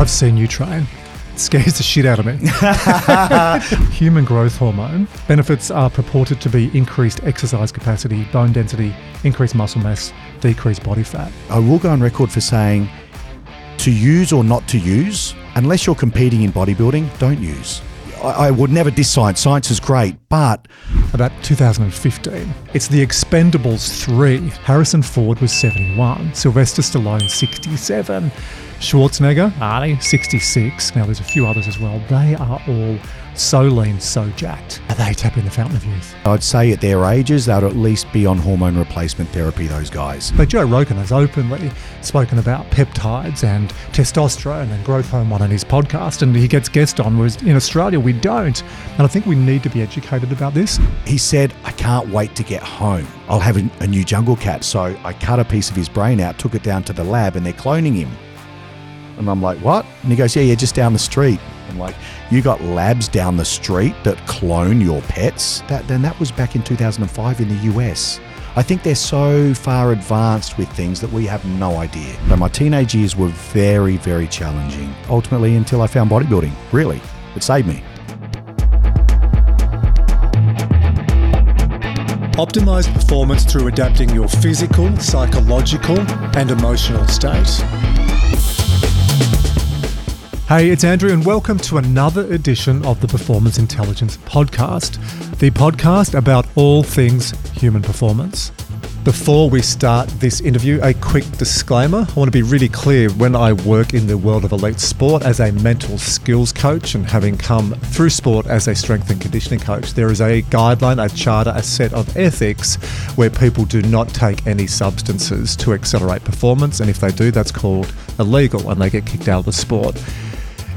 I've seen you train. It scares the shit out of me. Human growth hormone benefits are purported to be increased exercise capacity, bone density, increased muscle mass, decreased body fat. I will go on record for saying to use or not to use, unless you're competing in bodybuilding, don't use. I, I would never diss science. Science is great, but About 2015, it's the Expendables 3. Harrison Ford was 71, Sylvester Stallone 67, Schwarzenegger, Arnie 66. Now there's a few others as well. They are all so lean, so jacked. Are they tapping the fountain of youth? I'd say at their ages, they'd at least be on hormone replacement therapy, those guys. But Joe Rogan has openly spoken about peptides and testosterone and growth hormone on his podcast, and he gets guest on, whereas in Australia we don't. And I think we need to be educated about this. He said, I can't wait to get home. I'll have a, a new jungle cat. So I cut a piece of his brain out, took it down to the lab, and they're cloning him. And I'm like, what? And he goes, yeah, yeah, just down the street. I'm like, you got labs down the street that clone your pets? That then that was back in 2005 in the US. I think they're so far advanced with things that we have no idea. But my teenage years were very, very challenging. Ultimately, until I found bodybuilding. Really, it saved me. Optimize performance through adapting your physical, psychological, and emotional state. Hey, it's Andrew, and welcome to another edition of the Performance Intelligence Podcast, the podcast about all things human performance. Before we start this interview, a quick disclaimer. I want to be really clear when I work in the world of elite sport as a mental skills coach and having come through sport as a strength and conditioning coach, there is a guideline, a charter, a set of ethics where people do not take any substances to accelerate performance. And if they do, that's called illegal and they get kicked out of the sport.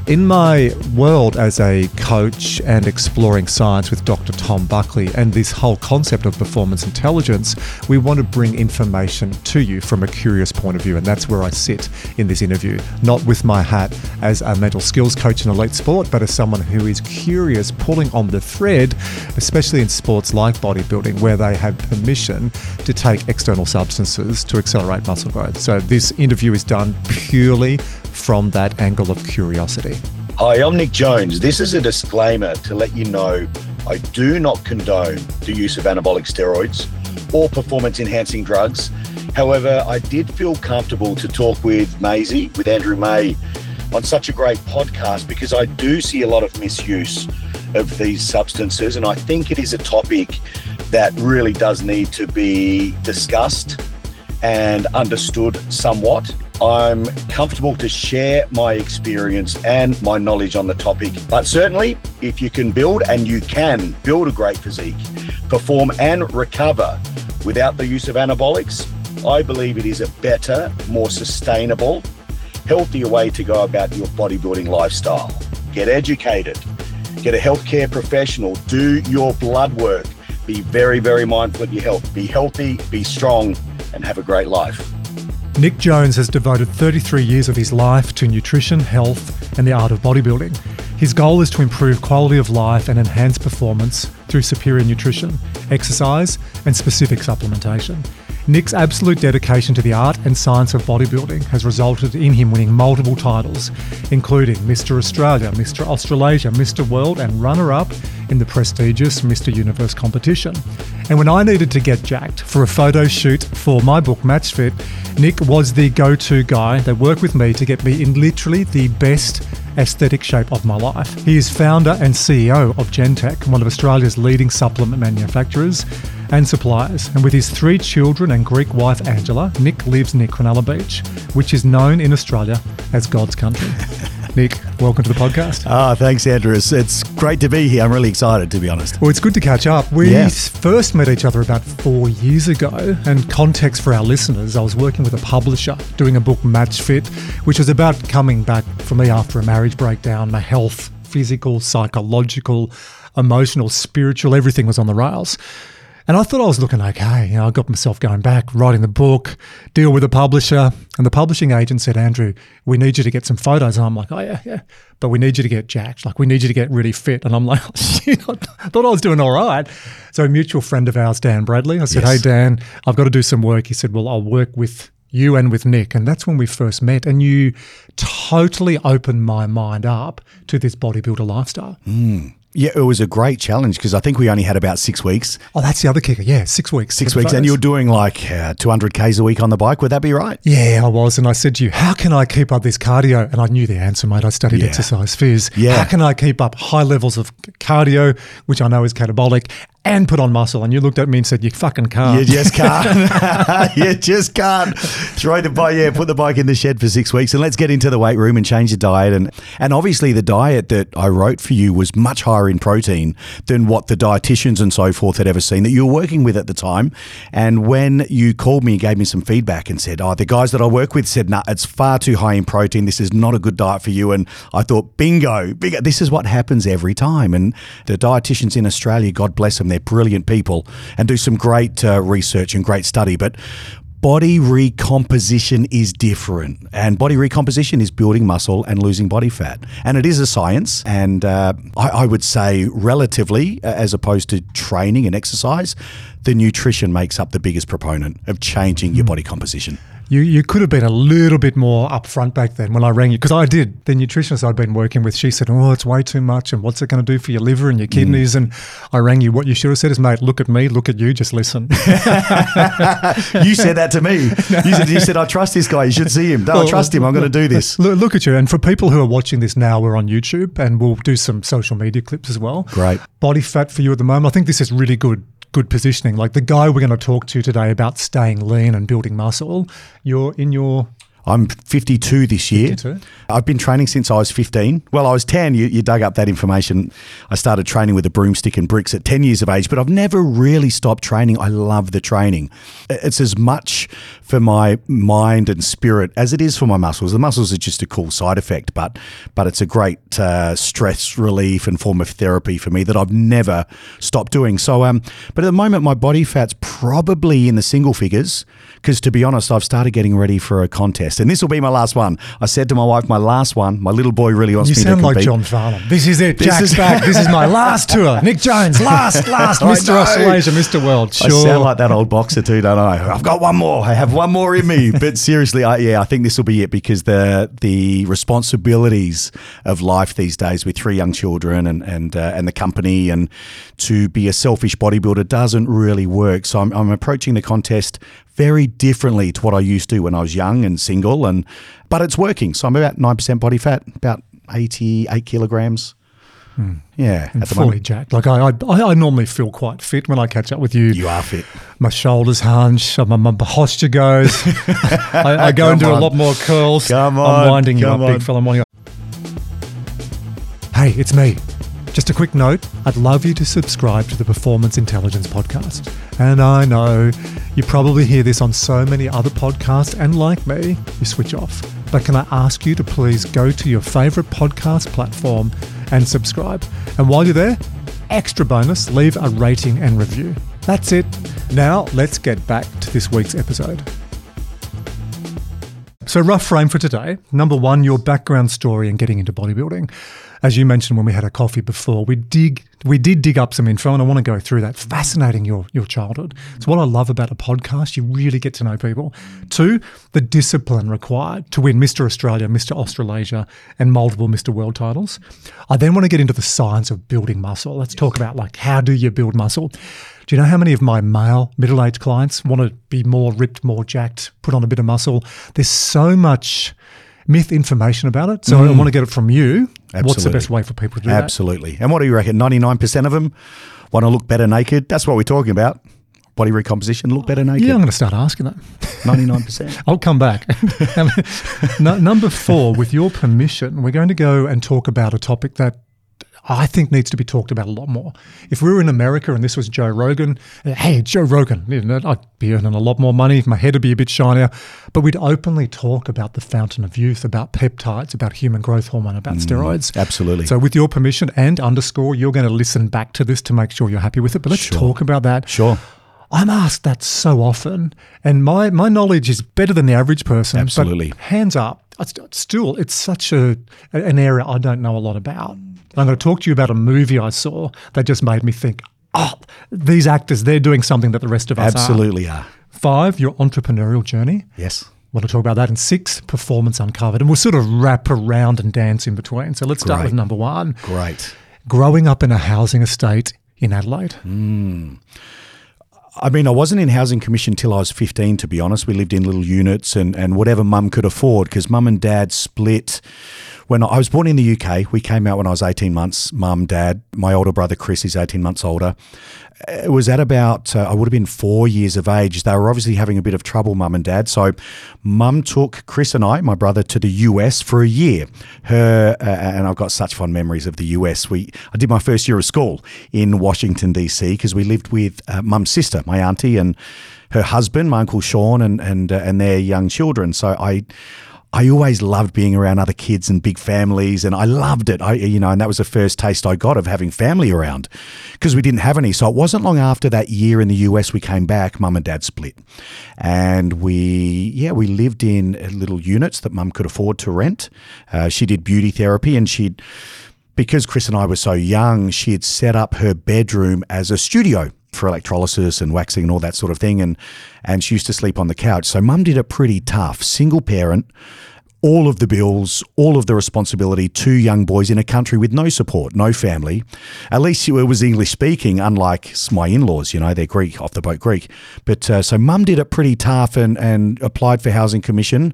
In my world as a coach and exploring science with Dr. Tom Buckley and this whole concept of performance intelligence, we want to bring information to you from a curious point of view. And that's where I sit in this interview, not with my hat as a mental skills coach in elite sport, but as someone who is curious, pulling on the thread, especially in sports like bodybuilding, where they have permission to take external substances to accelerate muscle growth. So this interview is done purely from that angle of curiosity. Hi, I'm Nick Jones. This is a disclaimer to let you know I do not condone the use of anabolic steroids or performance enhancing drugs. However, I did feel comfortable to talk with Maisie, with Andrew May, on such a great podcast because I do see a lot of misuse of these substances. And I think it is a topic that really does need to be discussed and understood somewhat. I'm comfortable to share my experience and my knowledge on the topic. But certainly, if you can build and you can build a great physique, perform and recover without the use of anabolics, I believe it is a better, more sustainable, healthier way to go about your bodybuilding lifestyle. Get educated, get a healthcare professional, do your blood work, be very, very mindful of your health, be healthy, be strong, and have a great life. Nick Jones has devoted 33 years of his life to nutrition, health, and the art of bodybuilding. His goal is to improve quality of life and enhance performance through superior nutrition, exercise, and specific supplementation. Nick's absolute dedication to the art and science of bodybuilding has resulted in him winning multiple titles, including Mr. Australia, Mr. Australasia, Mr. World, and runner up in the prestigious Mr. Universe competition. And when I needed to get jacked for a photo shoot for my book Match Fit, Nick was the go to guy that worked with me to get me in literally the best aesthetic shape of my life. He is founder and CEO of Gen-Tec, one of Australia's leading supplement manufacturers and suppliers. And with his three children and Greek wife Angela, Nick lives near Cronulla Beach, which is known in Australia as God's country. Nick, welcome to the podcast. Ah, thanks, Andrew. It's, it's great to be here. I'm really excited, to be honest. Well, it's good to catch up. We Yeah. first met each other about four years ago. And context for our listeners, I was working with a publisher doing a book, Match Fit, which was about coming back for me after a marriage breakdown, my health, physical, psychological, emotional, spiritual, everything was on the rails. And I thought I was looking okay. You know, I got myself going back, writing the book, deal with the publisher. And the publishing agent said, Andrew, we need you to get some photos. And I'm like, oh, yeah, yeah. But we need you to get jacked. Like, we need you to get really fit. And I'm like, oh, shit, I thought I was doing all right. So a mutual friend of ours, Dan Bradley, I said, Yes. hey, Dan, I've got to do some work. He said, well, I'll work with you and with Nick. And that's when we first met. And you totally opened my mind up to this bodybuilder lifestyle. Hmm. Yeah, it was a great challenge because I think we only had about six weeks. Oh, that's the other kicker. Yeah, six weeks. Six weeks, and you're doing like uh, 200 Ks a week on the bike. Would that be right? Yeah, I was. And I said to you, how can I keep up this cardio? And I knew the answer, mate. I studied Yeah. exercise phys. Yeah. How can I keep up high levels of cardio, which I know is catabolic, and put on muscle? And you looked at me and said, you fucking can't. You just can't. you just can't throw the bike. Yeah, put the bike in the shed for six weeks, and let's get into the weight room and change the diet. And and obviously, the diet that I wrote for you was much higher in protein than what the dietitians and so forth had ever seen that you were working with at the time. And when you called me and gave me some feedback and said, "Oh, the guys that I work with said, nah, it's far too high in protein. This is not a good diet for you." And I thought, bingo, bingo. This is what happens every time. And the dietitians in Australia, God bless them, they're brilliant people and do some great uh, research and great study. But body recomposition is different. And body recomposition is building muscle and losing body fat. And it is a science. And uh, I, I would say, relatively, uh, as opposed to training and exercise, the nutrition makes up the biggest proponent of changing your body composition. You, you could have been a little bit more upfront back then when I rang you, because I did. The nutritionist I'd been working with, she said, Oh, it's way too much. And what's it going to do for your liver and your mm. kidneys? And I rang you. What you should have said is, Mate, look at me, look at you, just listen. you said that to me. You said, you said, I trust this guy. You should see him. No, I trust him. I'm going to do this. Look, look at you. And for people who are watching this now, we're on YouTube and we'll do some social media clips as well. Great. Body fat for you at the moment. I think this is really good. Good positioning. Like the guy we're going to talk to today about staying lean and building muscle. You're in your I'm 52 this year. 52? I've been training since I was 15. Well, I was 10. You, you dug up that information. I started training with a broomstick and bricks at 10 years of age, but I've never really stopped training. I love the training. It's as much for my mind and spirit as it is for my muscles. The muscles are just a cool side effect, but but it's a great uh, stress relief and form of therapy for me that I've never stopped doing. So, um, but at the moment, my body fat's probably in the single figures because to be honest, I've started getting ready for a contest, and this will be my last one. I said to my wife, my last one. My little boy really wants You me sound to like compete. John Farnham. This is it. This Jack's is- back. This is my last tour. Nick Jones, last, last, Mr. Australasia, Mr. World. I sound like that old boxer too, don't I? I've got one more. I have one more in me. But seriously, I, yeah, I think this will be it because the the responsibilities of life these days with three young children and and uh, and the company and to be a selfish bodybuilder doesn't really work. So I'm, I'm approaching the contest very differently to what I used to when I was young and single, and but it's working. So I'm about nine percent body fat, about eighty eight kilograms. Hmm. Yeah, and at the fully moment. jacked. Like I, I, I normally feel quite fit when I catch up with you. You are fit. My shoulders hunch, my, my posture goes. I, I go Come into a lot more curls. Come on, I'm on, winding you up, on. big fella. I'm winding up. Hey, it's me. Just a quick note I'd love you to subscribe to the Performance Intelligence Podcast. And I know you probably hear this on so many other podcasts, and like me, you switch off. But can I ask you to please go to your favorite podcast platform and subscribe? And while you're there, extra bonus, leave a rating and review. That's it. Now, let's get back to this week's episode. So, rough frame for today. Number one, your background story and getting into bodybuilding. As you mentioned when we had a coffee before, we dig we did dig up some info and I want to go through that. Fascinating your your childhood. It's what I love about a podcast. You really get to know people. Two, the discipline required to win Mr. Australia, Mr. Australasia, and multiple Mr. World titles. I then want to get into the science of building muscle. Let's talk about like how do you build muscle? Do you know how many of my male middle aged clients want to be more ripped, more jacked, put on a bit of muscle? There's so much myth information about it. So I mm. want to get it from you. What's the best way for people to do that? Absolutely. And what do you reckon? 99% of them want to look better naked. That's what we're talking about. Body recomposition, look better naked. Yeah, I'm going to start asking that. 99%. I'll come back. Number four, with your permission, we're going to go and talk about a topic that I think needs to be talked about a lot more. If we were in America and this was Joe Rogan, uh, hey, Joe Rogan, you know, I'd be earning a lot more money, my head would be a bit shinier, but we'd openly talk about the fountain of youth, about peptides, about human growth hormone, about steroids. absolutely. So, with your permission and underscore, you're going to listen back to this to make sure you're happy with it. But let's Sure. talk about that. Sure. I'm asked that so often, and my, my knowledge is better than the average person. but Absolutely. hands up, still, it's such a an area I don't know a lot about. I'm going to talk to you about a movie I saw that just made me think, oh, these actors, they're doing something that the rest of us. Absolutely are. Five, your entrepreneurial journey. Yes. want to talk about that. And six, performance uncovered. And we'll sort of wrap around and dance in between. So let's start Great. with number one Great. growing up in a housing estate in Adelaide. Hmm. I mean, I wasn't in housing commission till I was 15, to be honest. We lived in little units and, and whatever mum could afford because mum and dad split. When I was born in the UK, we came out when I was 18 months. Mum, dad, my older brother Chris is 18 months older. It was at about, uh, I would have been four years of age. They were obviously having a bit of trouble, mum and dad. So mum took Chris and I, my brother, to the US for a year. Her, uh, and I've got such fond memories of the US. We, I did my first year of school in Washington, D.C., because we lived with uh, mum's sister, my auntie, and her husband, my uncle Sean, and, and, uh, and their young children. So I, I always loved being around other kids and big families, and I loved it. I, you know, and that was the first taste I got of having family around because we didn't have any. So it wasn't long after that year in the US we came back. Mum and dad split, and we, yeah, we lived in little units that mum could afford to rent. Uh, she did beauty therapy, and she'd because Chris and I were so young, she had set up her bedroom as a studio for electrolysis and waxing and all that sort of thing. And and she used to sleep on the couch. So mum did it pretty tough. Single parent, all of the bills, all of the responsibility, two young boys in a country with no support, no family. At least it was English speaking, unlike my in laws, you know, they're Greek, off the boat Greek. But uh, so mum did it pretty tough and, and applied for Housing Commission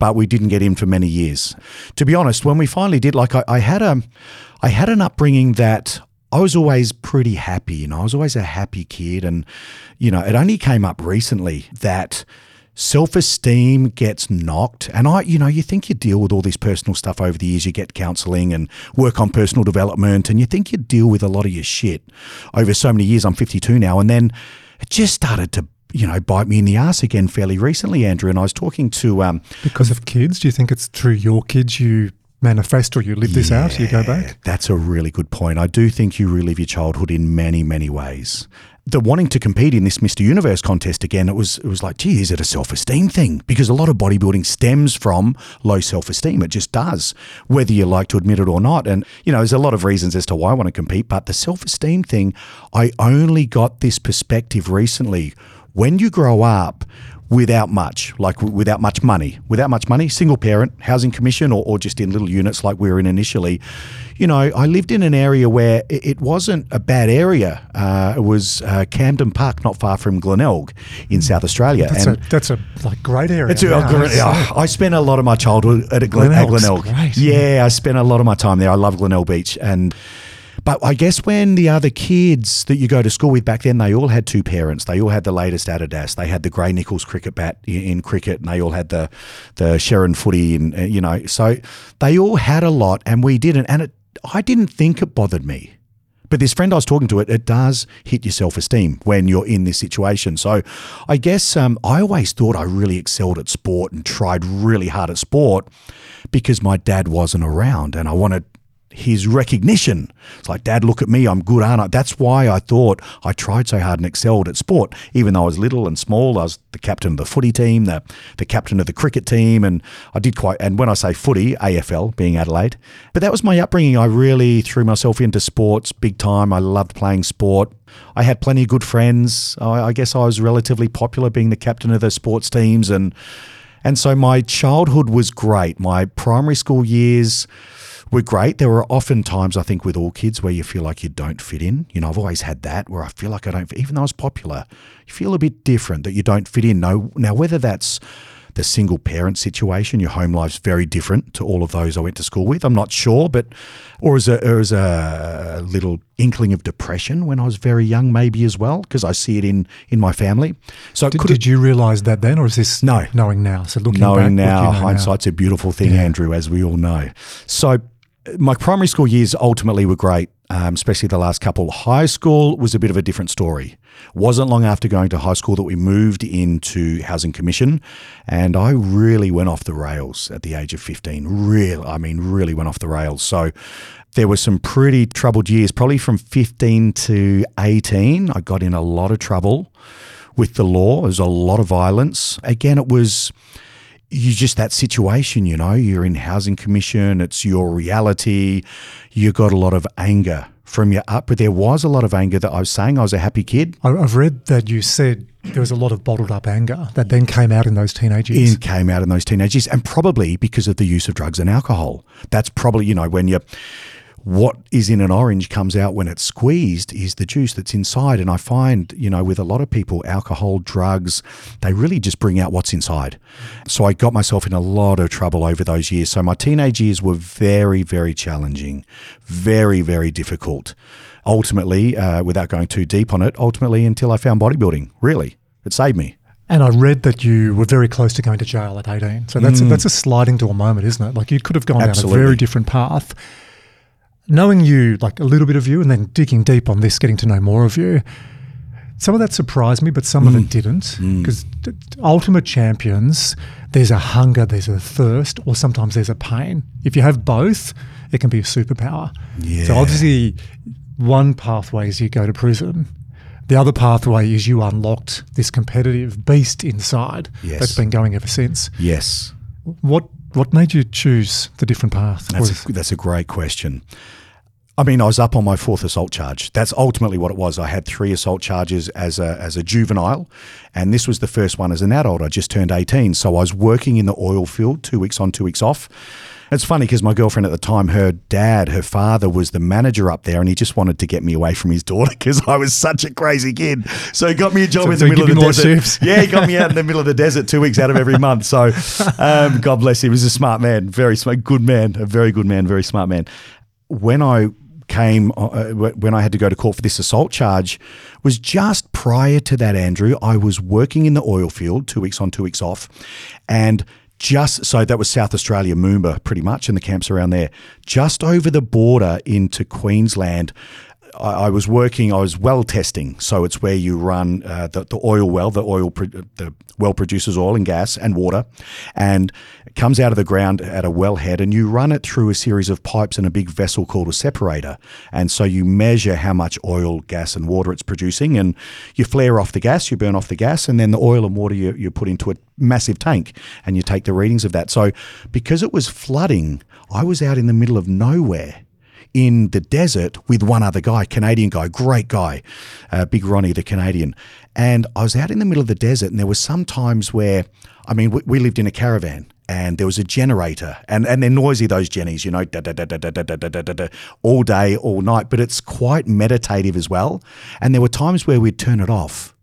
but we didn't get in for many years. To be honest, when we finally did, like I, I had a, I had an upbringing that I was always pretty happy. You know, I was always a happy kid, and you know, it only came up recently that self-esteem gets knocked. And i you know you think you deal with all this personal stuff over the years you get counseling and work on personal development and you think you deal with a lot of your shit over so many years. I'm 52 now and then it just started to you know bite me in the ass again fairly recently andrew. And i was talking to um, Because of kids, do you think it's through your kids you manifest or you live this out? You go back? That's a really good point. I do think you relive your childhood in many, many ways. The wanting to compete in this Mr. Universe contest again, it was it was like, gee, is it a self-esteem thing? Because a lot of bodybuilding stems from low self-esteem. It just does, whether you like to admit it or not. And you know, there's a lot of reasons as to why I want to compete, but the self-esteem thing, I only got this perspective recently. When you grow up without much, like w- without much money, without much money, single parent, housing commission, or, or just in little units like we were in initially. You know, I lived in an area where it, it wasn't a bad area. Uh, it was uh, Camden Park, not far from Glenelg in South Australia. That's a that's a like great area. It's a- Yeah, Glen- it's- I spent a lot of my childhood at, Glen, at Glenelg. great, yeah, I spent a lot of my time there. I love Glenelg Beach, and but I guess when the other kids that you go to school with back then, they all had two parents. They all had the latest Adidas. They had the Gray-Nicolls cricket bat in, in cricket, and they all had the the Sherrin footy, and uh, you know, so they all had a lot, and we didn't. And it, I didn't think it bothered me. But this friend I was talking to, it it does hit your self esteem when you're in this situation. So, I guess um, I always thought I really excelled at sport and tried really hard at sport because my dad wasn't around, and I wanted his recognition. It's like, Dad, look at me, I'm good, aren't I? That's why I thought I tried so hard and excelled at sport. Even though I was little and small, I was the captain of the footy team, the, the captain of the cricket team, and I did quite, and when I say footy, AFL, being Adelaide. But that was my upbringing. I really threw myself into sports big time. I loved playing sport. I had plenty of good friends. I, I guess I was relatively popular being the captain of the sports teams and and so my childhood was great. My primary school years were great. There were often times, I think, with all kids where you feel like you don't fit in. You know, I've always had that where I feel like I don't, even though I was popular, you feel a bit different that you don't fit in. No, now, whether that's the single parent situation, your home life's very different to all of those I went to school with. I'm not sure, but or as a, or as a little inkling of depression when I was very young, maybe as well, because I see it in in my family. So Did, could did you realise that then, or is this No. knowing now? So looking back, knowing you now, know now. hindsight's a beautiful thing, Yeah. Andrew, as we all know. So, my primary school years ultimately were great, um, especially the last couple. High school was a bit of a different story. Wasn't long after going to high school that we moved into housing commission, and I really went off the rails at the age of fifteen. Real, I mean, really went off the rails. So. There were some pretty troubled years, probably from 15 to 18. I got in a lot of trouble with the law. There was a lot of violence. Again, it was you just that situation, you know, you're in housing commission, it's your reality, you got a lot of anger from your up, but there was a lot of anger that I was saying I was a happy kid. I've read that you said there was a lot of bottled up anger that then came out in those teenage years. in came out in those teenage years, and probably because of the use of drugs and alcohol. That's probably you know when you what is in an orange comes out when it's squeezed is the juice that's inside. And I find you know with a lot of people, alcohol, drugs, they really just bring out what's inside. So I got myself in a lot of trouble over those years. So my teenage years were very very challenging, very very difficult. Ultimately, uh, without going too deep on it, ultimately until I found bodybuilding. Really, it saved me. And I read that you were very close to going to jail at 18. So that's, that's a sliding door moment, isn't it? Like you could have gone down a very different path. Knowing you, like a little bit of you, and then digging deep on this, getting to know more of you, some of that surprised me, but some of it mm. didn't. Mm. Because ultimate champions, there's a hunger, there's a thirst, or sometimes there's a pain. If you have both, it can be a superpower. Yeah. So obviously, one pathway is you go to prison. The other pathway is you unlocked this competitive beast inside Yes. that's been going ever since. Yes. What what made you choose the different path? That's a, that's a great question. I mean, I was up on my fourth assault charge. That's ultimately what it was. I had three assault charges as a, as a juvenile, and this was the first one as an adult. I just turned 18. So I was working in the oil field, two weeks on, two weeks off. It's funny because my girlfriend at the time, her dad, her father was the manager up there, and he just wanted to get me away from his daughter because I was such a crazy kid. So he got me a job So- in the he middle of the desert. Yeah, he got me out in the middle of the desert two weeks out of every month. So, um, God bless him. He was a smart man, very smart, good man, a very good man, very smart man. When I came, uh, when I had to go to court for this assault charge, was just prior to that, Andrew. I was working in the oil field, two weeks on, two weeks off, and just so that was South Australia, Moomba, pretty much, and the camps around there. Just over the border into Queensland, I, I was working. I was well testing, so it's where you run uh, the, the oil well. The oil, pro- the well produces oil and gas and water, and it comes out of the ground at a wellhead, and you run it through a series of pipes in a big vessel called a separator. And so you measure how much oil, gas, and water it's producing, and you flare off the gas, you burn off the gas, and then the oil and water you, you put into a massive tank, and you take the readings of that. So because it was flooding, I was out in the middle of nowhere in the desert with one other guy, Canadian guy, great guy, uh, Big Ronnie, the Canadian. And I was out in the middle of the desert, and there was some times where, I mean, we, we lived in a caravan. And there was a generator, and, and they're noisy, those jennies, you know, da, da, da, da, da, da, da, da, da, all day, all night, but it's quite meditative as well. And there were times where we'd turn it off,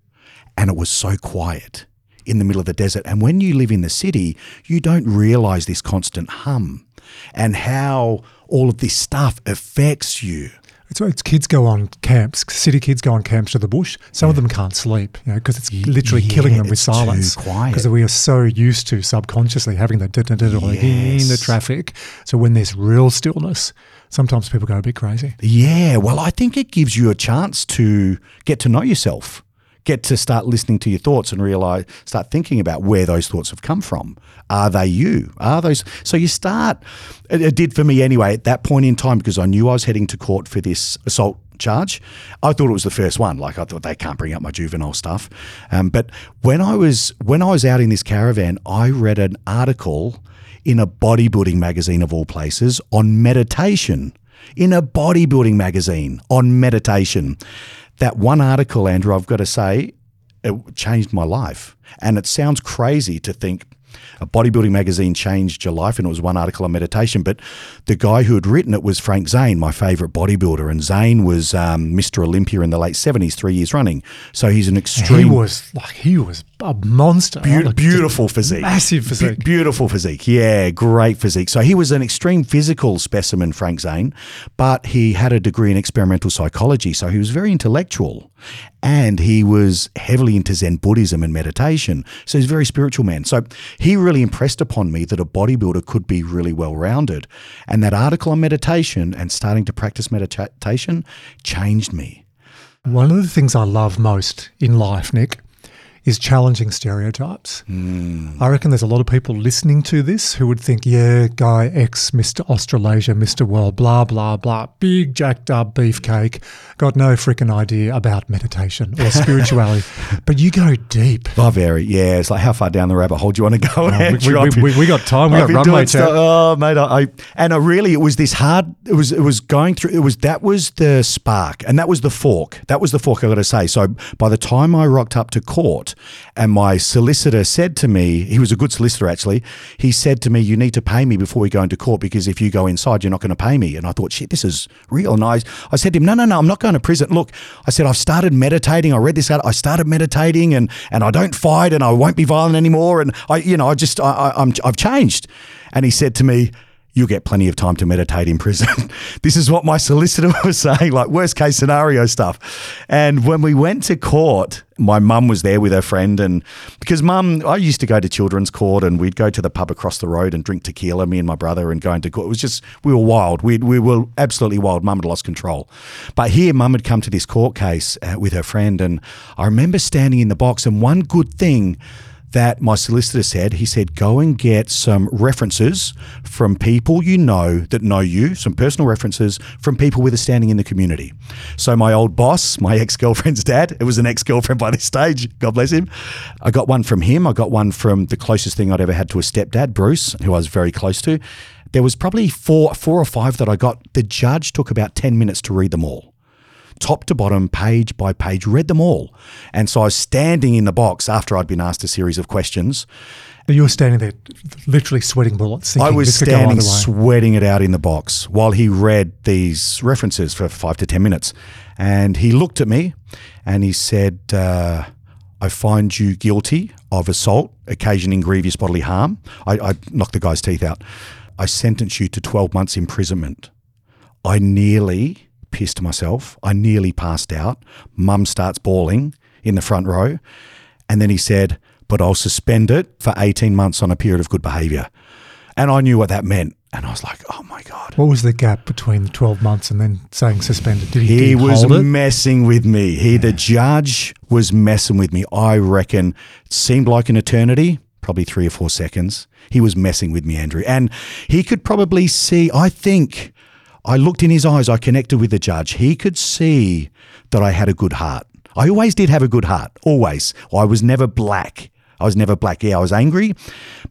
and it was so quiet in the middle of the desert. And when you live in the city, you don't realize this constant hum and how all of this stuff affects you. It's, it's kids go on camps, city kids go on camps to the bush. Some of them can't sleep, you know, because it's literally killing them with silence. quiet. Because we are so used to subconsciously having the da- da- da- da- in the traffic. So when there's real stillness, sometimes people go a bit crazy. Yeah, well, I think it gives you a chance to get to know yourself, get to start listening to your thoughts and realize, start thinking about where those thoughts have come from. Are they you? Are those? So you start, it, it did for me anyway at that point in time because I knew I was heading to court for this assault charge. I thought it was the first one. Like I thought they can't bring up my juvenile stuff. Um, but when I was when I was out in this caravan, I read an article in a bodybuilding magazine of all places on meditation. In a bodybuilding magazine on meditation. That one article, Andrew, I've got to say, it changed my life. And it sounds crazy to think a bodybuilding magazine changed your life, and it was one article on meditation. But the guy who had written it was Frank Zane, my favorite bodybuilder. And Zane was um, Mr. Olympia in the late 70s, three years running. So he's an extreme. He was like, he was a monster. Like, beautiful physique. Massive Be- physique. beautiful physique. Yeah, great physique. So he was an extreme physical specimen, Frank Zane, but he had a degree in experimental psychology. So he was very intellectual and he was heavily into Zen Buddhism and meditation. So he's a very spiritual man. So he really impressed upon me that a bodybuilder could be really well rounded. And that article on meditation and starting to practice meditation changed me. One of the things I love most in life, Nick, is challenging stereotypes. Hmm. I reckon there's a lot of people listening to this who would think, yeah, guy X, Mr. Australasia, Mr. World, blah, blah, blah, big jacked up beefcake, got no freaking idea about meditation or spirituality. but you go deep. Very. Yeah, it's like how far down the rabbit hole do you want to go? Oh, we- we- we- we got time. We I've got runway chat. Oh, mate, I, I and I really it was this hard. It was it was going through. It was that was the spark, and that was the fork. That was the fork. I got to say. So by the time I rocked up to court, and my solicitor said to me, he was a good solicitor actually. He said to me, "You need to pay me before we go into court because if you go inside, you're not going to pay me." And I thought, "Shit, this is real." And I, I said to him, "No, no, no, I'm not going to prison. Look, I said I've started meditating. I read this out. I started meditating, and and I don't fight, and I won't be violent anymore. And I, you know, I just I, I, I'm I've changed." And he said to me. You'll get plenty of time to meditate in prison. this is what my solicitor was saying, like worst case scenario stuff. And when we went to court, my mum was there with her friend. And because mum, I used to go to children's court and we'd go to the pub across the road and drink tequila, me and my brother, and go into court. It was just, we were wild. We, we were absolutely wild. Mum had lost control. But here, mum had come to this court case uh, with her friend. And I remember standing in the box, and one good thing that my solicitor said. He said, go and get some references from people you know that know you, some personal references from people with a standing in the community. So, my old boss, my ex girlfriend's dad, it was an ex girlfriend by this stage, God bless him. I got one from him. I got one from the closest thing I'd ever had to a stepdad, Bruce, who I was very close to. There was probably four, four or five that I got. The judge took about 10 minutes to read them all top to bottom, page by page, read them all. And so I was standing in the box after I'd been asked a series of questions. And you were standing there, literally sweating bullets. I was this could go standing sweating it out in the box while he read these references for five to 10 minutes. And he looked at me and he said, uh, I find you guilty of assault occasioning grievous bodily harm. I, I knocked the guy's teeth out. I sentence you to 12 months imprisonment. I nearly pissed myself. I nearly passed out. Mum starts bawling in the front row. And then he said, But I'll suspend it for 18 months on a period of good behavior. And I knew what that meant. And I was like, Oh my God. What was the gap between the 12 months and then saying suspended? Did he, He he was messing with me. He, the judge, was messing with me. I reckon it seemed like an eternity, probably three or four seconds. He was messing with me, Andrew. And he could probably see, I think, I looked in his eyes, I connected with the judge. He could see that I had a good heart. I always did have a good heart, always. I was never black. I was never black. Yeah, I was angry,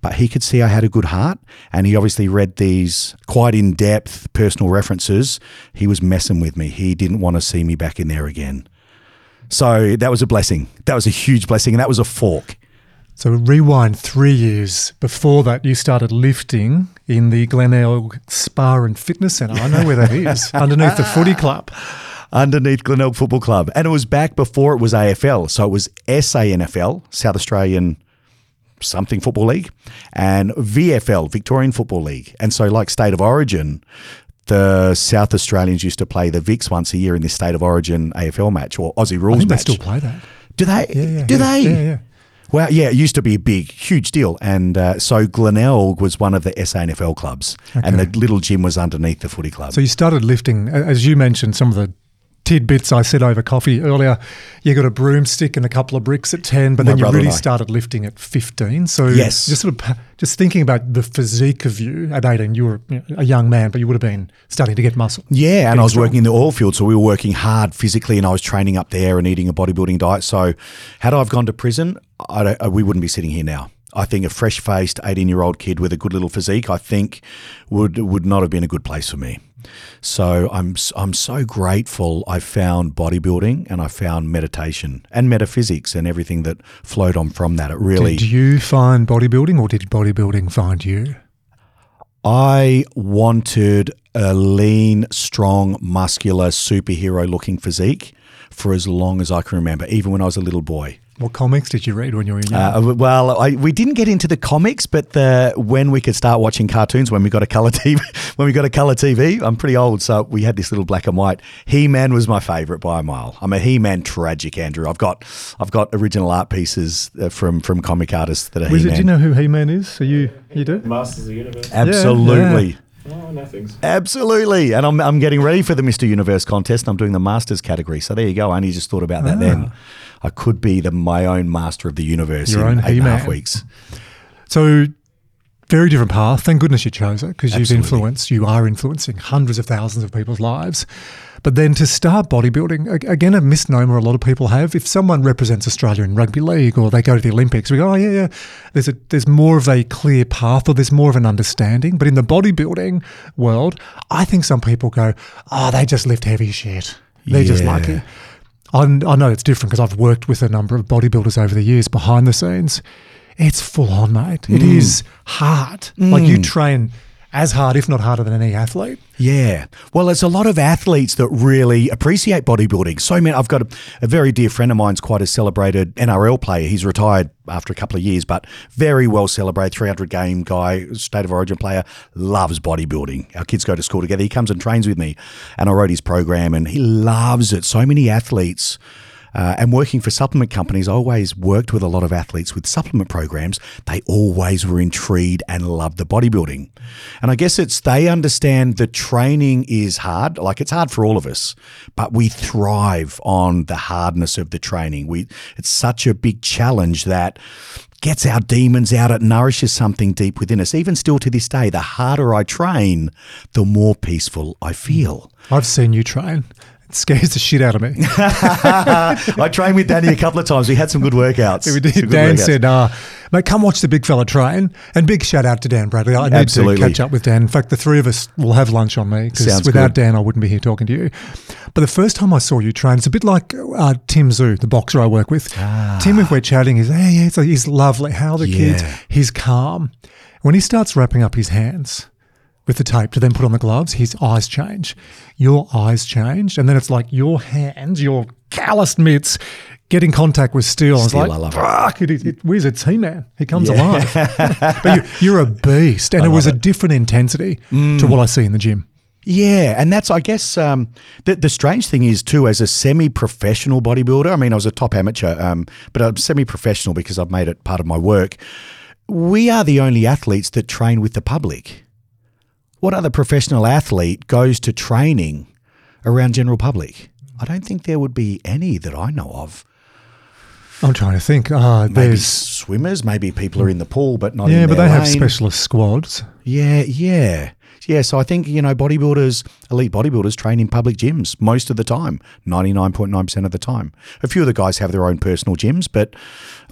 but he could see I had a good heart. And he obviously read these quite in depth personal references. He was messing with me. He didn't want to see me back in there again. So that was a blessing. That was a huge blessing. And that was a fork. So rewind three years before that, you started lifting in the Glenelg Spa and Fitness Centre. I know where that is, underneath the footy club. underneath Glenelg Football Club. And it was back before it was AFL. So it was SANFL, South Australian something football league, and VFL, Victorian Football League. And so, like State of Origin, the South Australians used to play the Vics once a year in this State of Origin AFL match or Aussie I rules think they match. still play that. Do they? Yeah, yeah, Do yeah, they? Well, yeah, it used to be a big, huge deal. And uh, so Glenelg was one of the SANFL clubs, and the little gym was underneath the footy club. So you started lifting, as you mentioned, some of the tidbits I said over coffee earlier. You got a broomstick and a couple of bricks at 10, but My then you really started lifting at 15. So Yes. just sort of just thinking about the physique of you at 18, you were a young man, but you would have been starting to get muscle. Yeah, and I was strong. working in the oil field, so we were working hard physically, and I was training up there and eating a bodybuilding diet. So, had I have gone to prison, I uh, we wouldn't be sitting here now. I think a fresh-faced eighteen-year-old kid with a good little physique, I think, would would not have been a good place for me. So I'm I'm so grateful I found bodybuilding and I found meditation and metaphysics and everything that flowed on from that. It really Did you find bodybuilding or did bodybuilding find you? I wanted a lean, strong, muscular, superhero looking physique for as long as I can remember, even when I was a little boy. What comics did you read when you were young? Uh, well, I, we didn't get into the comics, but the when we could start watching cartoons when we got a color TV. When we got a color TV, I'm pretty old, so we had this little black and white. He Man was my favorite by a mile. I'm a He Man tragic, Andrew. I've got I've got original art pieces uh, from from comic artists that are Was He it, Man. do you know who He Man is? Are you you do? Masters of the Universe. Absolutely. Oh, nothing's. Absolutely. And I'm, I'm getting ready for the Mr. Universe contest. I'm doing the Masters category. So there you go. I only just thought about that then. I could be the my own Master of the Universe Your in own eight and a half weeks. So, very different path. Thank goodness you chose it because you've influenced, you are influencing hundreds of thousands of people's lives. But then to start bodybuilding, again, a misnomer a lot of people have. If someone represents Australia in rugby league or they go to the Olympics, we go, oh, yeah, yeah. There's, a, there's more of a clear path or there's more of an understanding. But in the bodybuilding world, I think some people go, oh, they just lift heavy shit. They're just Yeah. lucky. I, I know it's different because I've worked with a number of bodybuilders over the years behind the scenes. It's full on, mate. It mm. is hard. Like you mm. train as hard, if not harder, than any athlete. Yeah. Well, there's a lot of athletes that really appreciate bodybuilding. So many. I've got a, a very dear friend of mine's quite a celebrated NRL player. He's retired after a couple of years, but very well celebrated, 300 game guy, state of origin player, loves bodybuilding. Our kids go to school together. He comes and trains with me, and I wrote his program, and he loves it. So many athletes. Uh, and working for supplement companies, I always worked with a lot of athletes with supplement programs. They always were intrigued and loved the bodybuilding. And I guess it's they understand the training is hard. Like it's hard for all of us, but we thrive on the hardness of the training. We it's such a big challenge that gets our demons out. It nourishes something deep within us. Even still to this day, the harder I train, the more peaceful I feel. I've seen you train. Scares the shit out of me. I trained with Danny a couple of times. We had some good workouts. We Some did. good Dan workouts. said, uh, mate, come watch the big fella train. And big shout out to Dan Bradley. I need Absolutely. to catch up with Dan. In fact, the three of us will have lunch on me because without good. Dan, I wouldn't be here talking to you. But the first time I saw you train, it's a bit like uh, Tim Tszyu, the boxer I work with. Tim, if we're chatting, he's, hey, yeah, he's lovely. How are the kids? He's calm. When he starts wrapping up his hands, with the tape to then put on the gloves, his eyes change. Your eyes change. And then it's like your hands, your calloused mitts, get in contact with steel. I was Steel, like, I love it. fuck, it, it, it, where's a T Man? He comes alive. but you, you're a beast. And it was a different intensity Mm. to what I see in the gym. Yeah, and that's I guess um, the the strange thing is too as a semi-professional bodybuilder. I mean, I was a top amateur, um, but I'm semi-professional because I've made it part of my work. We are the only athletes that train with the public. What other professional athlete goes to training around general public? I don't think there would be any that I know of. I'm trying to think. Uh, Maybe there's swimmers, maybe people are in the pool, but not yeah, but they have specialist squads. Yeah, yeah. Yeah, so I think, you know, bodybuilders, elite bodybuilders train in public gyms most of the time, 99.9% of the time. A few of the guys have their own personal gyms, but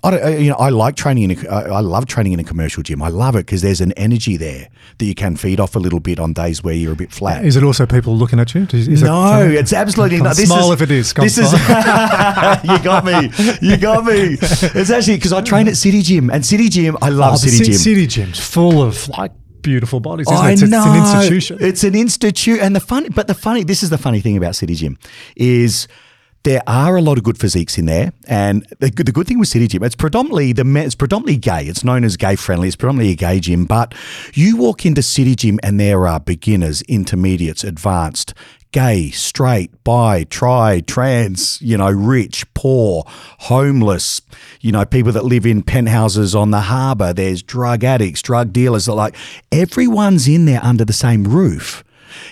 I don't, uh, you know, I like training in a, I love training in a commercial gym. I love it because there's an energy there that you can feed off a little bit on days where you're a bit flat. Is it also people looking at you? Is, no, it, it's absolutely not. This smile is, if it is. Come this is you got me. You got me. It's actually because I train at City Gym, and City Gym, I love Oh, City ci- Gym. City gyms full of like beautiful bodies. Isn't I it? It's, it's know. an institution. It's an institute, and the funny, but the funny, this is the funny thing about City Gym, is there are a lot of good physiques in there, and the good, the good thing with City Gym, it's predominantly the men- it's predominantly gay. It's known as gay friendly. It's predominantly a gay gym, but you walk into City Gym and there are beginners, intermediates, advanced. Gay, straight, bi, tri, trans, you know, rich, poor, homeless, you know, people that live in penthouses on the harbour. There's drug addicts, drug dealers. That like everyone's in there under the same roof.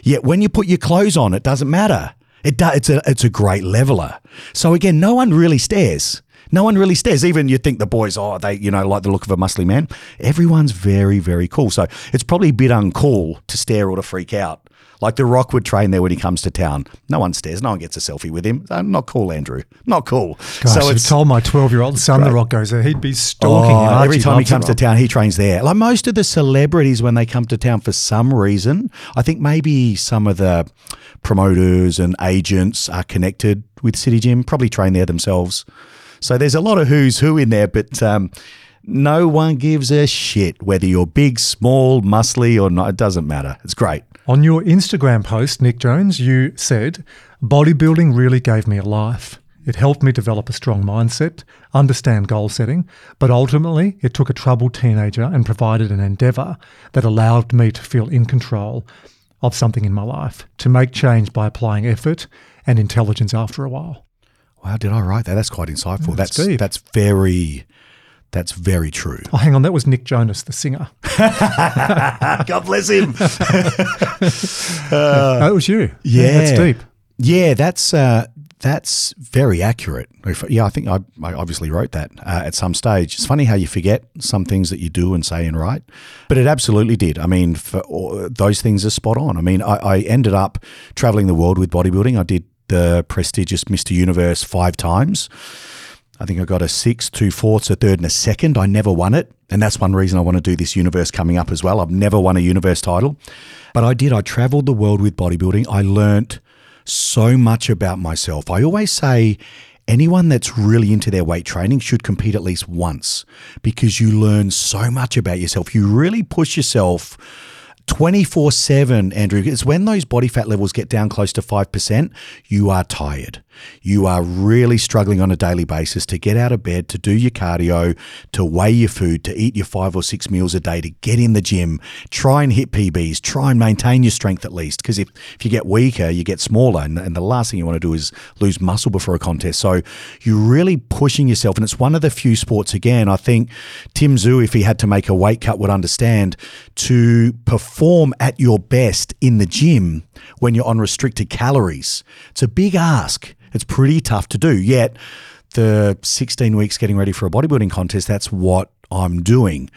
Yet when you put your clothes on, it doesn't matter. It do, it's a it's a great leveler. So again, no one really stares. No one really stares. Even you think the boys, oh, they you know like the look of a muscly man. Everyone's very very cool. So it's probably a bit uncool to stare or to freak out. Like the Rock would train there when he comes to town. No one stares. No one gets a selfie with him. Uh, not cool, Andrew. Not cool. Gosh, so so it's told my 12 year old son The Rock goes there, he'd be stalking Oh, him. every time he comes to town, he trains there. Like most of the celebrities, when they come to town for some reason, I think maybe some of the promoters and agents are connected with City Gym, probably train there themselves. So there's a lot of who's who in there, but um, no one gives a shit whether you're big, small, muscly, or not. It doesn't matter. It's great. On your Instagram post, Nick Jones, you said, bodybuilding really gave me a life. It helped me develop a strong mindset, understand goal setting, but ultimately it took a troubled teenager and provided an endeavour that allowed me to feel in control of something in my life, to make change by applying effort and intelligence after a while. Wow, did I write that? That's quite insightful. Mm, that's That's that's very That's very true. Oh, hang on, that was Nick Jonas, the singer. God bless him. oh, it was you. yeah. that's deep. Yeah, that's uh, that's very accurate. Yeah, I think I, I obviously wrote that uh, at some stage. It's funny how you forget some things that you do and say and write, but it absolutely did. I mean, for, all- those things are spot on. I mean, I, I ended up traveling the world with bodybuilding. I did the prestigious Mr. Universe five times. I think I got a six, two fourths, a third, and a second. I never won it. And that's one reason I want to do this universe coming up as well. I've never won a universe title. But I did. I traveled the world with bodybuilding. I learnt so much about myself. I always say anyone that's really into their weight training should compete at least once because you learn so much about yourself. You really push yourself 24 7, Andrew. It's when those body fat levels get down close to 5%, you are tired. You are really struggling on a daily basis to get out of bed, to do your cardio, to weigh your food, to eat your five or six meals a day, to get in the gym, try and hit PBs, try and maintain your strength at least. Because if, if you get weaker, you get smaller. And, and the last thing you want to do is lose muscle before a contest. So you're really pushing yourself. And it's one of the few sports, again, I think Tim Tszyu, if he had to make a weight cut, would understand to perform at your best in the gym when you're on restricted calories. It's a big ask. It's pretty tough to do. Yet, the 16 weeks getting ready for a bodybuilding contest, that's what I'm doing.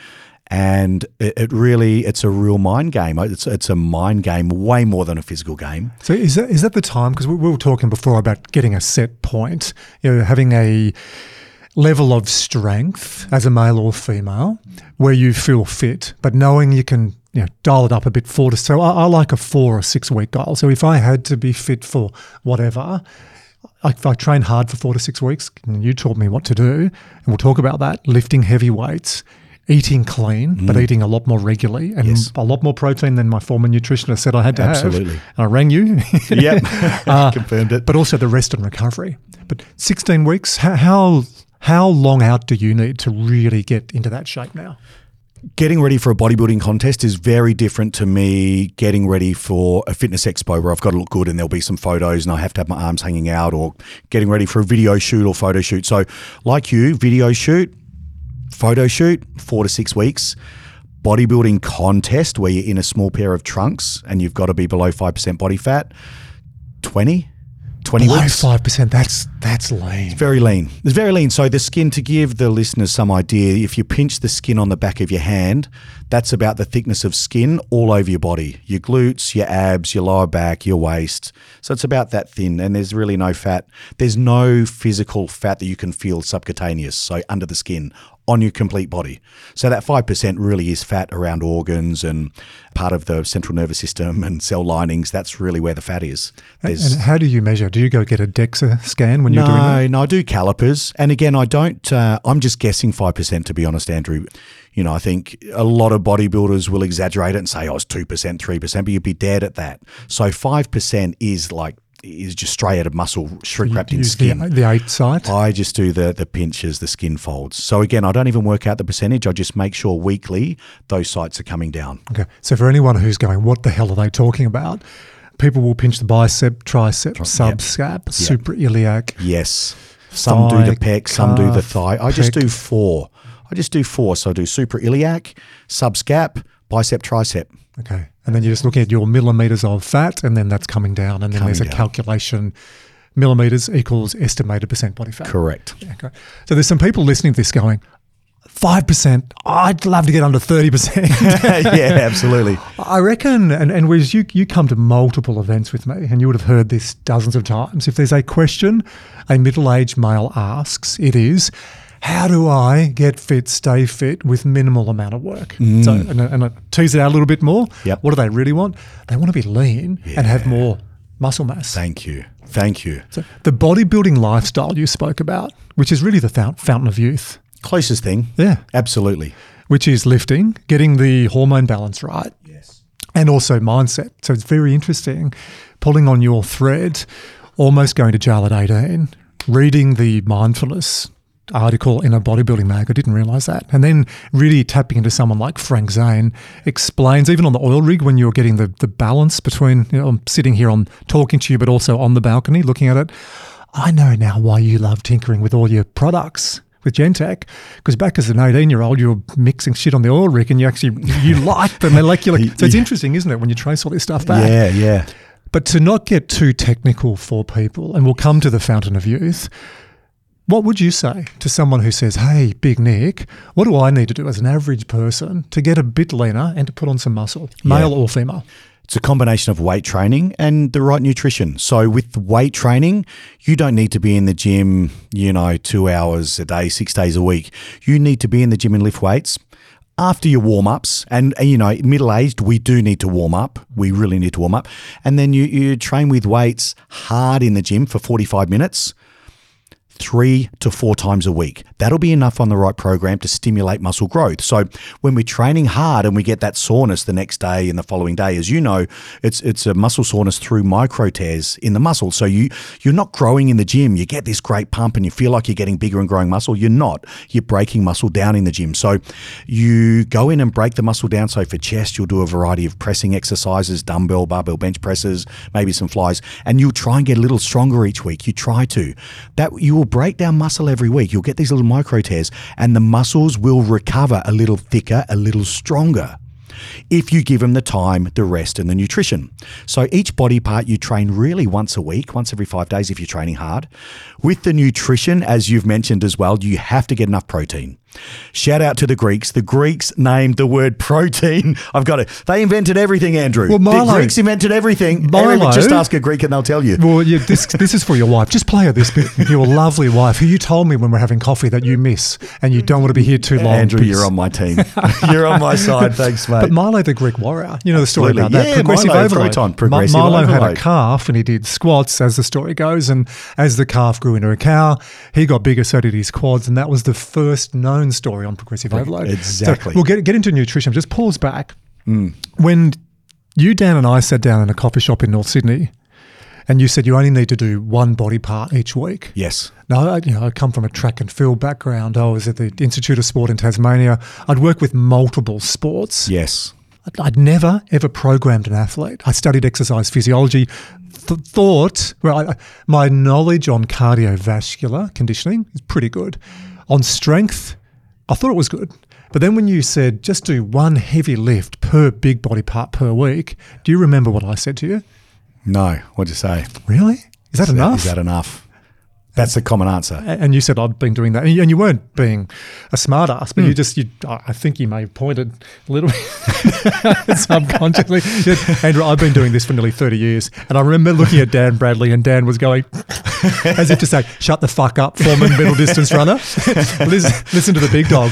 And it, it really, it's a real mind game. It's, it's a mind game way more than a physical game. So is that is that the time? Because we, we were talking before about getting a set point, you know, having a level of strength as a male or female where you feel fit, but knowing you can you know dial it up a bit four to so I, I like a four or six week goal. So if I had to be fit for whatever. I- If I train hard for four to six weeks, and you taught me what to do, and we'll talk about that lifting heavy weights, eating clean, but eating a lot more regularly, and Mm. Yes. a lot more protein than my former nutritionist said I had to Absolutely. have. And I rang you. Yep. Uh, Confirmed it. but also the rest and recovery. But 16 weeks, how how long out do you need to really get into that shape now? Getting ready for a bodybuilding contest is very different to me getting ready for a fitness expo where I've got to look good and there'll be some photos and I have to have my arms hanging out or getting ready for a video shoot or photo shoot. So, like you, video shoot, photo shoot, four to six weeks. Bodybuilding contest where you're in a small pair of trunks and you've got to be below 5% body fat, 20, 20 Below five percent. That's that's lean. It's very lean. It's very lean. So the skin, to give the listeners some idea, if you pinch the skin on the back of your hand, that's about the thickness of skin all over your body. Your glutes, your abs, your lower back, your waist. So it's about that thin, and there's really no fat. There's no physical fat that you can feel subcutaneous, so under the skin on your complete body. So that 5% really is fat around organs and part of the central nervous system and cell linings. That's really where the fat is. There's And how do you measure? Do you go get a DEXA scan when you're doing that? no, no, I do calipers, and again, I don't. Uh, I'm just guessing five percent, to be honest, Andrew. You know, I think a lot of bodybuilders will exaggerate it and say, "Oh, it's two percent, three percent," but you'd be dead at that. So five percent is like is just straight out of muscle, shrink wrapped in skin. the, the eight site. I just do the the pinches, the skin folds. So again, I don't even work out the percentage. I just make sure weekly those sites are coming down. Okay. So for anyone who's going, what the hell are they talking about? People will pinch the bicep, tricep, subscap, suprailiac. Yes. Some do the Thigh, pec, some do the thigh. I just do four. I just do four. So I do suprailiac, subscap, bicep, tricep. Okay. And then you're just looking at your millimeters of fat, and then that's coming down. And then there's a calculation millimeters equals estimated percent body fat. Correct. Okay. So there's some people listening to this going, 5%, I'd love to get under 30%. yeah, absolutely. I reckon, and, and Wiz, you, you come to multiple events with me, and you would have heard this dozens of times. If there's a question a middle aged male asks, it is, how do I get fit, stay fit with minimal amount of work? Mm. So, and, and I tease it out a little bit more. Yep. What do they really want? They want to be lean and have more muscle mass. Thank you. Thank you. So the bodybuilding lifestyle you spoke about, which is really the fount- fountain of youth, Closest thing. Yeah. Absolutely. which is lifting, getting the hormone balance right. Yes. And also mindset. So it's very interesting pulling on your thread, almost going to jail at 18, reading the mindfulness article in a bodybuilding mag. I didn't realize that. And then really tapping into someone like Frank Zane explains, even on the oil rig, when you're getting the, the balance between, you know, I'm sitting here on talking to you, but also on the balcony looking at it. I know now why you love tinkering with all your products with Gen-Tec because back as an 18 year old, you were mixing shit on the oil rig and you actually you liked the molecular. So it's interesting, isn't it, when you trace all this stuff back? Yeah, yeah. But to not get too technical for people, and we'll come to the fountain of youth. What would you say to someone who says, "Hey, Big Nick, what do I need to do as an average person to get a bit leaner and to put on some muscle, male or female?" It's a combination of weight training and the right nutrition. So with weight training, you don't need to be in the gym, you know, two hours a day, six days a week. You need to be in the gym and lift weights after your warm ups. And, and, you know, middle aged, we do need to warm up. We really need to warm up. And then you, you train with weights hard in the gym for 45 minutes three to four times a week. That'll be enough on the right program to stimulate muscle growth. So when we're training hard and we get that soreness the next day and the following day, as you know, it's it's a muscle soreness through micro tears in the muscle. So you you're not growing in the gym. You get this great pump and you feel like you're getting bigger and growing muscle. You're not. You're breaking muscle down in the gym. So you go in and break the muscle down. So for chest, you'll do a variety of pressing exercises, dumbbell, barbell bench presses, maybe some flies, and you'll try and get a little stronger each week. You try to. That you will break down muscle every week. You'll get these little micro tears, and the muscles will recover a little thicker, a little stronger. If you give them the time, the rest, and the nutrition. So each body part you train really once a week, once every five days if you're training hard. With the nutrition, as you've mentioned as well, you have to get enough protein. Shout out to the Greeks. The Greeks named the word protein. I've got it. They invented everything, Andrew. Well, Milo- the Greeks invented everything. Milo- Everyone- just ask a Greek and they'll tell you. Well, yeah, this this is for your wife. Just play her this bit. Your lovely wife, who you told me when we're having coffee that you miss and you don't want to be here too long. Andrew, because- you're on my team. you're on my side. Thanks, mate. But Milo, the Greek warrior, you know the story Absolutely. about that. Yeah, progressive Milo, overload. Proton, progressive Milo had a calf and he did squats, as the story goes. And as the calf grew into a cow, he got bigger, so did his quads. And that was the first known story on progressive overload. exactly. So we'll get, get into nutrition. Just pause back. Mm. When you, Dan, and I sat down in a coffee shop in North Sydney, and you said you only need to do one body part each week. yes. Now, I, you know, I come from a track and field background. I was at the Institute of Sport in Tasmania. I'd work with multiple sports. Yes. I'd- I'd never ever programmed an athlete. I studied exercise physiology. Th- thought, well, I- my knowledge on cardiovascular conditioning is pretty good. On strength, I thought it was good. But then when you said just do one heavy lift per big body part per week, do you remember what I said to you? No. What'd you say? Really? Is that Is that- enough? Is that enough? That's the common answer. And you said I've been doing that, and you, and you weren't being a smart ass, Hmm. but you just you. I think you may have pointed a little bit subconsciously. Andrew, I've been doing this for nearly thirty years, and I remember looking at Dan Bradley, and Dan was going as if to say, "Shut the fuck up, former middle distance runner. listen, listen to the big dog."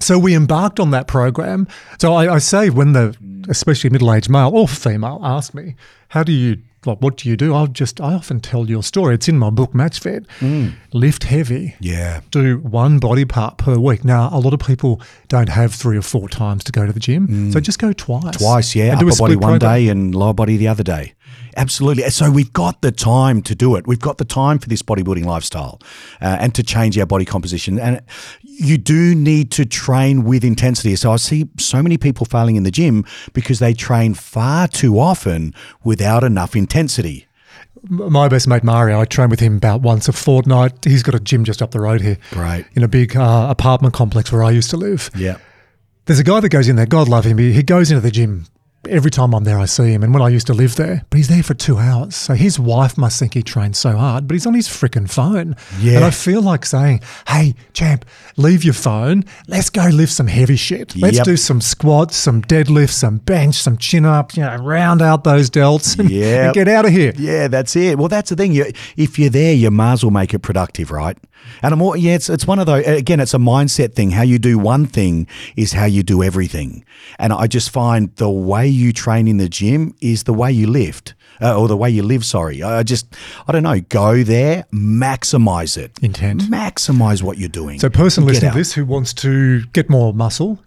So we embarked on that program. So I, I say when the especially middle aged male or female ask me, "How do you?" Like, what do you do? I'll just, I often tell your story. It's in my book, Match Fit. Mm. Lift heavy Yeah. do one body part per week. Now, a lot of people don't have three or four times to go to the gym, mm. so just go twice. Twice, yeah. And do a Upper body one program. day and lower body the other day. Absolutely. So we've got the time to do it. We've got the time for this bodybuilding lifestyle uh, and to change our body composition. And you do need to train with intensity. So I see so many people failing in the gym because they train far too often without enough intensity. My best mate Mario, I train with him about once a fortnight. He's got a gym just up the road here, Great. in a big uh, apartment complex where I used to live. Yeah. There's a guy that goes in there. God love him. He, he goes into the gym every time I'm there. I see him, and when I used to live there, but he's there for two hours. So his wife must think he trains so hard, but he's on his freaking phone. Yeah. And I feel like saying, "Hey, champ, leave your phone. Let's go lift some heavy shit. Let's Yep. do some squats, some deadlifts, some bench, some chin ups. You know, round out those delts and, Yep. and get out of here." Yeah, that's it. Well, that's the thing. You, if you're there, you might as well make it productive, right? And I'm all, yeah, it's, it's one of those, again, it's a mindset thing. How you do one thing is how you do everything. And I just find the way you train in the gym is the way you lift. Uh, or the way you live, sorry. I just, I don't know, go there, maximize it. Intent. Maximize what you're doing. So, person listening out. To this who wants to get more muscle,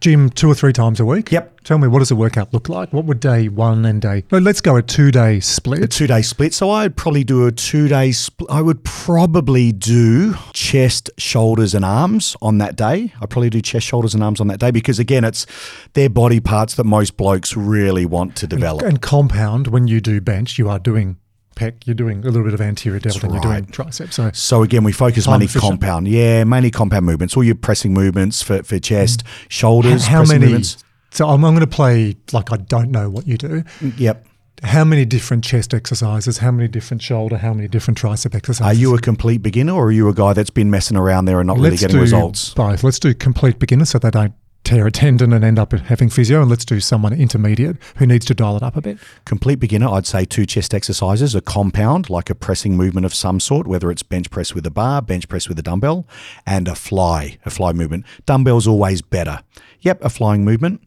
gym two or three times a week. Yep. Tell me, what does a workout look like? What would day one and day? Let's go a two day split. a two day split. So I'd probably do a two day split. I would probably do chest, shoulders, and arms on that day. I'd probably do chest, shoulders, and arms on that day because, again, it's their body parts that most blokes really want to develop. and compound when you do bench, you are doing pec, you're doing a little bit of anterior delt, and you're doing triceps. So So again, we focus mainly efficient. compound. Yeah, mainly compound movements. All your pressing movements for, for chest, mm. shoulders, how pressing many? movements. So I'm, I'm going to play like I don't know what you do. Mm, yep. How many different chest exercises? How many different shoulder? How many different tricep exercises? Are you a complete beginner or are you a guy that's been messing around there and not really Let's getting do results? both. Let's do complete beginner so they don't tear a tendon and end up having physio, and let's do someone intermediate who needs to dial it up a bit. Complete beginner, I'd say two chest exercises, a compound, like a pressing movement of some sort, whether it's bench press with a bar, bench press with a dumbbell, and a fly, a fly movement. Dumbbell's always better. Yep, a flying movement.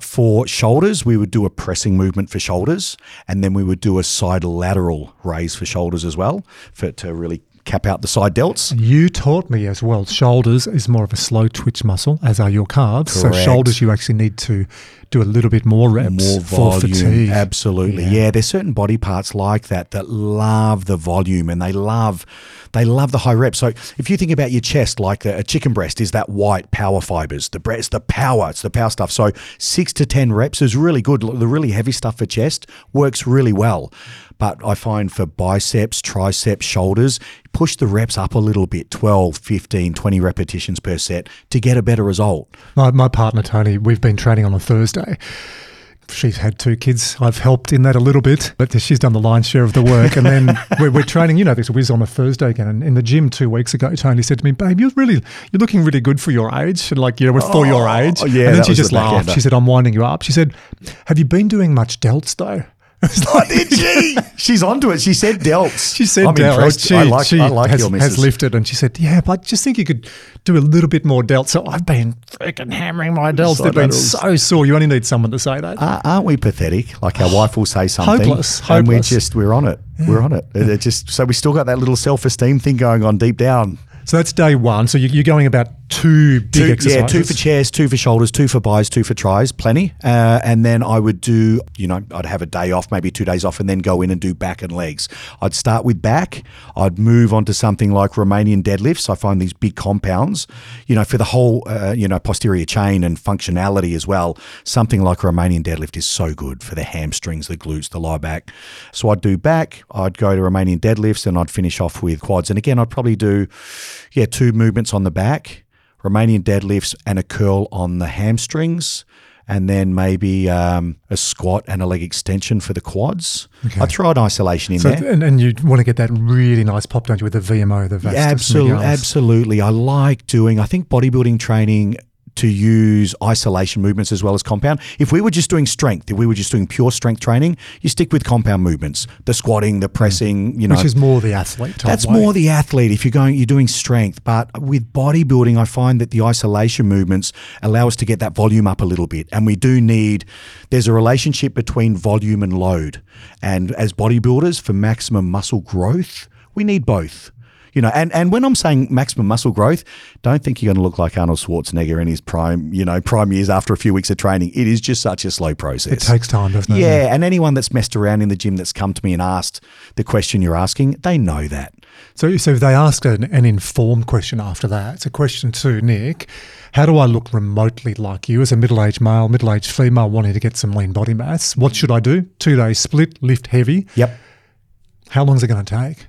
For shoulders, we would do a pressing movement for shoulders, and then we would do a side lateral raise for shoulders as well, for to really cap out the side delts. You taught me as well. Shoulders is more of a slow twitch muscle, as are your calves. So shoulders, you actually need to do a little bit more reps more for volume. fatigue. Absolutely. Yeah. Yeah. there's certain body parts like that that love the volume and they love they love the high reps. So if you think about your chest like a, chicken breast is that white power fibers. The breast the power, it's the power stuff. So 6 to 10 reps is really good. The really heavy stuff for chest works really well. But I find for biceps, triceps, shoulders, push the reps up a little bit 12, 15, 20 repetitions per set to get a better result. My, my partner Tony, we've been training on a Thursday. She's had two kids. I've helped in that a little bit, but she's done the lion's share of the work. And then we're, we're training. You know, there's a whiz on a Thursday again. And in the gym two weeks ago, Tony said to me, "Babe, you're really, you're looking really good for your age, and like you know, for your oh, age." Oh, yeah, And then she just laughed. She said, "I'm winding you up." She said, "Have you been doing much delts though?" Oh, did she? She's onto it. She said delts. She said I'm delts. impressed. She, I like, she I like has, has lifted, and she said, "Yeah, but I just think you could do a little bit more delts." So I've been freaking hammering my delts. They've been so sore. You only need someone to say that. Are- Aren't we pathetic? Like our wife will say something, Hopeless, and we're just we're on it. We're on it. It- it just so we still got that little self esteem thing going on deep down. So that's day one. So you- you're going about two big Two, exercises. yeah, two for chairs, two for shoulders, two for buys, two for tries, plenty. Uh, and then I would do, you know, I'd have a day off, maybe two days off, and then go in and do back and legs. I'd start with back. I'd move on to something like Romanian deadlifts. I find these big compounds, you know, for the whole, uh, you know, posterior chain and functionality as well. Something like Romanian deadlift is so good for the hamstrings, the glutes, the lie back. So I'd do back. I'd go to Romanian deadlifts, and I'd finish off with quads. And again, I'd probably do, yeah, two movements on the back. Romanian deadlifts and a curl on the hamstrings, and then maybe um, a squat and a leg extension for the quads. Okay. I throw an isolation in So, there. and, and you want to get that really nice pop, don't you, with the VMO, the vastus Absolutely, absolutely. I like doing. I think bodybuilding training to use isolation movements as well as compound. If we were just doing strength, if we were just doing pure strength training, you stick with compound movements, the squatting, the pressing. Mm. You know, Which is more the athlete That's way. more the athlete if you're going you're doing strength. But with bodybuilding, I find that the isolation movements allow us to get that volume up a little bit. And we do need there's a relationship between volume and load. And as bodybuilders, for maximum muscle growth, we need both. You know, and, and when I'm saying maximum muscle growth, don't think you're going to look like Arnold Schwarzenegger in his prime, you know, prime years after a few weeks of training. It is just such a slow process. It takes time, doesn't it? Yeah, and anyone that's messed around in the gym that's come to me and asked the question you're asking, they know that. So, so they asked an, an informed question after that. It's a question to Nick. How do I look remotely like you as a middle-aged male, middle-aged female wanting to get some lean body mass? What should I do? Two days split, lift heavy. Yep. How long is it going to take?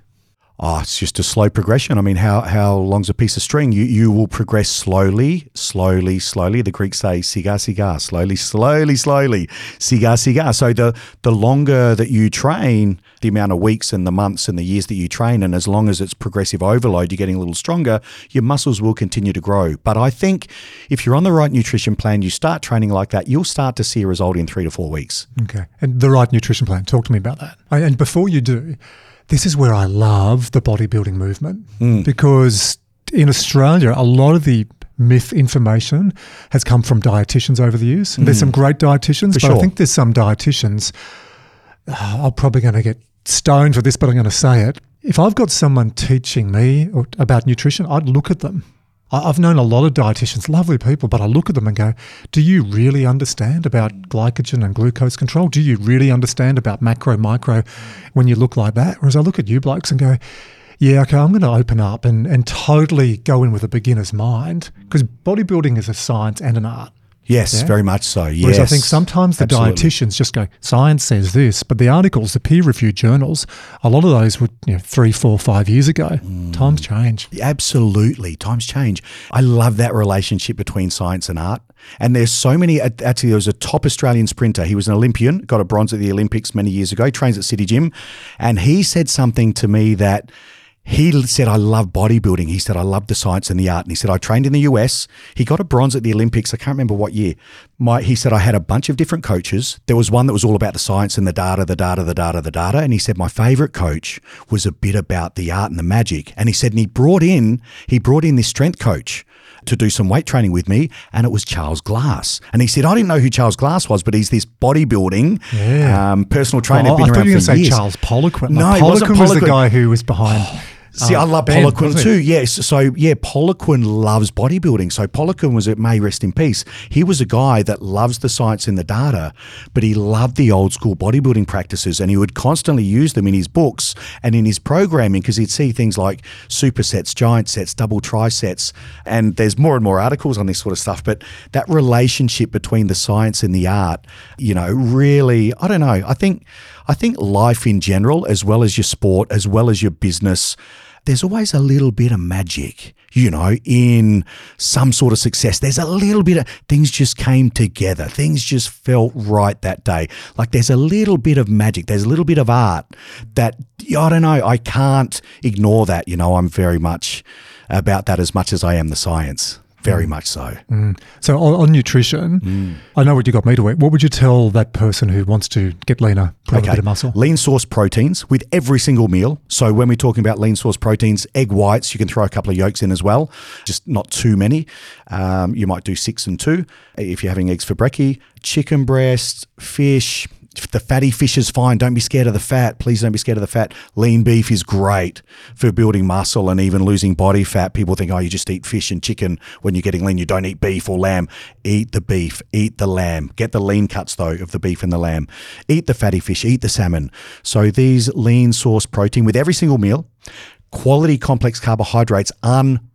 Oh, it's just a slow progression. I mean, how how long's a piece of string? You you will progress slowly, slowly, slowly. The Greeks say cigar, cigar, slowly, slowly, slowly, cigar, cigar. So the the longer that you train, the amount of weeks and the months and the years that you train, and as long as it's progressive overload, you're getting a little stronger. Your muscles will continue to grow. But I think if you're on the right nutrition plan, you start training like that, you'll start to see a result in three to four weeks. Okay. And the right nutrition plan. Talk to me about that. And before you do, this is where I love the bodybuilding movement because in Australia, a lot of the myth information has come from dietitians over the years. There's some great dietitians, but I think there's some dietitians. Uh, I'm probably going to get stoned for this, but I'm going to say it. If I've got someone teaching me about nutrition, I'd look at them. I've known a lot of dietitians, lovely people, but I look at them and go, Do you really understand about glycogen and glucose control? Do you really understand about macro, micro when you look like that? Whereas I look at you blokes and go, Yeah, okay, I'm going to open up and, and totally go in with a beginner's mind because bodybuilding is a science and an art. Yes, Yeah. very much so. Yes. Whereas I think sometimes the Absolutely. dietitians just go, science says this, but the articles, the peer reviewed journals, a lot of those were you know, three, four, five years ago. Mm. Times change. Absolutely. Times change. I love that relationship between science and art. And there's so many. Actually, there was a top Australian sprinter. He was an Olympian, got a bronze at the Olympics many years ago, trains at City Gym. And he said something to me that he said, I love bodybuilding. He said, I love the science and the art. And he said, I trained in the US. He got a bronze at the Olympics. I can't remember what year. My, he said, I had a bunch of different coaches. There was one that was all about the science and the data, the data, the data, the data. And he said, my favorite coach was a bit about the art and the magic. And he said, and he brought in, he brought in this strength coach to do some weight training with me, and it was Charles Glass. And he said, I didn't know who Charles Glass was, but he's this bodybuilding Yeah. um, personal trainer. Oh, been I thought around you were going to say years. Charles Poliquin. No, it wasn't Poliquin was the guy who was behind. See, uh, I love Ben, Poliquin too. Yes. So, yeah, Poliquin loves bodybuilding. So, Poliquin was, it may rest in peace. He was a guy that loves the science and the data, but he loved the old school bodybuilding practices and he would constantly use them in his books and in his programming because he'd see things like supersets, giant sets, double trisets. And there's more and more articles on this sort of stuff. But that relationship between the science and the art, you know, really, I don't know. I think, I think life in general, as well as your sport, as well as your business, there's always a little bit of magic, you know, in some sort of success. There's a little bit of things just came together. Things just felt right that day. Like there's a little bit of magic. There's a little bit of art that I don't know. I can't ignore that. You know, I'm very much about that as much as I am the science. Very much so. So on, on nutrition, Mm. I know what you got me to eat. What would you tell that person who wants to get leaner, put on a bit of muscle? Lean source proteins with every single meal. So when we're talking about lean source proteins, egg whites, you can throw a couple of yolks in as well, just not too many. Um, you might do six and two if you're having eggs for brekkie. Chicken breast, fish. The fatty fish is fine. Don't be scared of the fat. Please don't be scared of the fat. Lean beef is great for building muscle and even losing body fat. People think, oh, you just eat fish and chicken when you're getting lean. You don't eat beef or lamb. Eat the beef. Eat the lamb. Get the lean cuts, though, of the beef and the lamb. Eat the fatty fish. Eat the salmon. So these lean source protein with every single meal. Quality complex carbohydrates,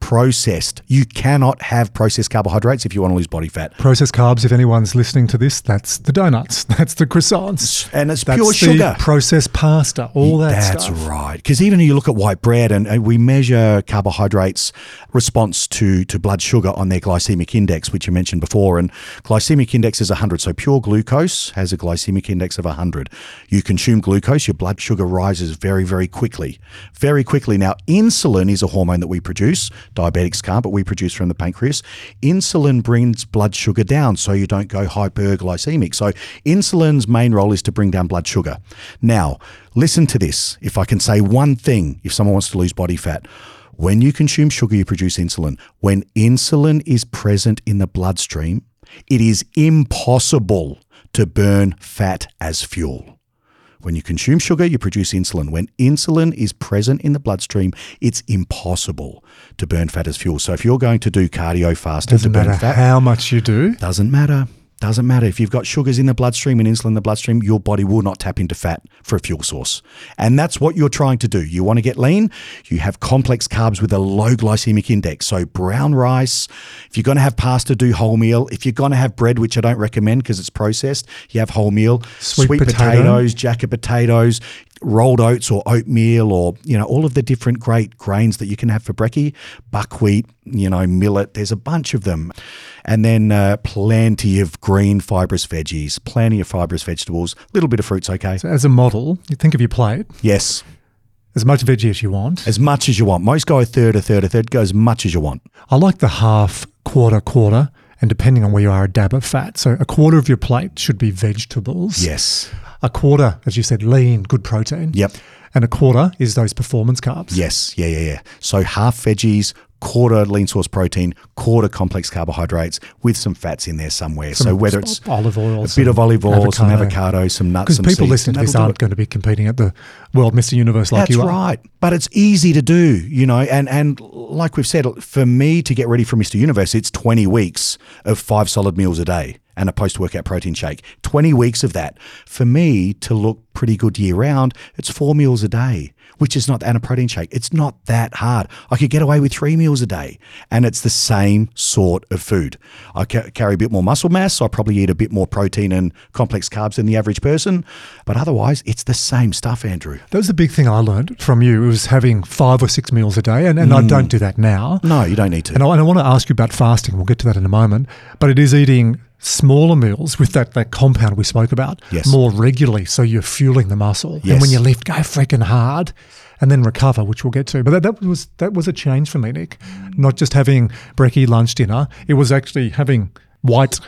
unprocessed. You cannot have processed carbohydrates if you want to lose body fat. Processed carbs, if anyone's listening to this, that's the donuts, that's the croissants. And it's That's pure sugar. processed pasta, all that That's stuff. right. Because even you look at white bread and, and we measure carbohydrates response to, to blood sugar on their glycemic index, which you mentioned before. And glycemic index is 100. So pure glucose has a glycemic index of 100. You consume glucose, your blood sugar rises very, very quickly. Very quickly. Now, insulin is a hormone that we produce. Diabetics can't, but we produce from the pancreas. Insulin brings blood sugar down so you don't go hyperglycemic. So, insulin's main role is to bring down blood sugar. Now, listen to this. If I can say one thing, if someone wants to lose body fat, when you consume sugar, you produce insulin. When insulin is present in the bloodstream, it is impossible to burn fat as fuel. When you consume sugar, you produce insulin. When insulin is present in the bloodstream, it's impossible to burn fat as fuel. So if you're going to do cardio fasting Doesn't to burn matter fat, how much you do. doesn't matter. Doesn't matter. If you've got sugars in the bloodstream and insulin in the bloodstream, your body will not tap into fat for a fuel source. And that's what you're trying to do. You want to get lean, you have complex carbs with a low glycemic index. So brown rice, if you're going to have pasta, do wholemeal. If you're going to have bread, which I don't recommend because it's processed, you have wholemeal. Sweet potato. potatoes, jacket potatoes, rolled oats or oatmeal or, you know, all of the different great grains that you can have for brekkie, buckwheat, you know, millet. There's a bunch of them. And then uh, plenty of green fibrous veggies, plenty of fibrous vegetables, a little bit of fruits, okay? So as a model, you think of your plate, Yes, as much veggie as you want. as much as you want. Most go a third, a third, a third. Go as much as you want. I like the half, quarter, quarter, and depending on where you are, a dab of fat. So a quarter of your plate should be vegetables. Yes. A quarter, as you said, lean, good protein. Yep. And a quarter is those performance carbs. Yes. Yeah, yeah, yeah. So half veggies, quarter lean source protein, quarter complex carbohydrates with some fats in there somewhere. so whether it's olive oil, a bit of olive oil, some avocado. avocado, some nuts, Because people seeds, listening to this aren't going to be competing at the World Mr. Universe like That's you are. That's right. But it's easy to do, you know, and and like we've said, for me to get ready for Mr. Universe, it's 20 weeks of five solid meals a day. and a post workout protein shake. 20 weeks of that. For me to look pretty good year round, it's four meals a day, which is not and a protein shake. It's not that hard. I could get away with three meals a day, and it's the same sort of food. I ca- carry a bit more muscle mass, so I probably eat a bit more protein and complex carbs than the average person, but otherwise, it's the same stuff, Andrew. That was the big thing I learned from you was having five or six meals a day, and, and I mm. don't do that now. No, you don't need to. And I, and I want to ask you about fasting. We'll get to that in a moment. But it is eating smaller meals with that, that compound we spoke about Yes. more regularly so you're fueling the muscle. And when you lift, go freaking hard and then recover, which we'll get to. But that, that was that was a change for me, Nick. Not just having brekkie, lunch, dinner. It was actually having white,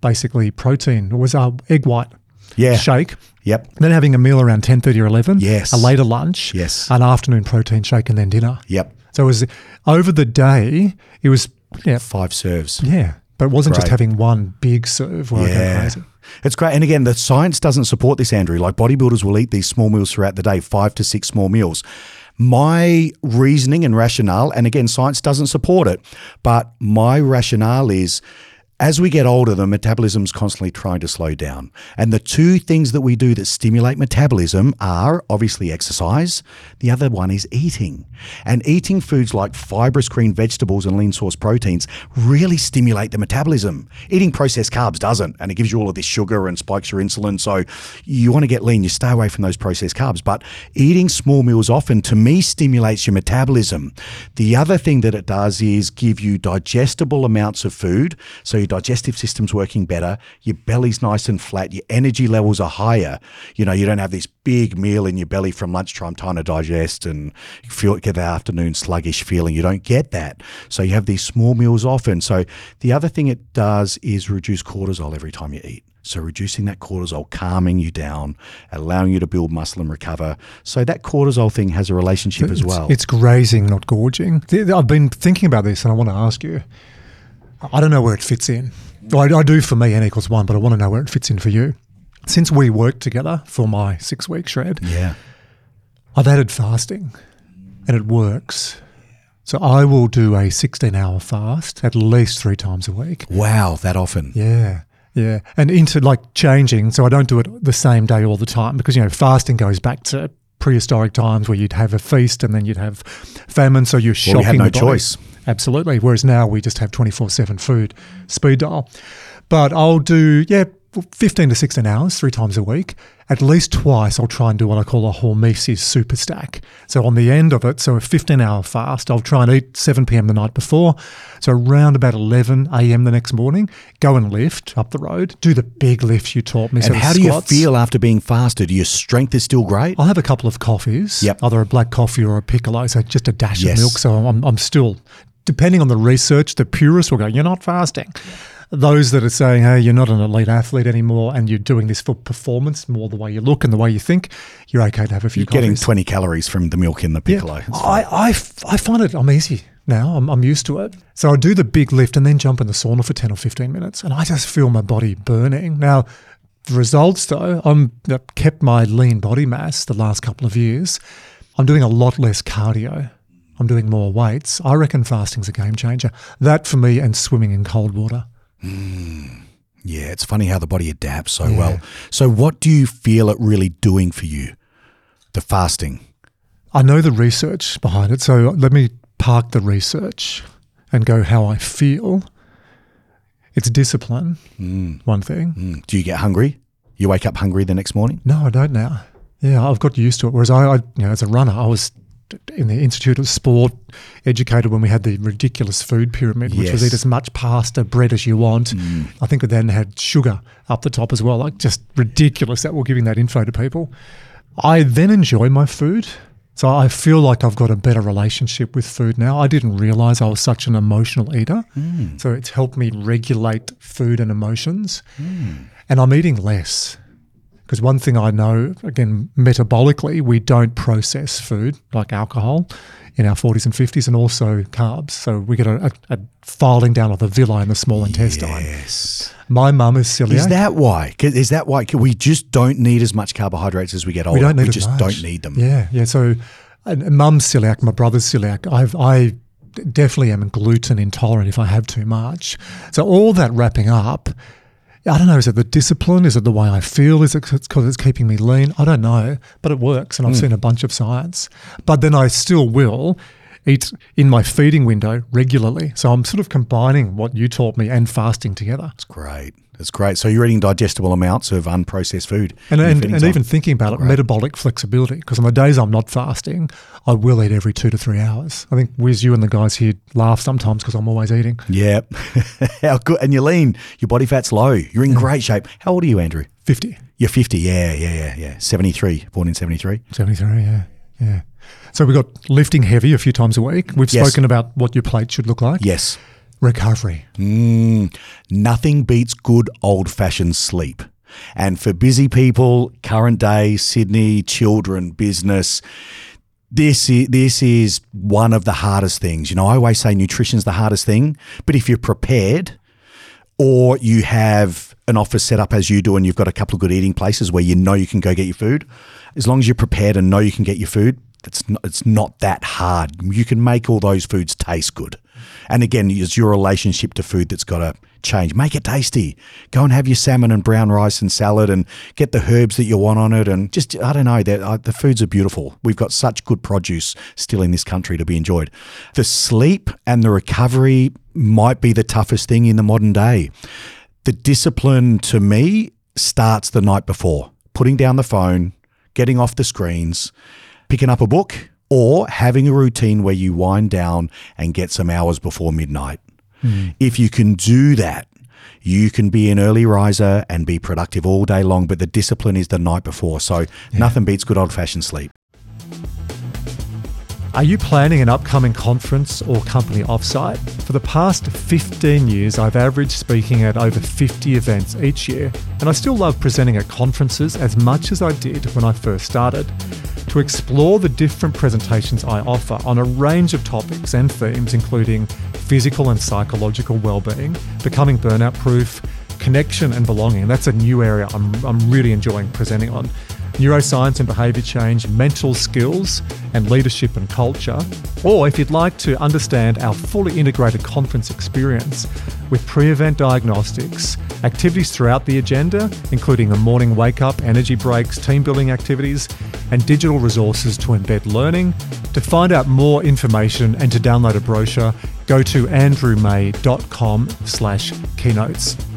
basically protein. It was uh, egg white Yeah. shake. Yep. Then having a meal around 10.30 or 11. Yes. A later lunch. Yes. An afternoon protein shake and then dinner. Yep. So it was over the day, it was, yeah, Five serves. yeah. But it wasn't just having one big serve where I go Yeah. crazy. It's great. And again, the science doesn't support this, Andrew. Like bodybuilders will eat these small meals throughout the day, five to six small meals. My reasoning and rationale, and again, science doesn't support it, but my rationale is as we get older, the metabolism's constantly trying to slow down. And the two things that we do that stimulate metabolism are obviously exercise. The other one is eating. And eating foods like fibrous green vegetables and lean source proteins really stimulate the metabolism. Eating processed carbs doesn't, and it gives you all of this sugar and spikes your insulin. So you want to get lean, you stay away from those processed carbs. But eating small meals often, to me, stimulates your metabolism. The other thing that it does is give you digestible amounts of food. So digestive system's working better, your belly's nice and flat, your energy levels are higher. You know, you don't have this big meal in your belly from lunchtime trying to digest and you feel get the afternoon sluggish feeling. You don't get that. So you have these small meals often. So the other thing it does is reduce cortisol every time you eat. So reducing that cortisol, calming you down, allowing you to build muscle and recover. So that cortisol thing has a relationship as well. It's grazing, not gorging. I've been thinking about this and I want to ask you. I don't know where it fits in. I, I do for me, n equals one, but I want to know where it fits in for you. Since we worked together for my six week shred, yeah. I've added fasting and it works. So I will do a 16 hour fast at least three times a week. Wow, that often. Yeah. Yeah. And into like changing. So I don't do it the same day all the time because, you know, fasting goes back to prehistoric times where you'd have a feast and then you'd have famine. So you're Well, shocking we had no choice. Absolutely. Whereas now we just have 24 7 food, speed dial. But I'll do, yeah, 15 to 16 hours, three times a week. At least twice, I'll try and do what I call a hormesis super stack. So on the end of it, so a 15 hour fast, I'll try and eat 7 p.m. the night before. So around about 11 a.m. the next morning, go and lift up the road, do the big lifts you taught me. so And the how do you feel after being fasted? Your strength is still great? I'll have a couple of coffees, Yep. either a black coffee or a piccolo, so just a dash Yes. of milk. So I'm, I'm still, depending on the research, the purists will go, you're not fasting. Those that are saying, hey, you're not an elite athlete anymore and you're doing this for performance, more the way you look and the way you think, you're okay to have a few You're getting 20 calories from the milk in the Yeah. piccolo. I, I, I, I find it, I'm easy now. I'm, I'm used to it. So I do the big lift and then jump in the sauna for 10 or 15 minutes. And I just feel my body burning. Now, the results though, I'm I've kept my lean body mass the last couple of years. I'm doing a lot less cardio. I'm doing more weights. I reckon fasting's a game changer. That for me and swimming in cold water. Yeah, it's funny how the body adapts so well. So, what do you feel it really doing for you? The fasting. I know the research behind it, so let me park the research and go how I feel. It's discipline, one thing. Mm. Do you get hungry? You wake up hungry the next morning? No, I don't now. Yeah, I've got used to it. Whereas I, I you know, as a runner, I was in the Institute of Sport educated when we had the ridiculous food pyramid, which was eat as much pasta, bread as you want. Mm. I think we then had sugar up the top as well, like just ridiculous that we're giving that info to people. I then enjoy my food. So I feel like I've got a better relationship with food now. I didn't realize I was such an emotional eater. Mm. So it's helped me regulate food and emotions. Mm. And I'm eating less. Because one thing I know, again, metabolically, we don't process food like alcohol in our 40s and 50s and also carbs. So we get a, a, a filing down of the villi in the small intestine. Yes. My mum is celiac. Is that why? Is that why? we just don't need as much carbohydrates as we get older? we don't need as just much. don't need them. Yeah, yeah. So, mum's celiac, my brother's celiac. I've, I definitely am gluten intolerant if I have too much. So all that wrapping up, I don't know. Is it the discipline? Is it the way I feel? Is it because it's keeping me lean? I don't know, but it works, and I've hmm. seen a bunch of science. But then I still will eat in my feeding window regularly. So I'm sort of combining what you taught me and fasting together. It's great. It's great. So you're eating digestible amounts of unprocessed food. And, and, and even thinking about it, metabolic flexibility, because on the days I'm not fasting, I will eat every two to three hours. I think Wiz, you and the guys here laugh sometimes because I'm always eating. Yeah. How good. And you're lean. Your body fat's low. You're in great shape. How old are you, Andrew? 50, You're 50. Yeah, yeah, yeah, yeah. 73. Born in 73. 73, yeah, yeah. So we've got lifting heavy a few times a week. We've Yes. spoken about what your plate should look like. Yes. Recovery. Mm, nothing beats good old fashioned sleep. And for busy people, current day, Sydney, children, business, this is, this is one of the hardest things. You know, I always say nutrition's the hardest thing, but if you're prepared or you have an office set up as you do and you've got a couple of good eating places where you know you can go get your food, as long as you're prepared and know you can get your food, it's not, it's not that hard. You can make all those foods taste good. And again, it's your relationship to food that's got to change. Make it tasty. Go and have your salmon and brown rice and salad and get the herbs that you want on it. And just, I don't know, the foods are beautiful. We've got such good produce still in this country to be enjoyed. The sleep and the recovery might be the toughest thing in the modern day. The discipline to me starts the night before, putting down the phone, getting off the screens, picking up a book, or having a routine where you wind down and get some hours before midnight. Hmm. If you can do that, you can be an early riser and be productive all day long, but the discipline is the night before. So nothing beats good old fashioned sleep. Are you planning an upcoming conference or company offsite? For the past 15 years, I've averaged speaking at over 50 events each year, and I still love presenting at conferences as much as I did when I first started. To explore the different presentations I offer on a range of topics and themes, including physical and psychological well-being, becoming burnout proof, connection and belonging. That's a new area I'm, I'm really enjoying presenting on neuroscience and behaviour change, mental skills, and leadership and culture. Or if you'd like to understand our fully integrated conference experience with pre event diagnostics, activities throughout the agenda, including a morning wake up, energy breaks, team building activities, and digital resources to embed learning. To find out more information and to download a brochure, go to andrewmay.com slash keynotes.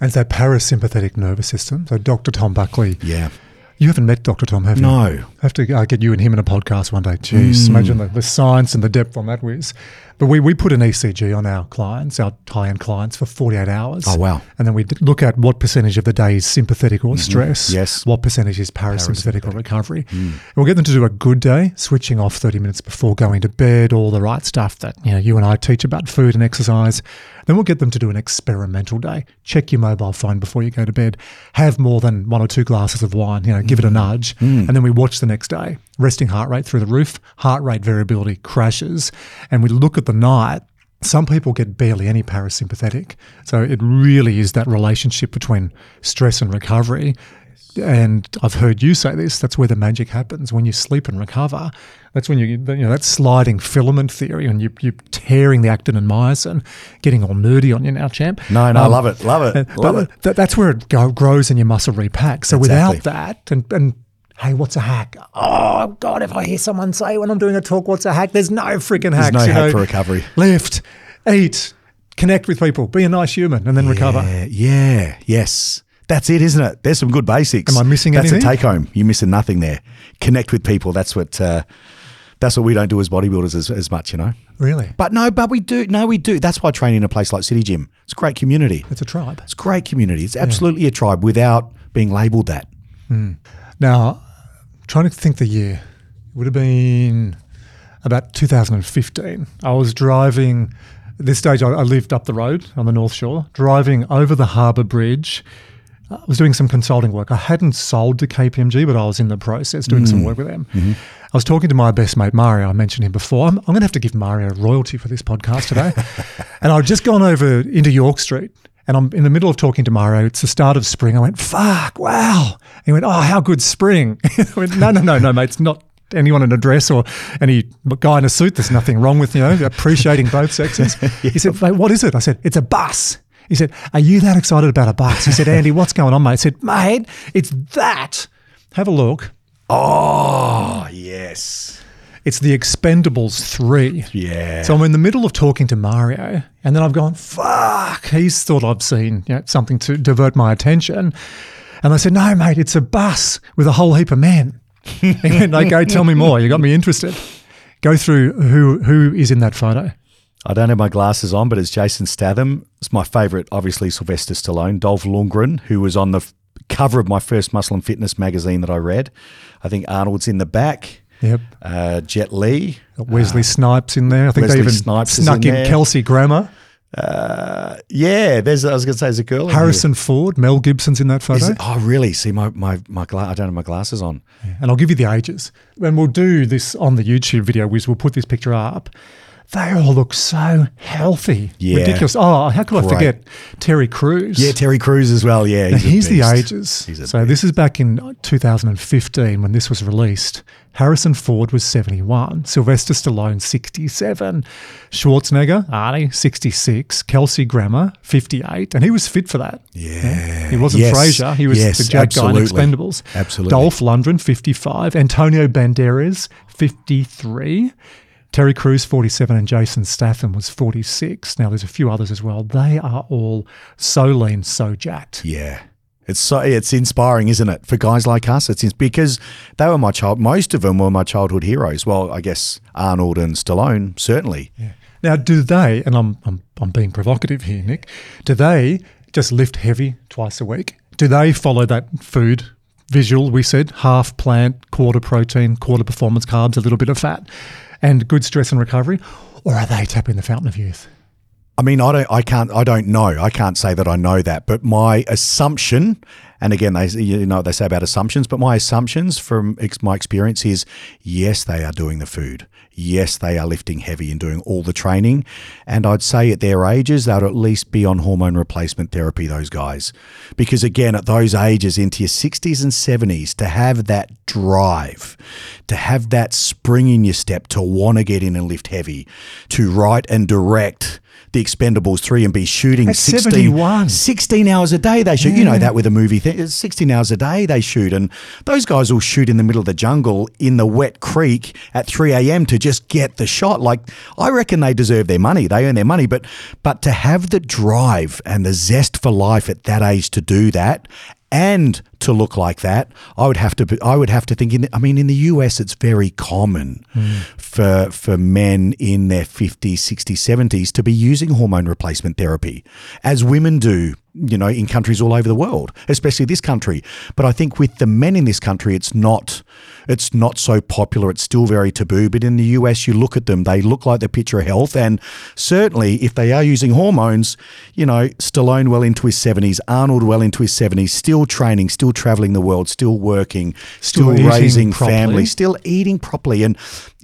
And it's so parasympathetic nervous system. So Dr. Tom Buckley. Yeah. You haven't met Dr. Tom, have you? No. I have to uh, get you and him in a podcast one day. Jeez, imagine the, the science and the depth on that whiz. But we, we put an ECG on our clients, our high-end clients, for 48 hours. Oh, wow. And then we look at what percentage of the day is sympathetic or mm-hmm. stress. Yes. What percentage is parasympathetic, or recovery. Mm. And we'll get them to do a good day, switching off 30 minutes before going to bed, all the right stuff that you know you and I teach about food and exercise. Then we'll get them to do an experimental day. Check your mobile phone before you go to bed. Have more than one or two glasses of wine, you know, give it a mm. nudge. Mm. And then we watch the next day. Resting heart rate through the roof, heart rate variability crashes. And we look at the night some people get barely any parasympathetic. So it really is that relationship between stress and recovery. And I've heard you say this. That's where the magic happens when you sleep and recover. That's when you, you know, that sliding filament theory, and you, you're tearing the actin and myosin, getting all nerdy on you now, champ. No, no, Um, love it. Love it. but Love it. that- that's where it go, grows and your muscle repacks. So Exactly. without that, and, and hey, what's a hack? Oh God, if I hear someone say when I'm doing a talk, what's a hack? There's no freaking hacks. There's no you hack know. for recovery. Lift, eat, connect with people, be a nice human, and then recover. Yeah, yeah, yes. That's it, isn't it? There's some good basics. Am I missing That's anything? That's a take home. You're missing nothing there. Connect with people. That's what. Uh, that's what we don't do as bodybuilders as, as much, you know. Really, But no, but we do. No, we do. That's why training in a place like City Gym. It's a great community. it's a tribe. It's a great community. It's absolutely a tribe without being labelled that. Now, trying to think the year, it would have been about 2015. I was driving. At this stage, I, I lived up the road on the North Shore, driving over the Harbour Bridge. I was doing some consulting work. I hadn't sold to KPMG, but I was in the process doing some mm. work with them. Mm-hmm. I was talking to my best mate Mario. I mentioned him before. I'm, I'm going to have to give Mario royalty for this podcast today. and I'd just gone over into York Street, and I'm in the middle of talking to Mario. It's the start of spring. I went, "Fuck, wow!" And he went, "Oh, how good spring!" I went, "No, no, no, no, mate. It's not." Anyone in a dress or any guy in a suit, there's nothing wrong with, you know, appreciating both sexes. He said, Mate, what is it? I said, it's a bus. He said, Are you that excited about a bus? He said, Andy, what's going on, mate? I said, Mate, it's that. Have a look. Oh, yes. It's the Expendables 3. Yeah. So I'm in the middle of talking to Mario, and then I've gone, fuck, he's thought I've seen you know, something to divert my attention. And I said, no, mate, it's a bus with a whole heap of men. and they go, tell me more. You got me interested. Go through who who is in that photo. I don't have my glasses on, but it's Jason Statham. It's my favourite, obviously, Sylvester Stallone. Dolph Lundgren, who was on the f- cover of my first Muscle and Fitness magazine that I read. I think Arnold's in the back. Yep. Uh, Jet Li. Wesley Snipes in there. I think Wesley they even Snipes snuck in in. Kelsey Grammer, Uh, yeah, there's. I was going to say, there's a girl. Harrison Ford, Mel Gibson's in that photo. Is it- oh, really? See, my my my gla- I don't have my glasses on. and I'll give you the ages. And we'll do this on the YouTube video, which we'll put this picture up. They all look so healthy. Yeah. Ridiculous. Oh, how could I forget Terry Crews? Yeah, Terry Crews as well. Yeah, he's here's the ages. He's so this is back in 2015 when this was released. Harrison Ford was 71, Sylvester Stallone 67, Schwarzenegger Arnie 66, Kelsey Grammer 58, and he was fit for that. Yeah. He wasn't Yes. Frasier. He was Yes, the Jack guy in. Expendables. Absolutely. Dolph Lundgren 55, Antonio Banderas 53. Terry Crews 47 and Jason Statham was 46. Now there's a few others as well. They are all so lean, so jacked. Yeah. It's so it's inspiring, isn't it, for guys like us? It's ins- because they were my child. Most of them were my childhood heroes. Well, I guess Arnold and Stallone certainly. Now, do they, and I'm, I'm, I'm being provocative here, Nick, do they just lift heavy twice a week? Do they follow that food visual we said, half plant, quarter protein, quarter performance carbs, a little bit of fat, and good stress and recovery? Or are they tapping the fountain of youth? I mean, I don't, I can't, I don't know. I can't say that I know that, but my assumption, and again, they, you know, what they say about assumptions, but my assumptions from ex- my experience is, yes, they are doing the food. Yes, they are lifting heavy and doing all the training. And I'd say at their ages, they'd at least be on hormone replacement therapy, those guys. Because again, at those ages, into your 60s and 70s, to have that drive, to have that spring in your step, to want to get in and lift heavy, to write and direct the Expendables 3 and be shooting At 16, 16 hours a day they shoot. You know that with a movie thing. It's 16 hours a day they shoot. And those guys will shoot in the middle of the jungle in the wet creek at 3 a.m. to just get the shot. Like, I reckon they deserve their money. They earn their money. But, but to have the drive and the zest for life at that age to do that and to look like that, I would have to. be- I would have to think. In, I mean, in the US, it's very common for for men in their fifties, sixties, seventies to be using hormone replacement therapy, as women do. You know, in countries all over the world, especially this country. But I think with the men in this country, it's not. It's not so popular. It's still very taboo. But in the US, you look at them; they look like the picture of health. And certainly, if they are using hormones, you know, Stallone well into his seventies, Arnold well into his seventies, still training, still traveling the world, still working, Still still, raising properly. family, still eating properly. And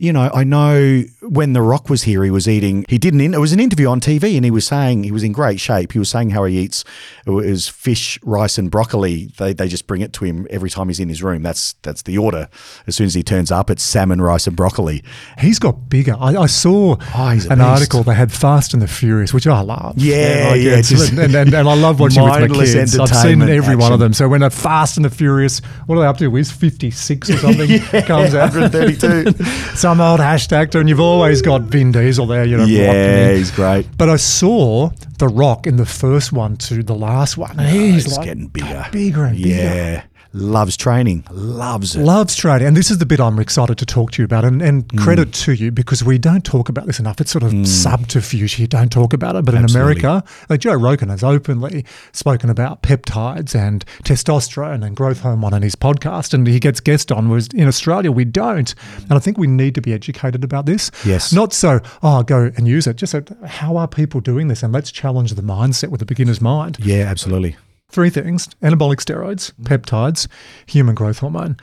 you know, I know when The Rock was here, he was eating. He didn't. It was an interview on TV, and he was saying he was in great shape. He was saying how he eats uh, it was fish, rice, and broccoli. They they just bring it to him every time he's in his room. That's that's the order. As soon as he turns up, it's salmon, rice, and broccoli. He's got bigger. I, I saw Oh, an beast. article they had Fast and the Furious, which I love. Yeah, like, yeah, just and, and, and I love watching with my kids. I've seen every one of them. So when a Fast and the Furious, what are they up to? Is fifty six or something comes out? 132. Some old hashtag, and you've always got Vin Diesel there. You know, yeah, he's great. But I saw The Rock in the first one to the last one, and oh, he's He's like getting bigger, bigger and bigger. Yeah, loves training, loves it. Loves trading. And this is the bit I'm excited to talk to you about. And, and Mm. credit to you because we don't talk about this enough. It's sort of subterfuge. You don't talk about it. But Absolutely. in America, like Joe Rogan has openly spoken about peptides and testosterone and growth hormone on his podcast. And he gets guest on. Whereas in Australia, we don't. And I think we need to be educated about this. Yes. Not so, oh, go and use it. Just so, how are people doing this? And let's challenge the mindset with a beginner's mind. Yeah, absolutely. Three things anabolic steroids, mm. peptides, human growth hormone.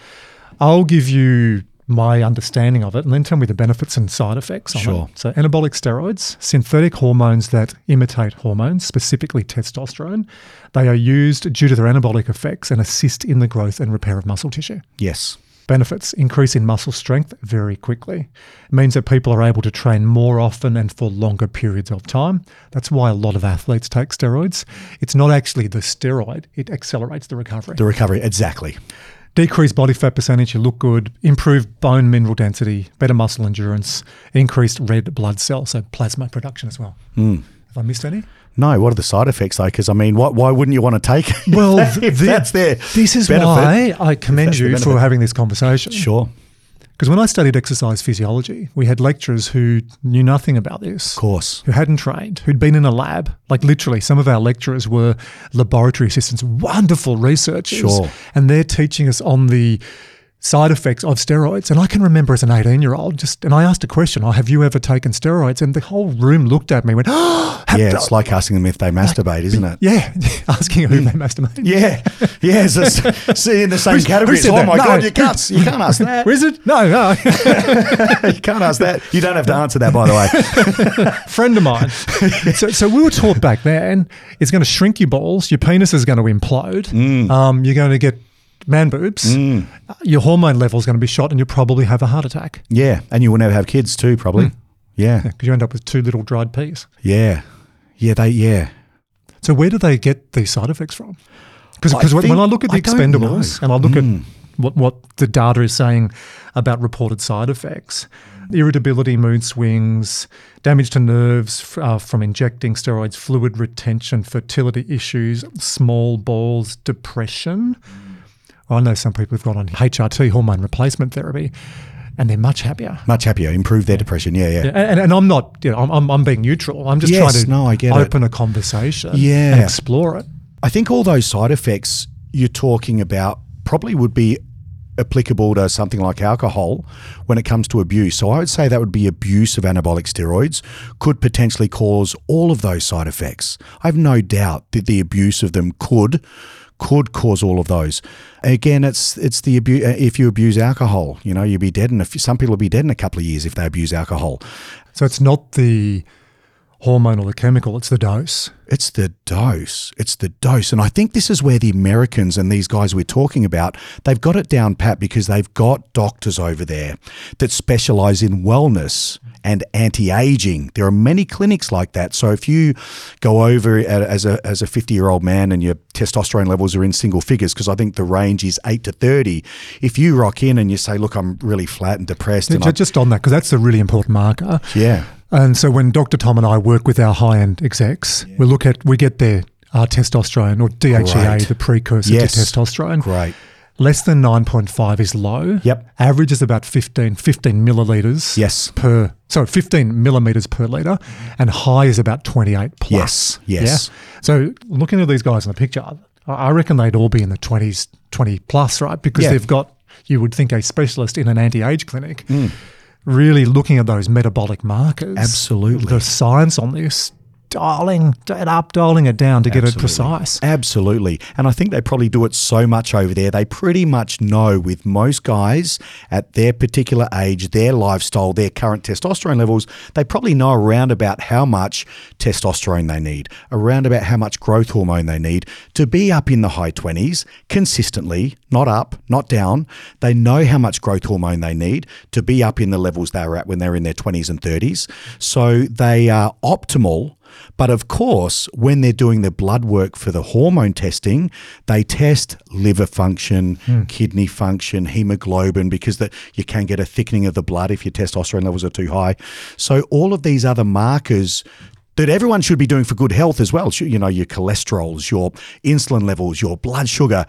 I'll give you my understanding of it and then tell me the benefits and side effects. Of Sure. It. So, anabolic steroids, synthetic hormones that imitate hormones, specifically testosterone, they are used due to their anabolic effects and assist in the growth and repair of muscle tissue. Yes. Benefits increase in muscle strength very quickly. It means that people are able to train more often and for longer periods of time. That's why a lot of athletes take steroids. It's not actually the steroid, it accelerates the recovery. The recovery, exactly. Decreased body fat percentage, you look good, improved bone mineral density, better muscle endurance, increased red blood cells, so plasma production as well. Mm. Have I missed any? No, what are the side effects though? Because I mean, why, why wouldn't you want to take? it Well, if the- that's there. This is benefit? why I commend you for having this conversation. Sure, Because when I studied exercise physiology, we had lecturers who knew nothing about this. of course. who hadn't trained, who'd been in a lab. Like literally, some of our lecturers were laboratory assistants, wonderful researchers. Sure. And they're teaching us on the side effects of steroids. And I can remember as an 18 year old, just, and I asked a question, oh, have you ever taken steroids? And the whole room looked at me and went, oh, have- Yeah, it's like asking them if they masturbate, isn't it? yeah, asking who they masturbate. Yeah, yeah. So, see, in the same Who's- category. who Oh that? my No. god, you can't, you can't ask that. Is it? No, no. you can't ask that. You don't have to answer that, by the way. friend of mine. so, so we were taught back then it's going to shrink your balls, your penis is going to implode, Mm. um, you're going to get man boobs, uh, your hormone level is going to be shot, and you'll probably have a heart attack Yeah, and you will never have kids too, probably. Yeah, because you end up with two little dried peas. yeah, yeah. They, yeah. So where do they get these side effects from? Because when I look at the I expendables and I look Mm. at what, what the data is saying about reported side effects, irritability, mood swings, damage to nerves uh, from injecting steroids, fluid retention, fertility issues, small balls, depression. I know some people have gone on HRT, hormone replacement therapy, and they're much happier. Much happier, improve their depression. Yeah, yeah. Yeah, and, and I'm not, you know, I'm, I'm, I'm being neutral. I'm just Yes, trying to no, I get it. open a conversation Yeah. and explore it. I think all those side effects you're talking about probably would be applicable to something like alcohol when it comes to abuse. So I would say that would be abuse of anabolic steroids could potentially cause all of those side effects. I have no doubt that the abuse of them could could cause all of those. Again, it's it's the abuse. Uh, if you abuse alcohol, you know, you'll be dead in a few, some people will be dead in a couple of years if they abuse alcohol. So it's not the hormone or the chemical, it's the dose. It's the dose. It's the dose. And I think this is where the Americans and these guys we're talking about, they've got it down pat because they've got doctors over there that specialize in wellness and anti-aging. There are many clinics like that. So if you go over as a as a 50-year-old man and your testosterone levels are in single figures because I think the range is 8 to 30, if you rock in and you say, "Look, I'm really flat and depressed and Ju- I, Just on that, because that's a really important marker. yeah. And so when Dr. Tom and I work with our high end execs, we look at, we get their uh, testosterone or DHEA, Great. the precursor Yes. to testosterone. Great. Less than 9.5 is low. Yep. Average is about 15, 15 milliliters Yes. per, sorry, 15 millimeters per liter. And high is about 28 plus. Yes, yes. Yeah? So looking at these guys in the picture, I reckon they'd all be in the 20s, 20 plus, right? Because Yeah. they've got, you would think, a specialist in an anti age clinic Hmm. really looking at those metabolic markers. Absolutely. The science on this, dialing it up, dialing it down to get it precise. Absolutely. And I think they probably do it so much over there. They pretty much know with most guys at their particular age, their lifestyle, their current testosterone levels, they probably know around about how much testosterone they need, around about how much growth hormone they need to be up in the high 20s consistently, not up, not down. They know how much growth hormone they need to be up in the levels they were at when they're in their 20s and 30s. So they are optimal. But of course, when they're doing the blood work for the hormone testing, they test liver function, hmm. kidney function, hemoglobin, because that you can get a thickening of the blood if your testosterone levels are too high. So all of these other markers that everyone should be doing for good health as well. You know, your cholesterols, your insulin levels, your blood sugar.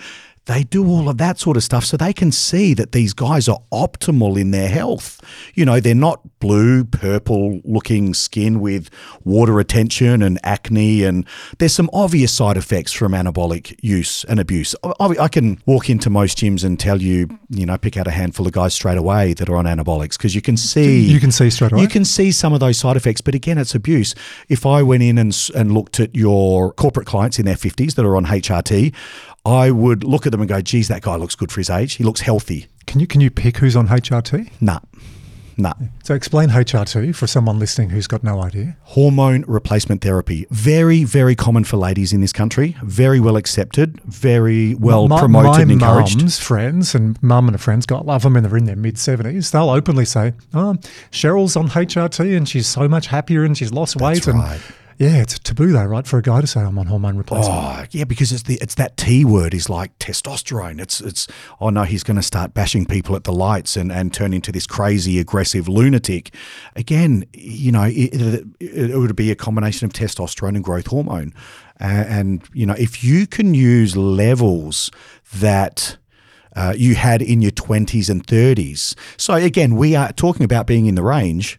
They do all of that sort of stuff so they can see that these guys are optimal in their health. You know, they're not blue, purple looking skin with water retention and acne. And there's some obvious side effects from anabolic use and abuse. I, I can walk into most gyms and tell you, you know, pick out a handful of guys straight away that are on anabolics because you can see. You can see straight away. You can see some of those side effects, but again, it's abuse. If I went in and, and looked at your corporate clients in their 50s that are on HRT, I would look at them and go, geez, that guy looks good for his age. He looks healthy. Can you can you pick who's on HRT? Nah. Nah. So explain HRT for someone listening who's got no idea. Hormone replacement therapy. Very, very common for ladies in this country. Very well accepted. Very well my, promoted my and encouraged. mum's friends and mum and her friends got love them and they're in their mid 70s. They'll openly say, Oh, Cheryl's on HRT and she's so much happier and she's lost weight. And right. Yeah, it's taboo though, right? For a guy to say I'm on hormone replacement. Oh, yeah, because it's the it's that T word is like testosterone. It's it's oh no, he's going to start bashing people at the lights and and turn into this crazy aggressive lunatic. Again, you know, it, it, it would be a combination of testosterone and growth hormone. And you know, if you can use levels that uh, you had in your 20s and 30s. So again, we are talking about being in the range.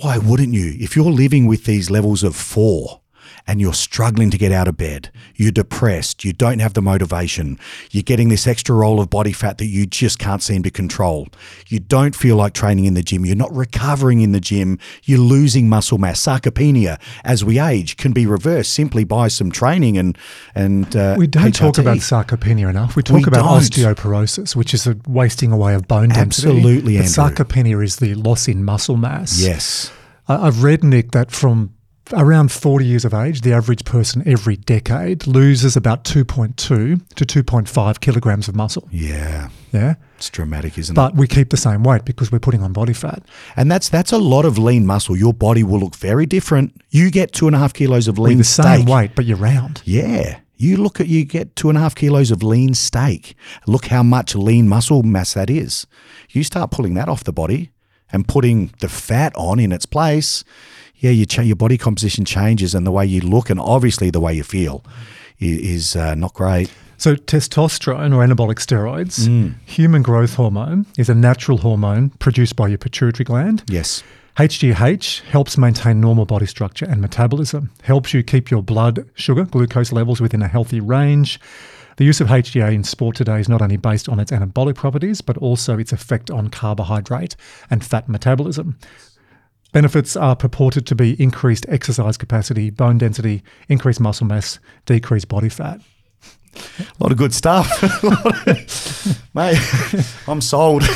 Why wouldn't you? If you're living with these levels of four and you're struggling to get out of bed, you're depressed, you don't have the motivation, you're getting this extra roll of body fat that you just can't seem to control, you don't feel like training in the gym, you're not recovering in the gym, you're losing muscle mass. Sarcopenia, as we age, can be reversed simply by some training and and uh, We don't talk about sarcopenia enough. We talk We about don't. osteoporosis, which is a wasting away of bone density. Absolutely, sarcopenia is the loss in muscle mass. Yes. I've read, Nick, that from around 40 years of age, the average person every decade loses about 2.2 to 2.5 kilograms of muscle. Yeah. Yeah. It's dramatic, isn't it? But we keep the same weight because we're putting on body fat. And that's that's a lot of lean muscle. Your body will look very different. You get two and a half kilos of lean We're the same steak. weight, but you're round. Yeah. You look at you get two and a half kilos of lean steak. Look how much lean muscle mass that is. You start pulling that off the body and putting the fat on in its place. Yeah, you cha- your body composition changes, and the way you look, and obviously the way you feel, is uh, not great. So, testosterone or anabolic steroids, Mm. human growth hormone, is a natural hormone produced by your pituitary gland. Yes. HGH helps maintain normal body structure and metabolism, helps you keep your blood sugar, glucose levels within a healthy range. The use of HGH in sport today is not only based on its anabolic properties, but also its effect on carbohydrate and fat metabolism. Benefits are purported to be increased exercise capacity, bone density, increased muscle mass, decreased body fat. A lot of good stuff. Mate, I'm sold.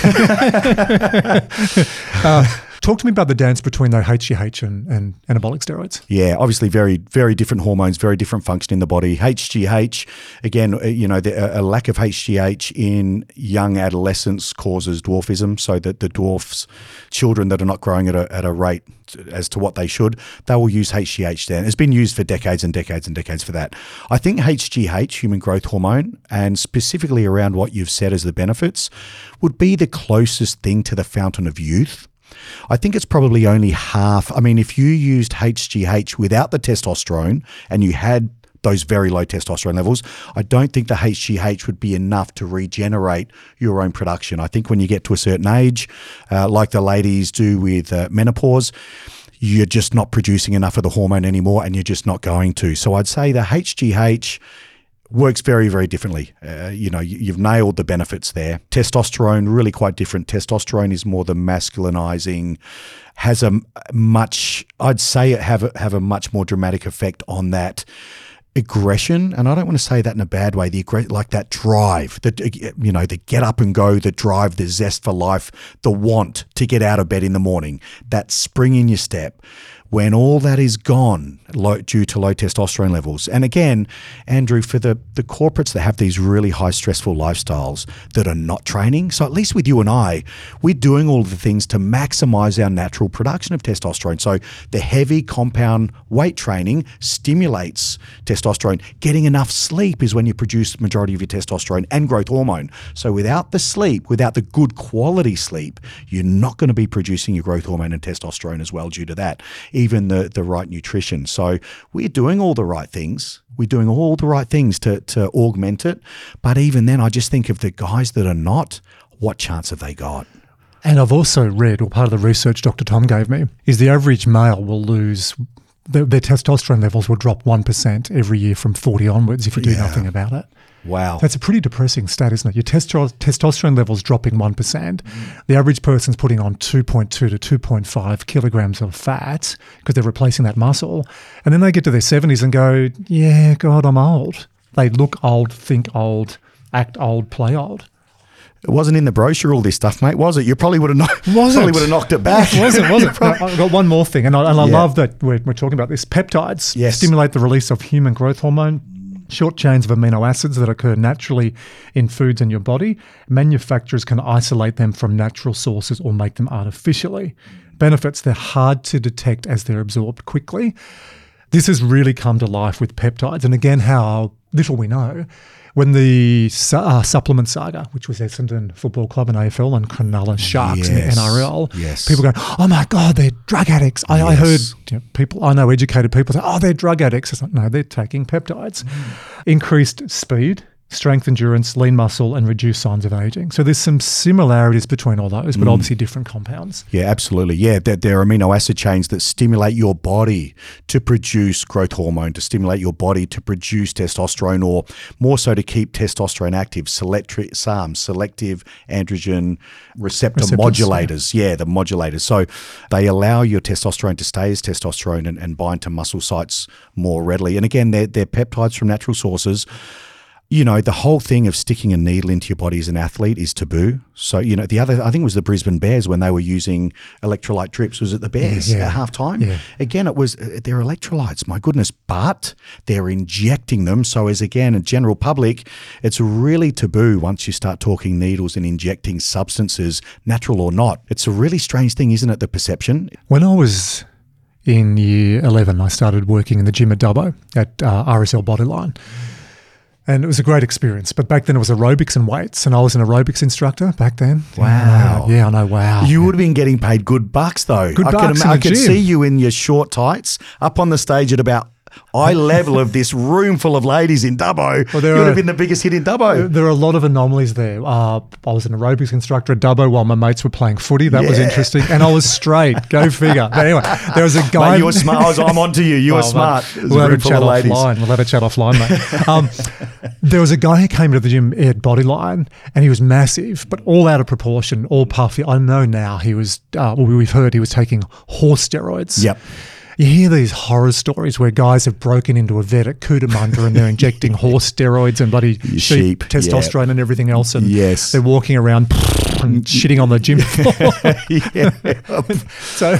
Uh, Talk to me about the dance between the HGH and, and anabolic steroids. Yeah, obviously very, very different hormones, very different function in the body. HGH, again, uh, you know, the, a lack of HGH in young adolescents causes dwarfism. So that the dwarfs, children that are not growing at a, at a rate as to what they should, they will use HGH then. It's been used for decades and decades and decades for that. I think HGH, human growth hormone, and specifically around what you've said as the benefits, would be the closest thing to the fountain of youth. I think it's probably only half. I mean, if you used HGH without the testosterone and you had those very low testosterone levels, I don't think the HGH would be enough to regenerate your own production. I think when you get to a certain age, uh, like the ladies do with uh, menopause, you're just not producing enough of the hormone anymore and you're just not going to. So I'd say the HGH works very, very differently. Uh, you know, you, you've nailed the benefits there. Testosterone, really quite different. Testosterone is more the masculinizing, has a much, I'd say it have a, have a much more dramatic effect on that aggression. And I don't want to say that in a bad way. The like that drive, the you know, the get up and go, the drive, the zest for life, the want to get out of bed in the morning, that spring in your step when all that is gone low, due to low testosterone levels. And again, Andrew, for the, the corporates that have these really high stressful lifestyles that are not training, so at least with you and I, we're doing all the things to maximize our natural production of testosterone. So the heavy compound weight training stimulates testosterone. Getting enough sleep is when you produce majority of your testosterone and growth hormone. So without the sleep, without the good quality sleep, you're not going to be producing your growth hormone and testosterone as well due to that even the, the right nutrition. So we're doing all the right things. We're doing all the right things to, to augment it. But even then, I just think of the guys that are not, what chance have they got? And I've also read, or part of the research Dr. Tom gave me, is the average male will lose their, their testosterone levels will drop 1% every year from 40 onwards if you do Yeah. nothing about it. Wow. That's a pretty depressing stat, isn't it? Your testo- testosterone levels dropping 1%. The average person's putting on 2.2 to 2.5 kilograms of fat because they're replacing that muscle. And then they get to their 70s and go, yeah, God, I'm old. They look old, think old, act old, play old. It wasn't in the brochure, all this stuff, mate, was it? You probably would have knocked, probably it? would have knocked it back. was it? Was it? Now, I've got one more thing, and I, and I Yeah. love that we're, we're talking about this. Peptides Yes. stimulate the release of human growth hormone, short chains of amino acids that occur naturally in foods in your body. Manufacturers can isolate them from natural sources or make them artificially. Benefits they're hard to detect as they're absorbed quickly. This has really come to life with peptides, and again, how little we know. When the uh, supplement saga, which was Essendon Football Club and AFL and Cronulla Sharks in the NRL, Yes. people going, "Oh my God, they're drug addicts." I, I heard you know, people I know, educated people say, "Oh, they're drug addicts." It's like, no, they're taking peptides. Increased speed, strength, endurance, lean muscle, and reduce signs of aging. So there's some similarities between all those, but mm. obviously different compounds. Yeah, absolutely. Yeah, there are amino acid chains that stimulate your body to produce growth hormone, to stimulate your body to produce testosterone, or more so to keep testosterone active. Selectri- SARM, selective androgen receptor Receptors, modulators. Yeah. the modulators. So they allow your testosterone to stay as testosterone and, and bind to muscle sites more readily. And again, they're, they're peptides from natural sources you know, the whole thing of sticking a needle into your body as an athlete is taboo. So, you know, the other, I think it was the Brisbane Bears when they were using electrolyte drips. Was it the Bears Yeah, yeah. at half time? Yeah. Again, it was, uh, they're electrolytes, my goodness, but they're injecting them. So, as again, a general public, it's really taboo once you start talking needles and injecting substances, natural or not. It's a really strange thing, isn't it? The perception. When I was in year 11, I started working in the gym at Dubbo at uh, RSL Bodyline. And it was a great experience. But back then it was aerobics and weights, and I was an aerobics instructor back then. Wow. Yeah, I know. Wow. You would have been getting paid good bucks though. Good I bucks could, I could see you in your short tights up on the stage at about eye level of this room full of ladies in Dubbo. Well, you would are- have been the biggest hit in Dubbo. There are a lot of anomalies there. Uh, I was an aerobics instructor at Dubbo while my mates were playing footy. That was interesting. And I was straight. Go figure. But anyway, there was a guy. Mate, you were smart. I was, I'm on to you. You were Well, smart. mate, We'll have a chat offline. We'll have a chat offline, mate. Um, there was a guy who came to the gym at Bodyline, and he was massive, but all out of proportion, all puffy. I know now he was. Uh, well, we've heard he was taking horse steroids. Yep. You hear these horror stories where guys have broken into a vet at Cootamundra and they're injecting horse steroids and bloody sheep, sheep, yeah. testosterone and everything else, and Yes. they're walking around and shitting on the gym floor. So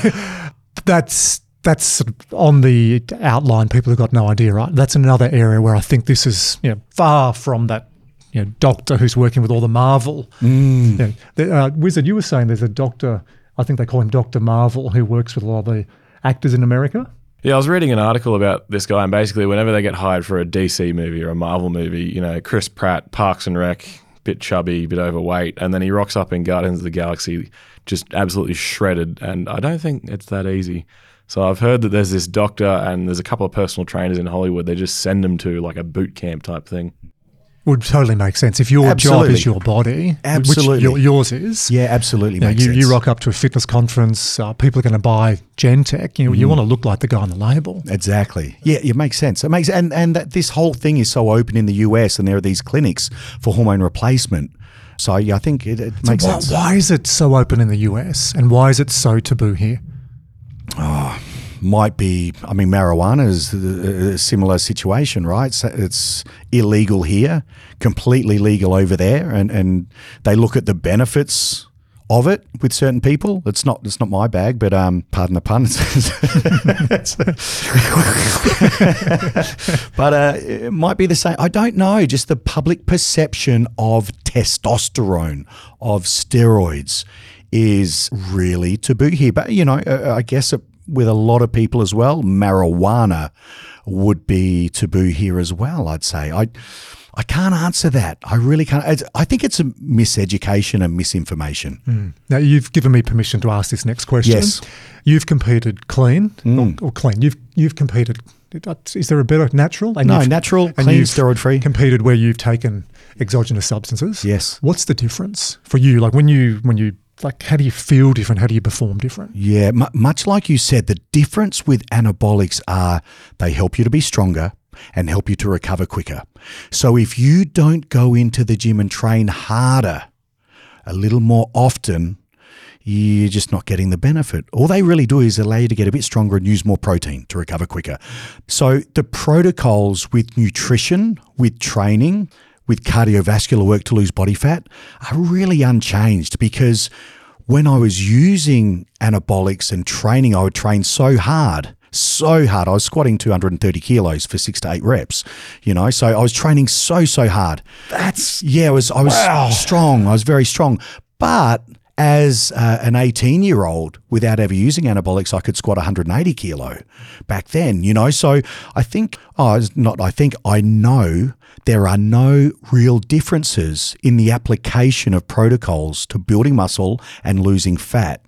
that's that's on the outline. People have got no idea, right? That's another area where I think this is you know far from that you know doctor who's working with all the Marvel. Mm. You know, the, uh, Wizard, you were saying there's a doctor. I think they call him Doctor Marvel, who works with a lot of the actors in America. Yeah, I was reading an article about this guy, and basically, whenever they get hired for a DC movie or a Marvel movie, you know, Chris Pratt, Parks and Rec, bit chubby, bit overweight, and then he rocks up in Guardians of the Galaxy, just absolutely shredded. And I don't think it's that easy. So I've heard that there's this doctor, and there's a couple of personal trainers in Hollywood. They just send them to like a boot camp type thing. Would totally make sense if your job is your body, Absolutely. which your, yours is. Yeah, absolutely. You, know, makes you, you sense. rock up to a fitness conference. Uh, people are going to buy Gen-Tec. You know, Mm. you want to look like the guy on the label. Exactly. Yeah, it makes sense. It makes and and that this whole thing is so open in the US, and there are these clinics for hormone replacement. So yeah, I think it, it makes why, sense. why is it so open in the US and why is it so taboo here? Might be. I mean, marijuana is a similar situation, right? So it's illegal here, completely legal over there, and and they look at the benefits of it with certain people. It's not it's not my bag, but um, pardon the pun. but uh, it might be the same. I don't know. Just the public perception of testosterone, of steroids, is really taboo here. But you know, uh, I guess it, with a lot of people as well, marijuana would be taboo here as well. I'd say. I. I can't answer that. I really can't. I think it's a miseducation and misinformation. Hmm. Now, you've given me permission to ask this next question. Yes. You've competed clean hmm. or, or clean. You've you've competed. Is there a better natural? And No, natural, and clean, you've steroid-free. Competed where you've taken exogenous substances. Yes. What's the difference for you? Like when you when you like, how do you feel different? How do you perform different? Yeah, mu much like you said, the difference with anabolics are they help you to be stronger and help you to recover quicker. So if you don't go into the gym and train harder, a little more often, you're just not getting the benefit. All they really do is allow you to get a bit stronger and use more protein to recover quicker. So the protocols with nutrition, with training, with cardiovascular work to lose body fat are really unchanged because when I was using anabolics and training, I would train so hard, so hard. I was squatting 230 kilos for six to eight reps, you know, so I was training so, so hard. That's Yeah, I was, I was Wow. strong. I was very strong. But as uh, an 18 year old, without ever using anabolics, I could squat 180 kilo back then, you know. So I think, oh, not I think, I know there are no real differences in the application of protocols to building muscle and losing fat,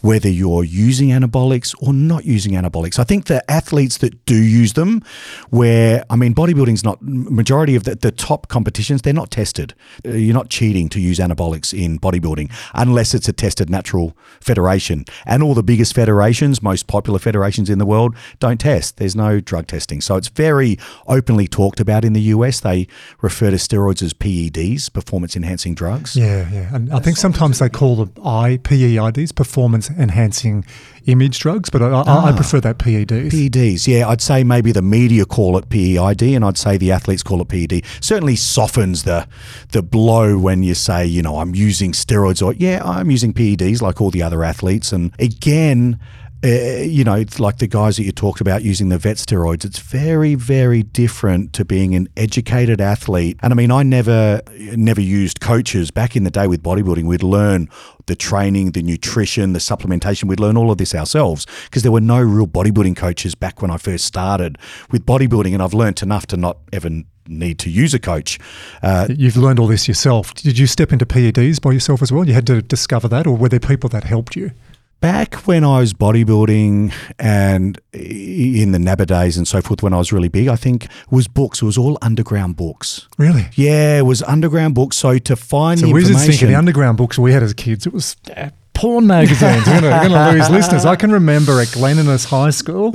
whether you're using anabolics or not using anabolics. I think the athletes that do use them, where, I mean, bodybuilding's not, majority of the, the top competitions, they're not tested. Uh, You're not cheating to use anabolics in bodybuilding unless it's a tested natural federation. And all the biggest federations, most popular federations in the world, don't test. There's no drug testing. So it's very openly talked about in the US. They refer to steroids as PEDs, performance enhancing drugs. Yeah, yeah. And I think sometimes they call them I, PEIDs, performance enhancing image drugs, but I, I, I ah. prefer that PEDs. PEDs, yeah, I'd say maybe the media call it PEID, and I'd say the athletes call it PED. Certainly softens the the blow when you say, you know, I'm using steroids, or yeah, I'm using PEDs like all the other athletes. And again, uh, you know, it's like the guys that you talked about using the vet steroids, it's very, very different to being an educated athlete. And I mean, I never, never used coaches back in the day with bodybuilding. We'd learn the training, the nutrition, the supplementation. We'd learn all of this ourselves because there were no real bodybuilding coaches back when I first started with bodybuilding. And I've learnt enough to not ever need to use a coach. Uh, You've learned all this yourself. Did you step into PEDs by yourself as well? You had to discover that, or were there people that helped you? Back when I was bodybuilding and in the NABBA days and so forth, when I was really big, I think it was books. It was all underground books. Really? Yeah, it was underground books. So to find So the we just information, the underground books we had as kids. It was porn magazines. We're going to lose listeners. I can remember at Glenninus High School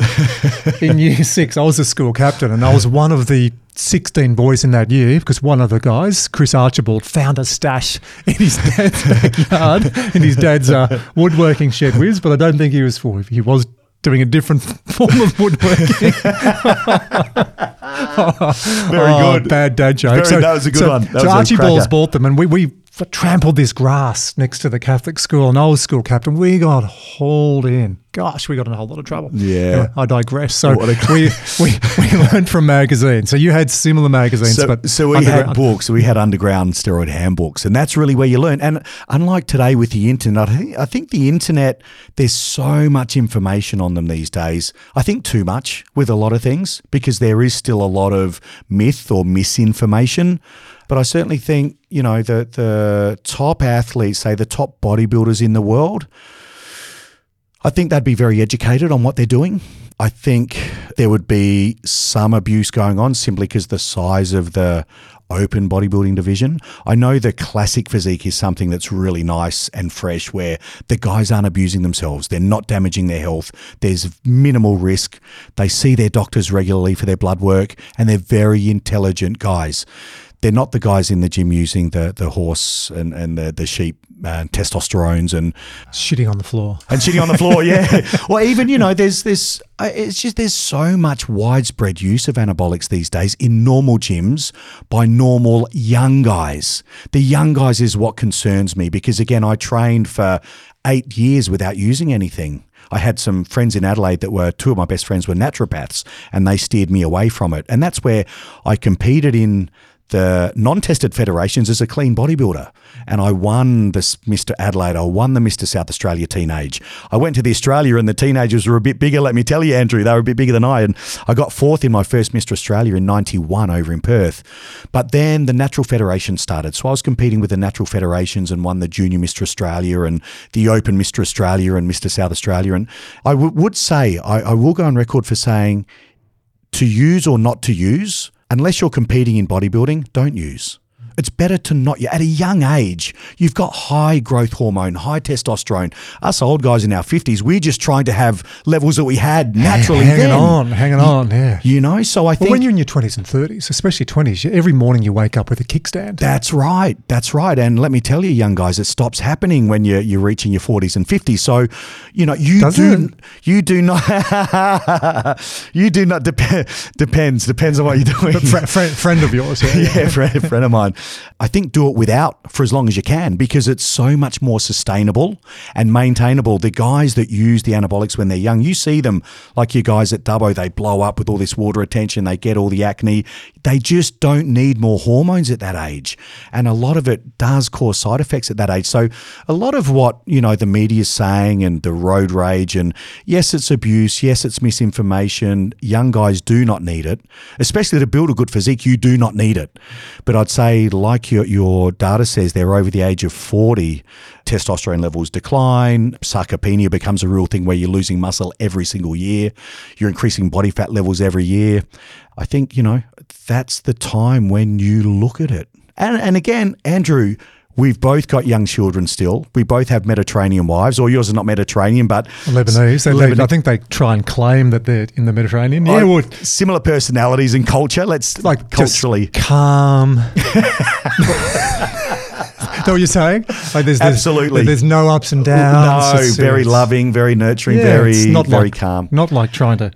in year six, I was a school captain and I was one of the 16 boys in that year because one of the guys, Chris Archibald, found a stash in his dad's backyard in his dad's uh, woodworking shed whiz, but I don't think he was for He was doing a different form of woodworking. Very Oh, good. Bad dad joke. Very- that was a good so, one. That so Archie Balls bought them, and we we trampled this grass next to the Catholic school, an old school captain. We got hauled in. Gosh, we got in a whole lot of trouble. Yeah. Anyway, I digress. So we, we we learned from magazines. So you had similar magazines, So, but so we had books, we had underground steroid handbooks, and that's really where you learn. And unlike today with the internet, I think the internet, there's so much information on them these days. I think too much with a lot of things because there is still a lot of myth or misinformation. But I certainly think, you know, the, the top athletes, say the top bodybuilders in the world, I think they'd be very educated on what they're doing. I think there would be some abuse going on simply because the size of the open bodybuilding division. I know the classic physique is something that's really nice and fresh where the guys aren't abusing themselves. They're not damaging their health. There's minimal risk. They see their doctors regularly for their blood work and they're very intelligent guys. They're not the guys in the gym using the, the horse and, and the, the sheep uh, testosterones and shitting on the floor. and shitting on the floor. Yeah. well, even you know, there's this. uh, It's just there's so much widespread use of anabolics these days in normal gyms by normal young guys. The young guys is what concerns me because again, I trained for eight years without using anything. I had some friends in Adelaide that were two of my best friends were naturopaths, and they steered me away from it. And that's where I competed in the non-tested federations as a clean bodybuilder, and I won this Mr. Adelaide. I won the Mr. South Australia teenage. I went to the Australia, and the teenagers were a bit bigger. Let me tell you, Andrew, they were a bit bigger than I, and I got fourth in my first Mr. Australia in '91 over in Perth. But then the Natural Federation started, so I was competing with the Natural Federations and won the Junior Mr. Australia and the Open Mr. Australia and Mr. South Australia. And I w- would say I, I will go on record for saying to use or not to use, unless you're competing in bodybuilding, don't use. It's better to not. At a young age, you've got high growth hormone, high testosterone. Us old guys in our 50s, we're just trying to have levels that we had naturally hanging then. on, hanging on, yeah. You know, so I Well, think when you're in your 20s and 30s, especially 20s, every morning you wake up with a kickstand. That's right. That's right. And let me tell you, young guys, it stops happening when you're you're reaching your forties and fifties. So, you know, you Does do it? you do not you do not dep- depends depends on what you're doing. Fri friend, friend of yours, yeah. yeah, friend, friend of mine. I think do it without for as long as you can because it's so much more sustainable and maintainable. The guys that use the anabolics when they're young, you see them like you guys at Dubbo, they blow up with all this water retention, they get all the acne. They just don't need more hormones at that age. And a lot of it does cause side effects at that age. So a lot of what, you know, the media is saying and the road rage and yes, it's abuse, yes, it's misinformation. Young guys do not need it, especially to build a good physique. You do not need it. But I'd say, like your, your data says, they're over the age of 40, testosterone levels decline, sarcopenia becomes a real thing where you're losing muscle every single year, you're increasing body fat levels every year. I think, you know, that's the time when you look at it. And, and again, Andrew, we've both got young children still. We both have Mediterranean wives, or yours are not Mediterranean, but Lebanese. They, Lebanese. I think they try and claim that they're in the Mediterranean. Yeah, well, similar personalities and culture. Let's like culturally. calm. Is that what you're saying? Like there's, there's, Absolutely. There's no ups and downs. no, It's- very it's- loving, very nurturing, Yeah, very not very like, calm. Not like trying to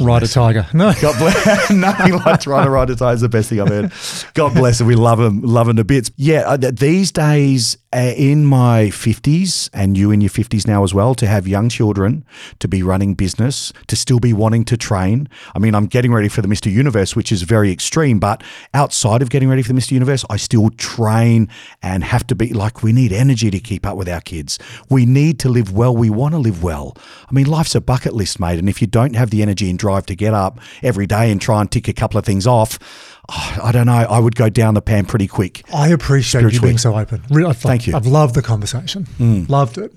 ride a tiger. No. God bless. Nothing like trying to ride a tiger is the best thing I've heard. God bless her. We love them, love them to bits. Yeah, uh, these days uh, in my 50s, and you in your 50s now as well, to have young children, to be running business, to still be wanting to train. I mean, I'm getting ready for the Mr. Universe, which is very extreme, but outside of getting ready for the Mr. Universe, I still train and have to be like, we need energy to keep up with our kids. We need to live well. We want to live well. I mean, life's a bucket list, mate. And if you don't have the energy and drive to get up every day and try and tick a couple of things off, oh, I don't know. I would go down the pan pretty quick. I appreciate you being so open. Re- I've, Thank you. I've loved the conversation. Mm. Loved it.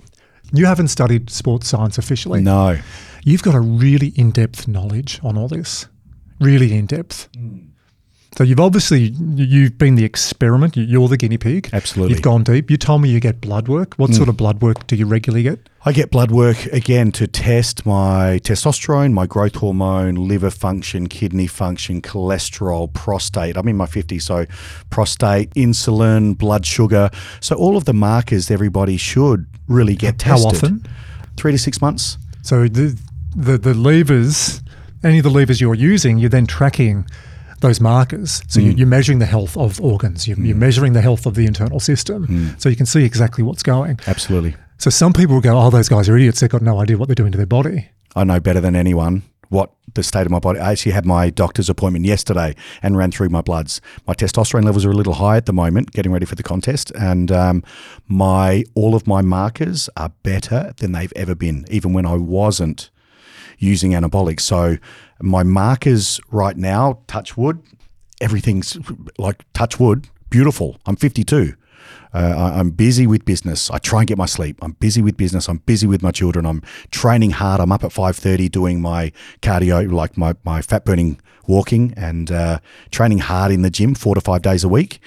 You haven't studied sports science officially. No. You've got a really in depth knowledge on all this. Really in depth. Mm. So you've obviously you've been the experiment. You- You're the guinea pig. Absolutely. You've gone deep. You told me you get blood work. What mm. sort of blood work do you regularly get? I get blood work again to test my testosterone, my growth hormone, liver function, kidney function, cholesterol, prostate. I'm in my 50s, so prostate, insulin, blood sugar. So all of the markers everybody should really get How tested. How often? Three to six months. So the the the levers, any of the levers you're using, you're then tracking those markers. So you, mm. you're measuring the health of organs. You're, you're mm. measuring the health of the internal system. Mm. So you can see exactly what's going. Absolutely. So some people will go, "Oh, those guys are idiots. They've got no idea what they're doing to their body." I know better than anyone what the state of my body. I actually had my doctor's appointment yesterday and ran through my bloods. My testosterone levels are a little high at the moment, getting ready for the contest, and um, my all of my markers are better than they've ever been, even when I wasn't using anabolics. So my markers right now, touch wood, everything's like touch wood, beautiful. I'm 52. Uh, I- I'm busy with business. I try and get my sleep. I'm busy with business. I'm busy with my children. I'm training hard. I'm up at 5:30 doing my cardio, like my my fat burning walking, and uh, training hard in the gym four to five days a week.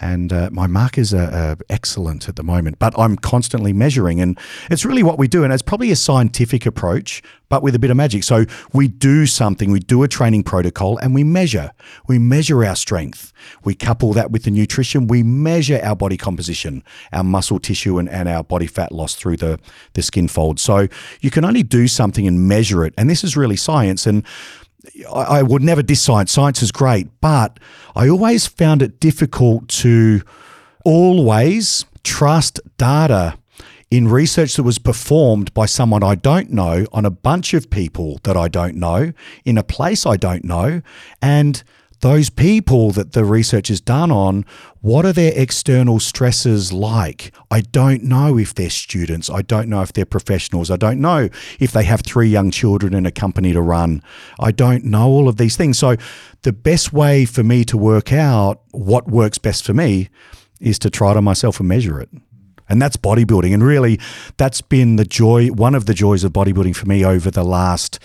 And uh, my markers are, are excellent at the moment, but I'm constantly measuring, and it's really what we do. And it's probably a scientific approach, but with a bit of magic. So we do something, we do a training protocol, and we measure. We measure our strength. We couple that with the nutrition. We measure our body composition, our muscle tissue, and, and our body fat loss through the, the skin fold. So you can only do something and measure it. And this is really science. And I, I would never diss science. Science is great, but I always found it difficult to always trust data in research that was performed by someone I don't know on a bunch of people that I don't know in a place I don't know. And those people that the research is done on, what are their external stresses like? I don't know if they're students. I don't know if they're professionals. I don't know if they have three young children and a company to run. I don't know all of these things. So, the best way for me to work out what works best for me is to try it on myself and measure it. And that's bodybuilding. And really, that's been the joy, one of the joys of bodybuilding for me over the last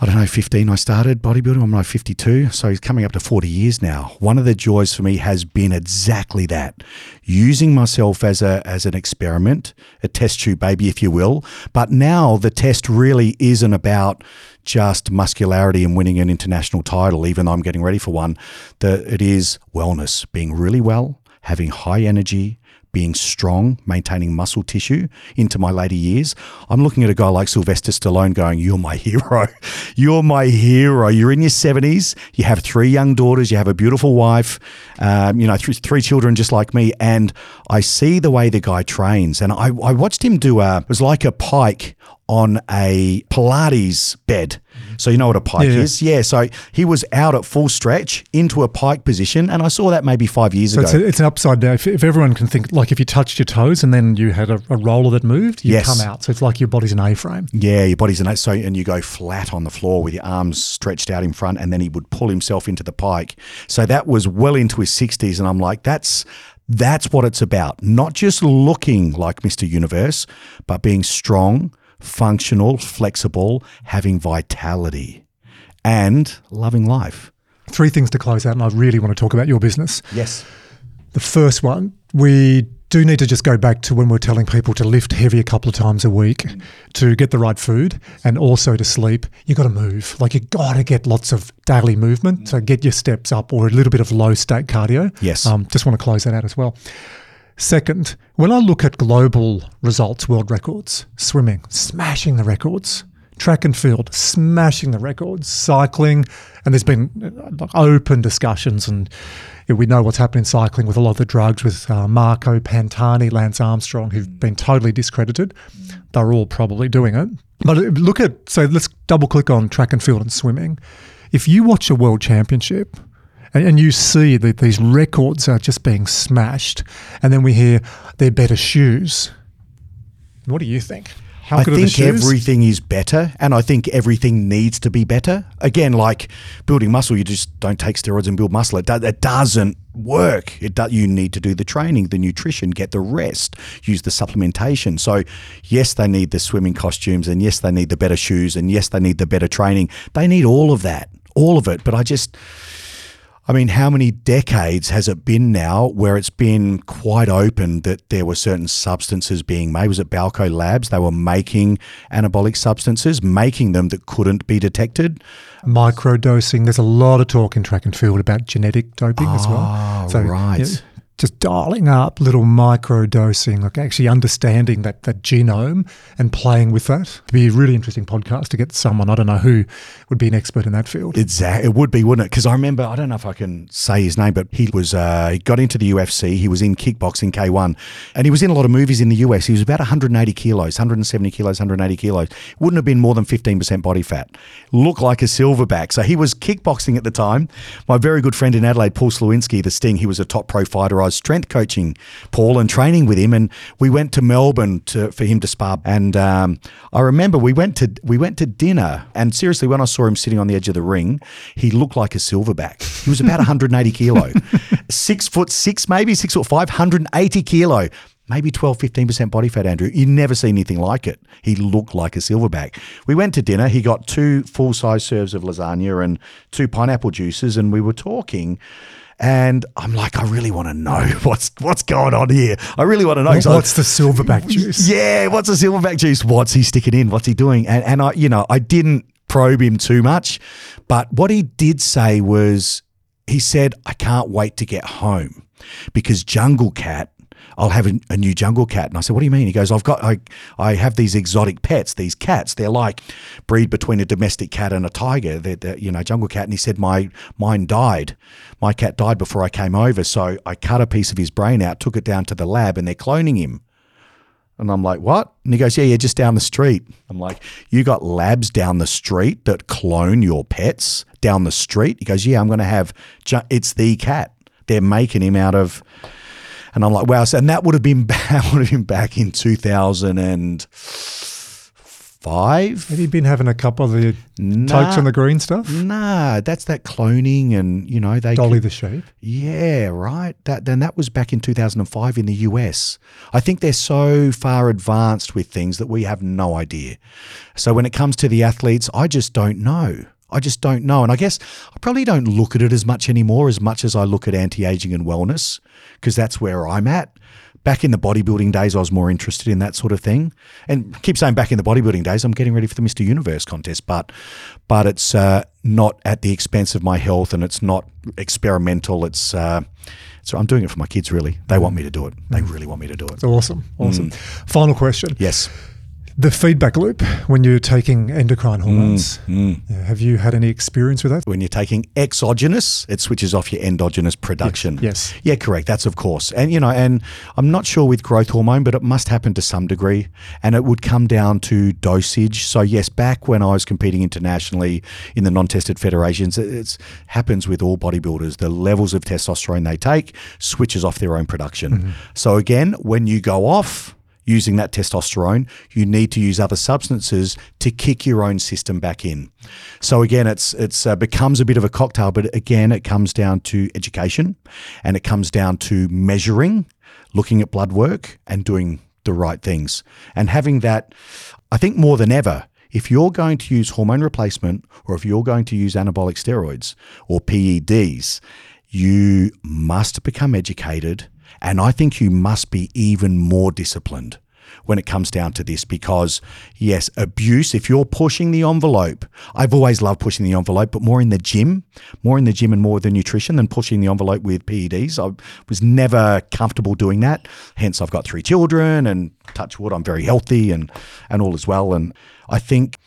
I don't know, 15 I started bodybuilding. I'm like 52. So he's coming up to 40 years now. One of the joys for me has been exactly that. Using myself as a as an experiment, a test tube baby, if you will. But now the test really isn't about just muscularity and winning an international title, even though I'm getting ready for one. The, it is wellness, being really well, having high energy, being strong, maintaining muscle tissue into my later years. I'm looking at a guy like Sylvester Stallone going, You're my hero. You're my hero. You're in your 70s. You have three young daughters. You have a beautiful wife, um, you know, three, three children just like me. And I see the way the guy trains. And I, I watched him do a, it was like a pike on a Pilates bed. So you know what a pike Yeah. is? Yeah. So he was out at full stretch into a pike position. And I saw that maybe five years So ago. it's, a, it's an upside down. If, if everyone can think, like if you touched your toes and then you had a, a roller that moved, you Yes. come out. So it's like your body's an A frame. Yeah, your body's an A. So and you go flat on the floor with your arms stretched out in front, and then he would pull himself into the pike. So that was well into his 60s. And I'm like, that's. That's what it's about. Not just looking like Mr. Universe, but being strong, functional, flexible, having vitality, and loving life. Three things to close out, and I really want to talk about your business. Yes. The first one, we do need to just go back to when we're telling people to lift heavy a couple of times a week to get the right food and also to sleep. You got to move. Like you got to get lots of daily movement. So get your steps up or a little bit of low state cardio. Yes. Um, just want to close that out as well. Second, when I look at global results, world records, swimming, smashing the records, track and field, smashing the records, cycling, and there's been uh, open discussions, and we know what's happened in cycling with a lot of the drugs with uh, Marco Pantani, Lance Armstrong, who've been totally discredited. They're all probably doing it. But uh, look at, so let's double click on track and field and swimming. If you watch a world championship, and, and you see that these records are just being smashed, and then we hear they're better shoes. What do you think? How I good are the think everything is better, and I think everything needs to be better. Again, like building muscle, you just don't take steroids and build muscle. It, do, it doesn't work. It do, you need to do the training, the nutrition, get the rest, use the supplementation. So, yes, they need the swimming costumes, and yes, they need the better shoes, and yes, they need the better training. They need all of that, all of it. But I just. I mean, how many decades has it been now where it's been quite open that there were certain substances being made? Was it Balco Labs? They were making anabolic substances, making them that couldn't be detected. microdosing. There's a lot of talk in track and field about genetic doping as well. Oh, right. yeah, just dialing up little micro dosing, like actually understanding that that genome and playing with that. It'd be a really interesting podcast to get someone I don't know who would be an expert in that field. Exactly, it would be, wouldn't it? Because I remember, I don't know if I can say his name, but he was uh, he got into the UFC. He was in kickboxing K1, and he was in a lot of movies in the US. He was about 180 kilos, 170 kilos, 180 kilos. Wouldn't have been more than 15 percent body fat. Looked like a silverback. So he was kickboxing at the time. My very good friend in Adelaide, Paul Slowinski, the Sting. He was a top pro fighter. Strength coaching Paul and training with him, and we went to Melbourne to, for him to spar. And um, I remember we went to we went to dinner, and seriously, when I saw him sitting on the edge of the ring, he looked like a silverback. He was about 180 kilo, six foot six, maybe six foot five, 180 kilo. Maybe 12, 15% body fat, Andrew. You never see anything like it. He looked like a silverback. We went to dinner. He got two full size serves of lasagna and two pineapple juices, and we were talking. And I'm like, I really want to know what's what's going on here. I really want to know. What's the silverback juice? yeah, what's the silverback juice? What's he sticking in? What's he doing? And and I, you know, I didn't probe him too much, but what he did say was, he said, I can't wait to get home because Jungle Cat. I'll have a, a new jungle cat. And I said, What do you mean? He goes, I've got, I, I have these exotic pets, these cats. They're like breed between a domestic cat and a tiger. They're, they're, you know, jungle cat. And he said, My, mine died. My cat died before I came over. So I cut a piece of his brain out, took it down to the lab, and they're cloning him. And I'm like, what? And he goes, yeah, yeah, just down the street. I'm like, you got labs down the street that clone your pets down the street? He goes, yeah, I'm going to have, ju- it's the cat. They're making him out of, and I'm like, wow. So, and that would have been, that would have been back in 2000 and five. Have you been having a couple of the Nah. tokes on the green stuff? Nah, that's that cloning and you know they Dolly the sheep. Yeah, right. That then that was back in 2005 in the US. I think they're so far advanced with things that we have no idea. So when it comes to the athletes, I just don't know. I just don't know. And I guess I probably don't look at it as much anymore as much as I look at anti-aging and wellness because that's where I'm at. Back in the bodybuilding days, I was more interested in that sort of thing. And keep saying back in the bodybuilding days, I'm getting ready for the Mr. Universe contest, but but it's uh, not at the expense of my health, and it's not experimental. It's uh, so I'm doing it for my kids. Really, they want me to do it. They really want me to do it. It's awesome. Awesome. Mm. Final question. Yes. The feedback loop when you're taking endocrine Mm. hormones. Yeah, have you had any experience with that? When you're taking exogenous, it switches off your endogenous production. Yes. Yeah, correct. That's of course. And you know, and I'm not sure with growth hormone, but it must happen to some degree. And it would come down to dosage. So yes, back when I was competing internationally in the non-tested federations, it it's, happens with all bodybuilders. The levels of testosterone they take switches off their own production. So again, when you go off using that testosterone, you need to use other substances to kick your own system back in. So again, it's it's uh, becomes a bit of a cocktail, but again, it comes down to education, and it comes down to measuring, looking at blood work, and doing the right things, and having that. I think more than ever. If you're going to use hormone replacement or if you're going to use anabolic steroids or PEDs, you must become educated. And I think you must be even more disciplined when it comes down to this because, yes, abuse, if you're pushing the envelope, I've always loved pushing the envelope, but more in the gym, more in the gym and more with the nutrition than pushing the envelope with PEDs. I was never comfortable doing that. Hence, I've got three children and touch wood, I'm very healthy and, and all as well. And I think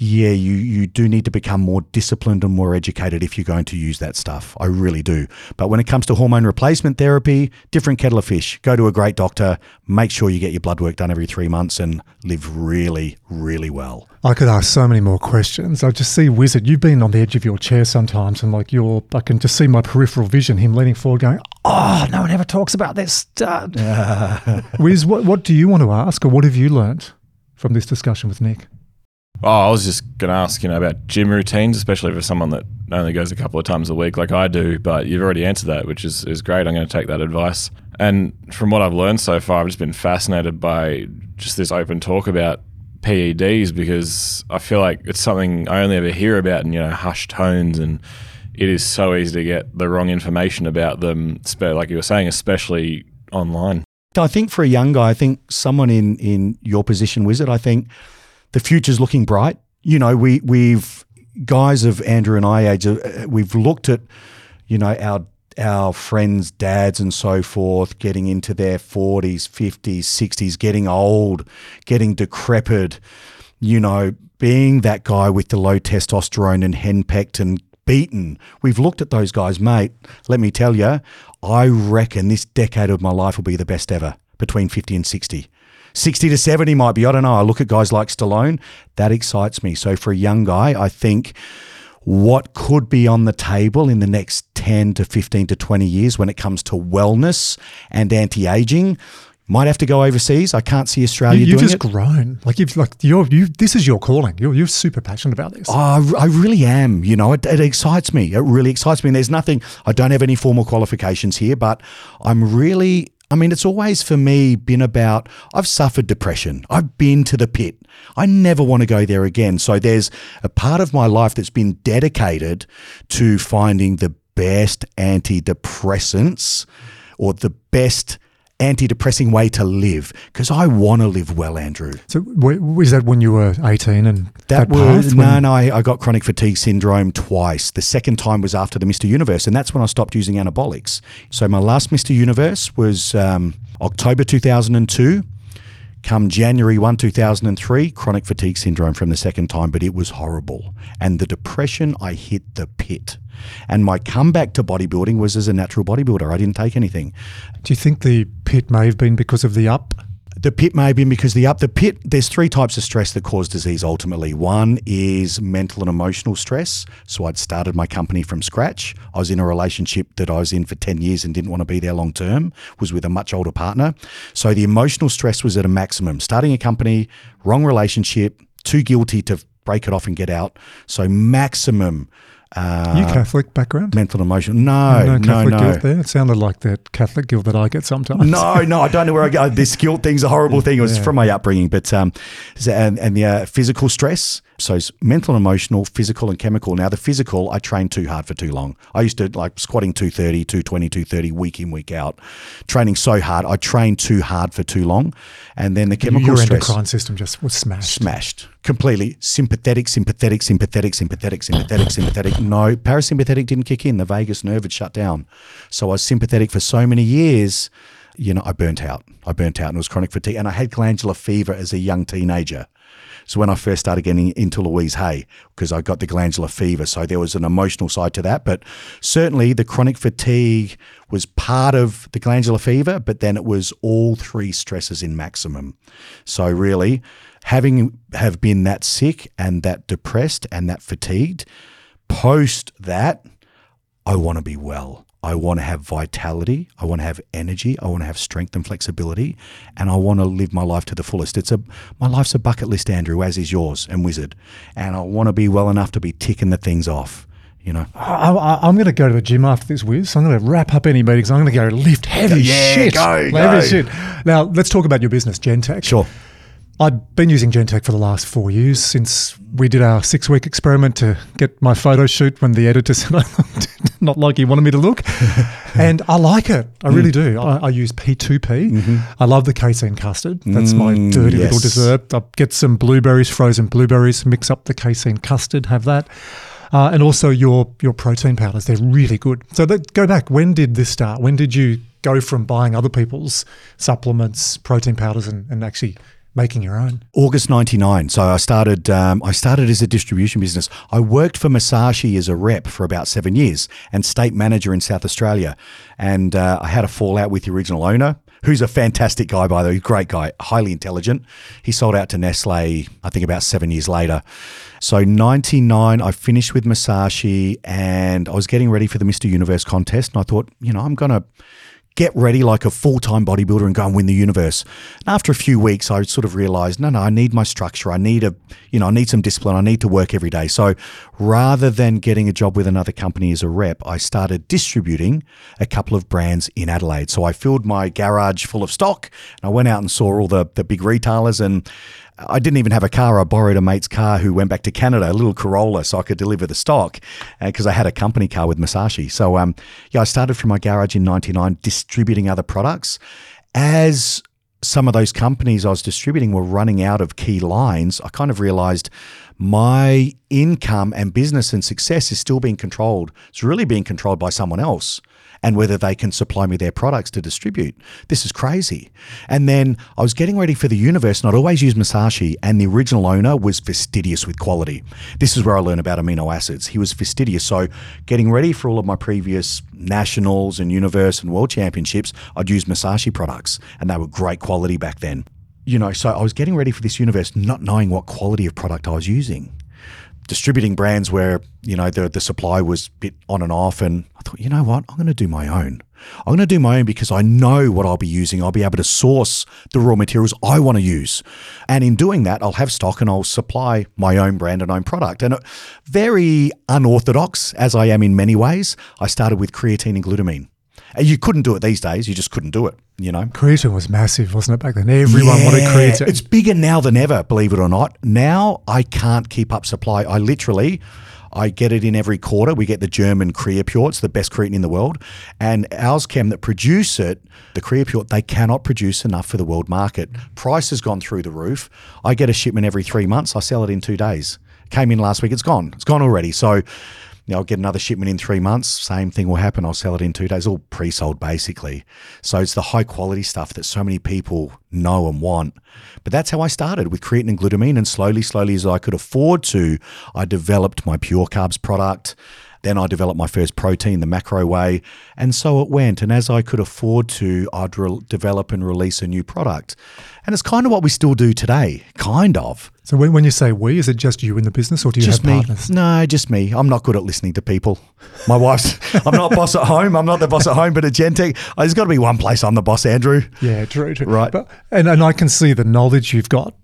yeah, you, you do need to become more disciplined and more educated if you're going to use that stuff. I really do. But when it comes to hormone replacement therapy, different kettle of fish. Go to a great doctor, make sure you get your blood work done every three months and live really, really well. I could ask so many more questions. I just see Wizard. You've been on the edge of your chair sometimes, and like you're, I can just see my peripheral vision. Him leaning forward, going, "Oh, no one ever talks about this stuff." Wiz, what what do you want to ask, or what have you learnt from this discussion with Nick? Oh, I was just going to ask, you know, about gym routines, especially for someone that only goes a couple of times a week like I do. But you've already answered that, which is, is great. I'm going to take that advice. And from what I've learned so far, I've just been fascinated by just this open talk about PEDs because I feel like it's something I only ever hear about in, you know, hushed tones. And it is so easy to get the wrong information about them, like you were saying, especially online. I think for a young guy, I think someone in, in your position, Wizard, I think the future's looking bright. You know, we, we've, guys of Andrew and I age, uh, we've looked at, you know, our our friends, dads, and so forth, getting into their 40s, 50s, 60s, getting old, getting decrepit, you know, being that guy with the low testosterone and henpecked and beaten. We've looked at those guys, mate. Let me tell you, I reckon this decade of my life will be the best ever between 50 and 60. 60 to 70 might be. I don't know. I look at guys like Stallone. That excites me. So for a young guy, I think what could be on the table in the next 10 to 15 to 20 years when it comes to wellness and anti-aging might have to go overseas. I can't see Australia You, you've doing just it. grown. Like you've like you're you. This is your calling. You're you're super passionate about this. Oh, I I really am. You know, it, it excites me. It really excites me. And there's nothing, I don't have any formal qualifications here, but I'm really, I mean, it's always for me been about, I've suffered depression. I've been to the pit. I never want to go there again. So there's a part of my life that's been dedicated to finding the best antidepressants or the best antidepressing way to live because I want to live well, Andrew. So w- was that when you were 18 and That, that, was no, no. I, I got chronic fatigue syndrome twice. The second time was after the Mr. Universe, and that's when I stopped using anabolics. So my last Mr. Universe was um, October 2002. Come January 1, 2003, chronic fatigue syndrome from the second time, but it was horrible. And the depression, I hit the pit. And my comeback to bodybuilding was as a natural bodybuilder. I didn't take anything. Do you think the pit may have been because of the up? The pit may have been because the up the pit. There's three types of stress that cause disease. Ultimately, one is mental and emotional stress. So I'd started my company from scratch. I was in a relationship that I was in for ten years and didn't want to be there long term. Was with a much older partner. So the emotional stress was at a maximum. Starting a company, wrong relationship, too guilty to break it off and get out. So maximum uh, you Catholic background? mental and emotional. No, no, Catholic no. guilt there. It sounded like that Catholic guilt that I get sometimes. No, no, I don't know where I go. This guilt thing's a horrible thing. It was Yeah. from my upbringing, but um, and and the uh, physical stress. So it's mental and emotional, physical and chemical. Now the physical, I trained too hard for too long. I used to like squatting 230, 220, 230 week in, week out, training so hard. I trained too hard for too long, and then the chemical Your stress endocrine system just was smashed. smashed completely. Sympathetic, sympathetic, sympathetic, sympathetic, sympathetic, sympathetic. No, parasympathetic didn't kick in. The vagus nerve had shut down. So I was sympathetic for so many years. You know, I burnt out. I burnt out and it was chronic fatigue. And I had glandular fever as a young teenager. So when I first started getting into Louise Hay, because I got the glandular fever. So there was an emotional side to that. But certainly the chronic fatigue was part of the glandular fever, but then it was all three stresses in maximum. So really, having have been that sick and that depressed and that fatigued, post that, I want to be well. I want to have vitality. I want to have energy. I want to have strength and flexibility, and I want to live my life to the fullest. It's a my life's a bucket list, Andrew, as is yours and Wizard, and I want to be well enough to be ticking the things off. You know, I, I, I'm going to go to the gym after this, Wiz. I'm going to wrap up any meetings. I'm going to go lift heavy Yeah, shit. go, Heavy go. shit. Now, let's talk about your business, Gen-Tec. sure. I've been using Gen-Tec for the last four years since we did our six week experiment to get my photo shoot when the editor said I looked not like he wanted me to look. and I like it. I really do. I, I use P2P. I love the casein custard. That's my Mm, dirty little dessert. I get some blueberries, frozen blueberries, mix up the casein custard, have that. Uh, and also your your protein powders. They're really good. So that, go back. When did this start? When did you go from buying other people's supplements, protein powders, and, and actually making your own? August '99. So I started. Um, I started as a distribution business. I worked for Musashi as a rep for about seven years and state manager in South Australia. And uh, I had a fallout with the original owner, who's a fantastic guy by the way, great guy, highly intelligent. He sold out to Nestle, I think, about seven years later. So '99, I finished with Musashi, and I was getting ready for the Mr. Universe contest. And I thought, you know, I'm gonna get ready like a full time bodybuilder and go and win the universe. And after a few weeks, I sort of realized, no, no, I need my structure. I need a, you know, I need some discipline. I need to work every day. So rather than getting a job with another company as a rep, I started distributing a couple of brands in Adelaide. So I filled my garage full of stock and I went out and saw all the, the big retailers and I didn't even have a car. I borrowed a mate's car who went back to Canada, a little Corolla, so I could deliver the stock because I had a company car with Musashi. So, um, yeah, I started from my garage in '99, distributing other products. As some of those companies I was distributing were running out of key lines, I kind of realized my income and business and success is still being controlled. It's really being controlled by someone else and whether they can supply me their products to distribute. This is crazy. And then I was getting ready for the universe, and I'd always use Musashi, and the original owner was fastidious with quality. This is where I learned about amino acids. He was fastidious. So, getting ready for all of my previous nationals and universe and world championships, I'd use Musashi products, and they were great quality back then. You know, so I was getting ready for this universe, not knowing what quality of product I was using distributing brands where you know the the supply was bit on and off and I thought you know what? I'm going to do my own. I'm going to do my own because I know what I'll be using. I'll be able to source the raw materials I want to use. And in doing that I'll have stock and I'll supply my own brand and own product. And uh, very unorthodox as I am in many ways I started with creatine and glutamine Uh, you couldn't do it these days you just couldn't do it you know Creatine was massive, wasn't it, back then? Everyone wanted yeah, creatine. It's bigger now than ever, believe it or not. Now I can't keep up supply. I literally, I get it in every quarter. We get the German Creapure. It's the best creatine in the world. And AlzChem that produce it, the Creapure, they cannot produce enough for the world market. Price has gone through the roof. I get a shipment every three months. I sell it in two days. Came in last week. It's gone. It's gone already. So I'll get another shipment in three months. Same thing will happen. I'll sell it in two days. All pre-sold basically. So it's the high quality stuff that so many people know and want. But that's how I started with creatine and glutamine. And slowly, slowly, as I could afford to, I developed my pure carbs product. Then I developed my first protein the macro way. And so it went. And as I could afford to, I'd re- develop and release a new product. And it's kind of what we still do today, kind of. so when, when you say we, is it just you in the business or do you Just have me. partners? No, just me. I'm not good at listening to people. My wife's, I'm not boss at home. I'm not the boss at home, but at Gen-Tec, there's got to be one place I'm the boss, Andrew. Yeah, true, true. Right. But, and, and I can see the knowledge you've got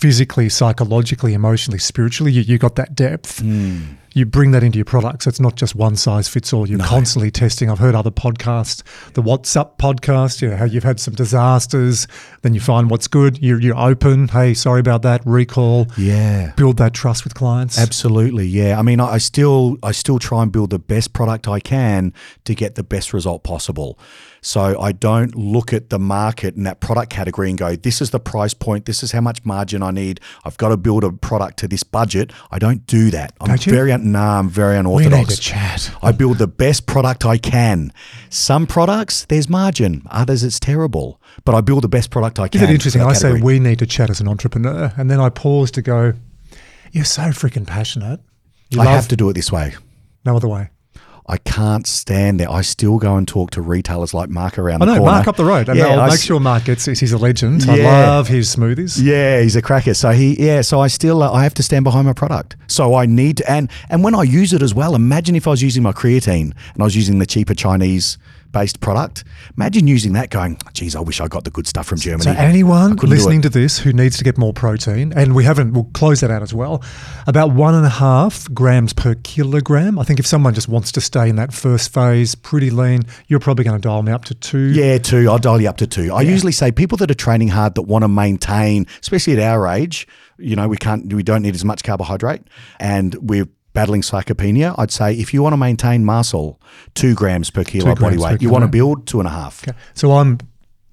physically, psychologically, emotionally, spiritually. You, you got that depth. Hmm. You bring that into your product. So it's not just one size fits all. You're constantly testing. I've heard other podcasts, the What's Up podcast, you know, how you've had some disasters, then you find what's good. You're, you're open. Hey, sorry about that. Recall. Yeah. Build that trust with clients. Absolutely, yeah. I mean, I, I still, I still try and build the best product I can to get the best result possible. So I don't look at the market and that product category and go, "This is the price point. This is how much margin I need. I've got to build a product to this budget." I don't do that. I'm Don't you? very, nah, I'm very unorthodox. we need to chat. I build the best product I can. Some products, there's margin. Others, it's terrible. But I build the best product I can. Isn't it interesting? I say we need to chat as an entrepreneur, and then I pause to go, "You're so freaking passionate. You I love have to do it this way. no other way." I can't stand there. I still go and talk to retailers like Mark around I the know corner. Mark up the road, and Yeah, I'll I make s- sure Mark gets. He's a legend. I love his smoothies. Yeah, he's a cracker. So he, yeah. So I still, uh, I have to stand behind my product. So I need to, and and when I use it as well. Imagine if I was using my creatine and I was using the cheaper Chinese based product. Imagine using that, going, "Geez, I wish I got the good stuff from Germany." So anyone listening to this who needs to get more protein, and we haven't, we'll close that out as well. About one and a half grams per kilogram. I think if someone just wants to stay in that first phase, pretty lean, you're probably going to dial me up to two. Yeah, two. I'll dial you up to two. I usually say people that are training hard that want to maintain, especially at our age, you know, we can't, we don't need as much carbohydrate, and we're battling sarcopenia. I'd say if you want to maintain muscle, two grams per kilo Two body weight. You want to kilogram. build two and a half. Okay. So I'm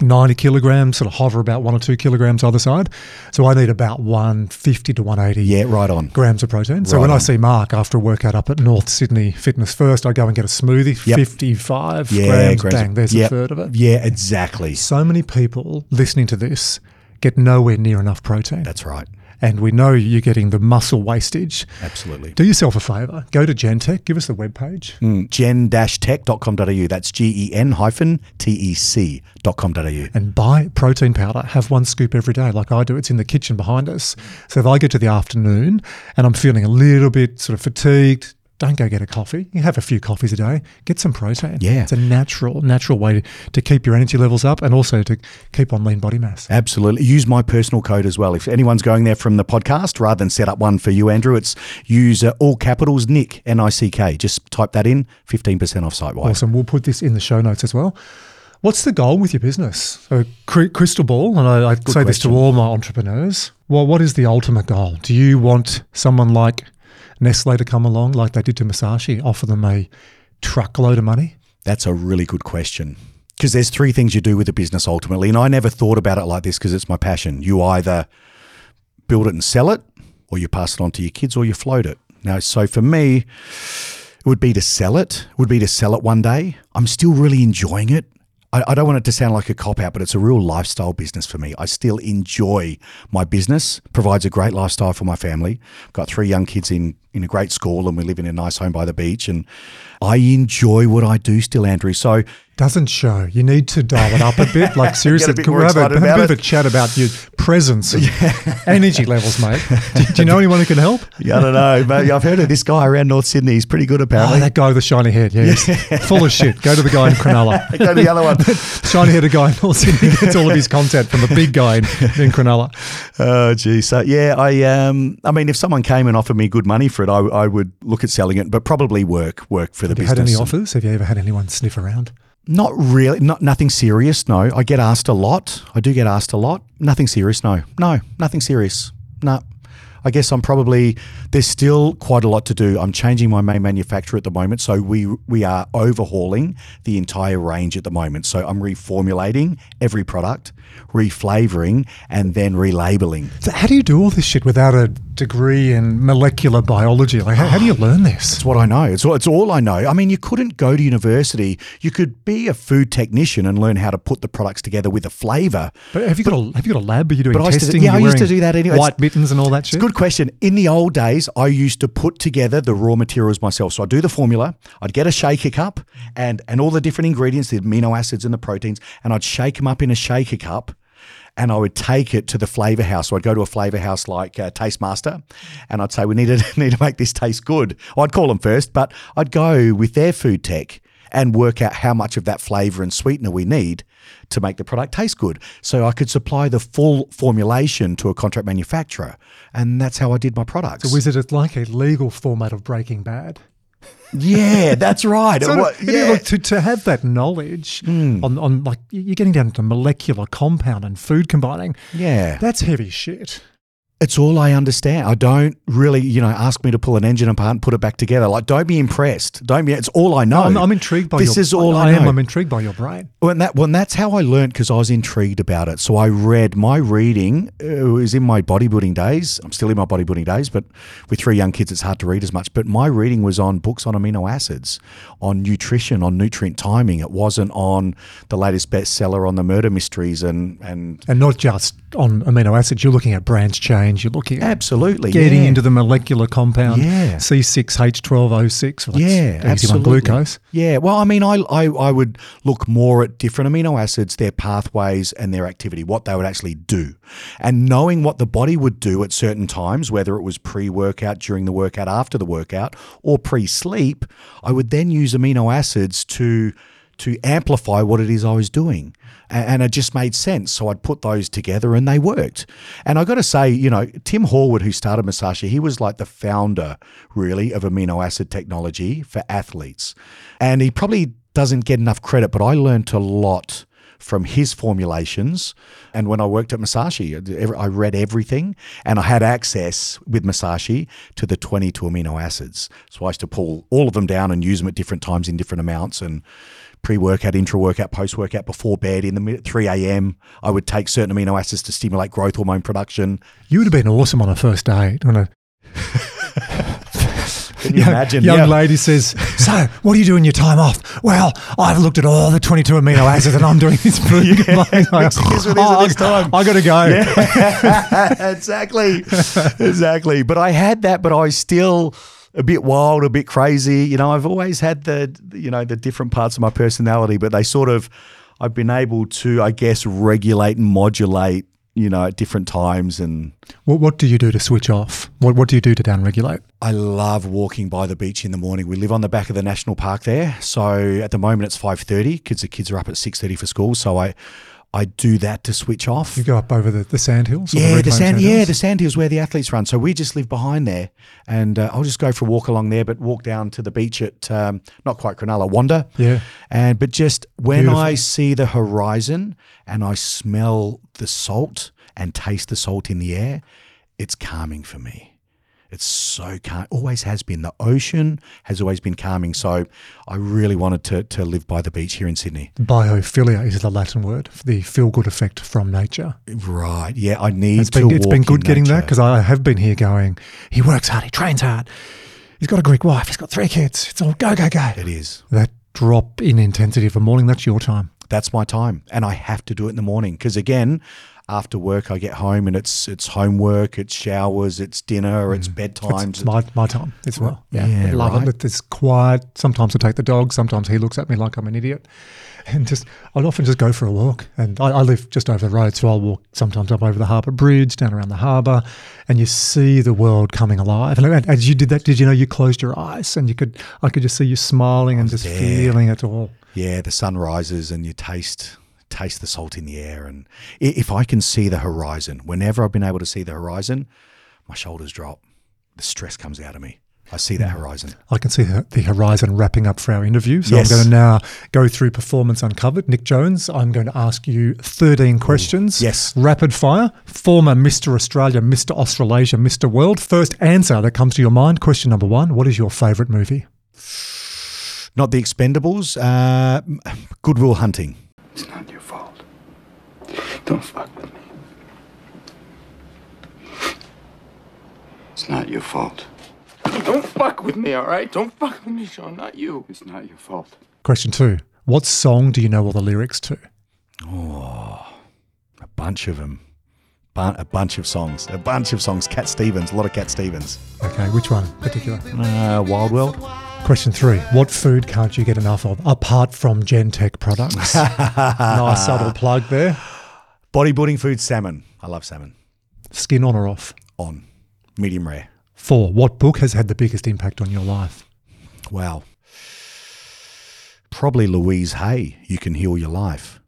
90 kilograms, sort of hover about one or two kilograms either side. So I need about 150 to 180 Yeah, right on. grams of protein. So Right when I see Mark after a workout up at North Sydney Fitness First, I go and get a smoothie, Yep. 55 Yeah, grams. grams. Bang, there's Yep. a third of it. Yeah, exactly. So many people listening to this get nowhere near enough protein. That's right. And we know you're getting the muscle wastage. Absolutely. Do yourself a favour. Go to Gen-Tec, give us the webpage. Mm, gen-tec.com.au. That's G-E-N hyphen T-E-C.com.au. and buy protein powder. Have one scoop every day, like I do. It's in the kitchen behind us. So if I get to the afternoon and I'm feeling a little bit sort of fatigued, don't go get a coffee. You have a few coffees a day. Get some protein. Yeah. it's a natural, natural way to keep your energy levels up and also to keep on lean body mass. Absolutely. Use my personal code as well. If anyone's going there from the podcast, rather than set up one for you, Andrew, it's use uh, all capitals Nick, N I C K. Just type that in, 15% off site wide. Awesome. We'll put this in the show notes as well. What's the goal with your business? So, cr- crystal ball, and I, I say this to all my entrepreneurs. Well, what is the ultimate goal? Do you want someone like Nestle to come along, like they did to Musashi, offer them a truckload of money? That's a really good question. Because there's three things you do with a business ultimately. And I never thought about it like this because it's my passion. You either build it and sell it, or you pass it on to your kids, or you float it. Now, so for me, it would be to sell it, would be to sell it one day. I'm still really enjoying it. I, I don't want it to sound like a cop out, but it's a real lifestyle business for me. I still enjoy my business, provides a great lifestyle for my family. I've got three young kids in, in a great school, and we live in a nice home by the beach. And I enjoy what I do still, Andrew. So Doesn't show. You need to dial it up a bit. Like seriously, can we have, a, have a bit of a chat about your presence and energy levels, mate. Do, do you know anyone who can help? Yeah, I don't know, but I've heard of this guy around North Sydney. He's pretty good Oh, apparently. that guy with the shiny head. Yeah, he's full of shit. Go to the guy in Cronulla. Go to the other one. Shiny headed guy in North Sydney gets all of his content from the big guy in, in Cronulla. Oh, gee. So yeah, I um, I mean, if someone came and offered me good money for it, I, I would look at selling it, but probably work work for the Have you business. had any offers? Have you ever had anyone sniff around? Not really. Not nothing serious. No, I get asked a lot. I do get asked a lot. Nothing serious. No, no, nothing serious. No. I guess I'm probably there's still quite a lot to do. I'm changing my main manufacturer at the moment, so we we are overhauling the entire range at the moment. So I'm reformulating every product, reflavoring, and then relabeling. So how do you do all this shit without a degree in molecular biology? Like, how, how do you ah, learn this? It's what I know. It's all, it's all I know. I mean, you couldn't go to university. You could be a food technician and learn how to put the products together with a flavor. But have you got a have you got a lab? Are you doing But I used to testing? yeah, I used to do that anyway. White mittens and all that shit. Good question. In the old days, I used to put together the raw materials myself. So I'd do the formula, I'd get a shaker cup and, and all the different ingredients, the amino acids and the proteins, and I'd shake them up in a shaker cup and I would take it to the flavor house. So I'd go to a flavor house like uh, Taste Master and I'd say, we need to, need to make this taste good. I'd call them first, but I'd go with their food tech and work out how much of that flavor and sweetener we need to make the product taste good. So I could supply the full formulation to a contract manufacturer. And that's how I did my products. So is it like a legal format of Breaking Bad? Yeah, that's right. So yeah, yeah. Look, to, to have that knowledge hmm. on, on like you're getting down to molecular compound and food combining, yeah. that's heavy shit. It's all I understand. I don't really, you know, ask me to pull an engine apart and put it back together. Like, don't be impressed. Don't be. It's all I know. I'm, I'm intrigued by this your. is all I, I, am. know. I'm intrigued by your brain. Well, and that, well, and that's how I learned because I was intrigued about it. So I read my reading. uh, was in my bodybuilding days. I'm still in my bodybuilding days, but with three young kids, it's hard to read as much. But my reading was on books on amino acids, on nutrition, on nutrient timing. It wasn't on the latest bestseller on the murder mysteries and and And not just on amino acids. You're looking at branch chain. You're looking at absolutely getting yeah. into the molecular compound. Yeah. C6H12O6. Well, Yeah, absolutely. glucose. Yeah, well, I mean, I, I I would look more at different amino acids, their pathways, and their activity, what they would actually do, and knowing what the body would do at certain times, whether it was pre-workout, during the workout, after the workout, or pre-sleep, I would then use amino acids to to amplify what it is I was doing. And it just made sense. So I'd put those together and they worked. And I got to say, you know, Tim Horwood, who started Musashi, he was like the founder, really, of amino acid technology for athletes. And he probably doesn't get enough credit, but I learned a lot from his formulations. And when I worked at Musashi, I read everything and I had access with Musashi to the 22 amino acids. So I used to pull all of them down and use them at different times in different amounts and pre-workout, intra-workout, post-workout, before bed, in the mid- 3 a.m. I would take certain amino acids to stimulate growth hormone production. You would have been awesome on a first date when a Can you young, imagine? young Yeah. lady says, "So, what do you do in your time off?" Well, I've looked at all the 22 amino acids and I'm doing this food. combining." mixing this Oh, this time. I got to go. exactly, exactly. But I had that, but I still a bit wild, a bit crazy. You know, I've always had the, you know, the different parts of my personality, but they sort of, I've been able to, I guess, regulate and modulate, you know, at different times. And What, what do you do to switch off? What, what do you do to downregulate? I love walking by the beach in the morning. We live on the back of the national park there, so at the moment it's five thirty. Kids, the kids are up at six thirty for school, so I, I do that to switch off. You go up over the, the sand hills? Yeah, the reclaimed sand. Yeah, the sand hills where the athletes run. So we just live behind there, and uh, I'll just go for a walk along there, but walk down to the beach at um, not quite Cronulla, Wanda. Yeah. And but just when Beautiful. I see the horizon and I smell the salt and taste the salt in the air, it's calming for me. It's so calm. Always has been. The ocean has always been calming. So I really wanted to to live by the beach here in Sydney. Biophilia is the Latin word for the feel good effect from nature. Right. Yeah. I need It's to. been, it's been good in getting that nature. because I have been here going, he works hard, he trains hard, he's got a Greek wife, he's got three kids. It's all go, go, go. It is. That drop in intensity of a morning, that's your time. That's my time and i have to do it in the morning because again after work i get home and it's it's homework it's showers it's dinner mm. it's bedtime It's my, my time as well. Yeah, Yeah, I love right. it. It's quiet. Sometimes I take the dog. Sometimes he looks at me like I'm an idiot. And just, I'd often just go for a walk. And I, I live just over the road, so I'll walk sometimes up over the harbour bridge, down around the harbour, and you see the world coming alive. And and as you did that, did you know you closed your eyes and you could, I could just see you smiling and just there. feeling it all. Yeah the sun rises and you taste taste the salt in the air and if i can see the horizon whenever i've been able to see the horizon my shoulders drop the stress comes out of me i see that hmm. horizon I can see the, the horizon wrapping up for our interview. So Yes. I'm going to now go through Performance Uncovered. Nick Jones, I'm going to ask you 13 questions. yes. Rapid fire. Former Mr. Australia, Mr. Australasia, Mr. World. First answer that comes to your mind. Question number one What is your favourite movie? Not the expendables uh goodwill hunting It's not your fault. Don't fuck with me. It's not your fault. Don't fuck with me, all right? Don't fuck with me, Sean. Not you. It's not your fault. Question two What song do you know all the lyrics to? Oh, a bunch of them Bun- a bunch of songs a bunch of songs cat stevens a lot of cat stevens Okay, which one in particular? uh, wild world Question three What food can't you get enough of apart from Gen-Tec products? nice subtle plug there. bodybuilding food salmon i love salmon Skin on or off? on medium rare Four What book has had the biggest impact on your life? wow Probably Louise Hay, You Can Heal Your Life.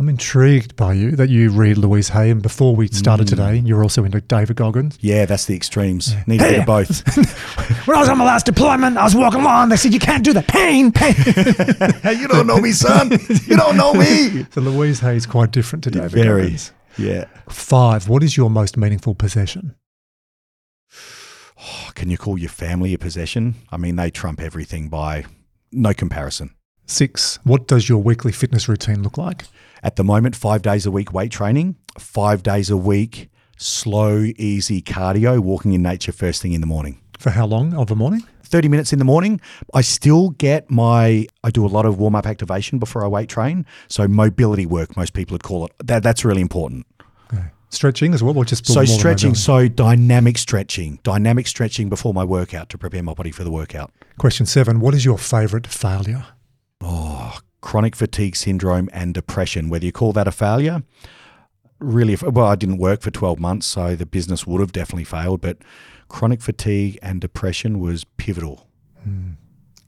I'm intrigued by you that you read Louise Hay, and before we started Mm. today, you're also into David Goggins. Yeah, that's the extremes. Need a bit of both. When I was on my last deployment, I was walking along. They said you can't do that. Pain, pain. hey, you don't know me, son. You don't know me. so Louise Hay is quite different to David Very. Goggins. Yeah. Five. What is your most meaningful possession? Can you call your family a possession? I mean, they trump everything by no comparison. Six. What does your weekly fitness routine look like? At the moment, five days a week weight training, five days a week slow, easy cardio, walking in nature first thing in the morning. For how long of a morning? 30 minutes in the morning. I still get my, I do a lot of warm up activation before I weight train. So, mobility work, most people would call it. That, that's really important. Stretching as well, or just So, stretching, so dynamic stretching, dynamic stretching before my workout to prepare my body for the workout. Question seven. What is your favorite failure? Oh, chronic fatigue syndrome and depression, whether you call that a failure, really, well, I didn't work for 12 months, so the business would have definitely failed, but chronic fatigue and depression was pivotal. Hmm.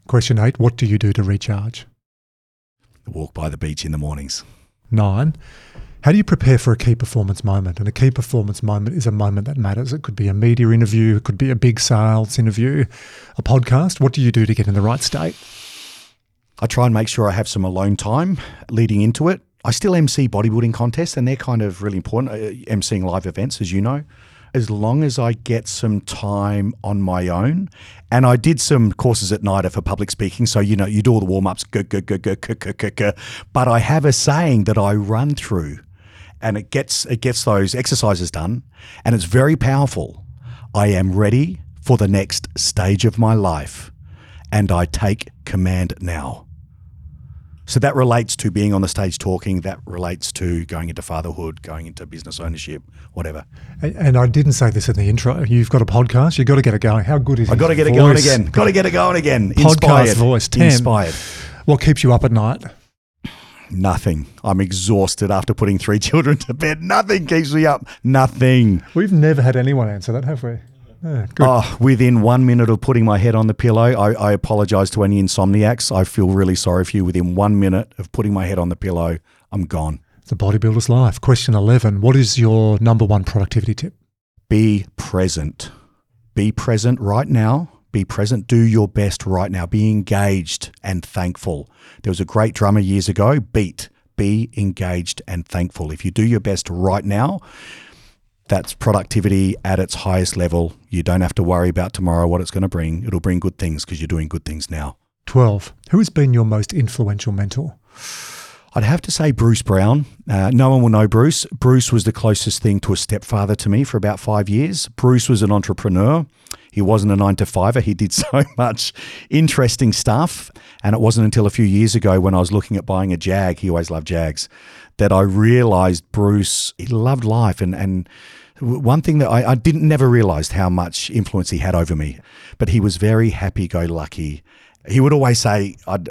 Question eight. What do you do to recharge? Walk by the beach in the mornings. Nine. How do you prepare for a key performance moment? And a key performance moment is a moment that matters. It could be a media interview, it could be a big sales interview, a podcast. What do you do to get in the right state? I try and make sure I have some alone time leading into it. I still MC bodybuilding contests, and they're kind of really important. Uh, MCing live events, as you know. As long as I get some time on my own, and I did some courses at NIDA for public speaking, so you know you do all the warm ups, but I have a saying that I run through, and it gets it gets those exercises done, and it's very powerful. I am ready for the next stage of my life, and I take command now. So that relates to being on the stage talking. That relates to going into fatherhood, going into business ownership, whatever. And- And I didn't say this in the intro. You've got a podcast. You've got to get it going. How good is it? I've got to get it going again. Got to get it going again. Podcast Inspired. voice, 10. Inspired. What keeps you up at night? Nothing. I'm exhausted after putting three children to bed. Nothing keeps me up. Nothing. We've never had anyone answer that, have we? Yeah. Oh, within one minute of putting my head on the pillow, I, I apologize to any insomniacs. I feel really sorry for you. Within one minute of putting my head on the pillow, I'm gone. The bodybuilder's life. Question 11. What is your number one productivity tip? be present. Be present right now. Be present. Do your best right now. Be engaged and thankful. There was a great drummer years ago, Beat. Be engaged and thankful. If you do your best right now, that's productivity at its highest level. You don't have to worry about tomorrow what it's going to bring. It'll bring good things because you're doing good things now. 12. Who has been your most influential mentor? I'd have to say Bruce Brown. Uh, no one will know Bruce. Bruce was the closest thing to a stepfather to me for about five years. Bruce was an entrepreneur. He wasn't a nine to fiver. He did so much interesting stuff. And it wasn't until a few years ago when I was looking at buying a Jag, he always loved Jags, that I realized Bruce, he loved life. And, and one thing that I, I didn't never realized how much influence he had over me, but he was very happy go lucky. He would always say, I'd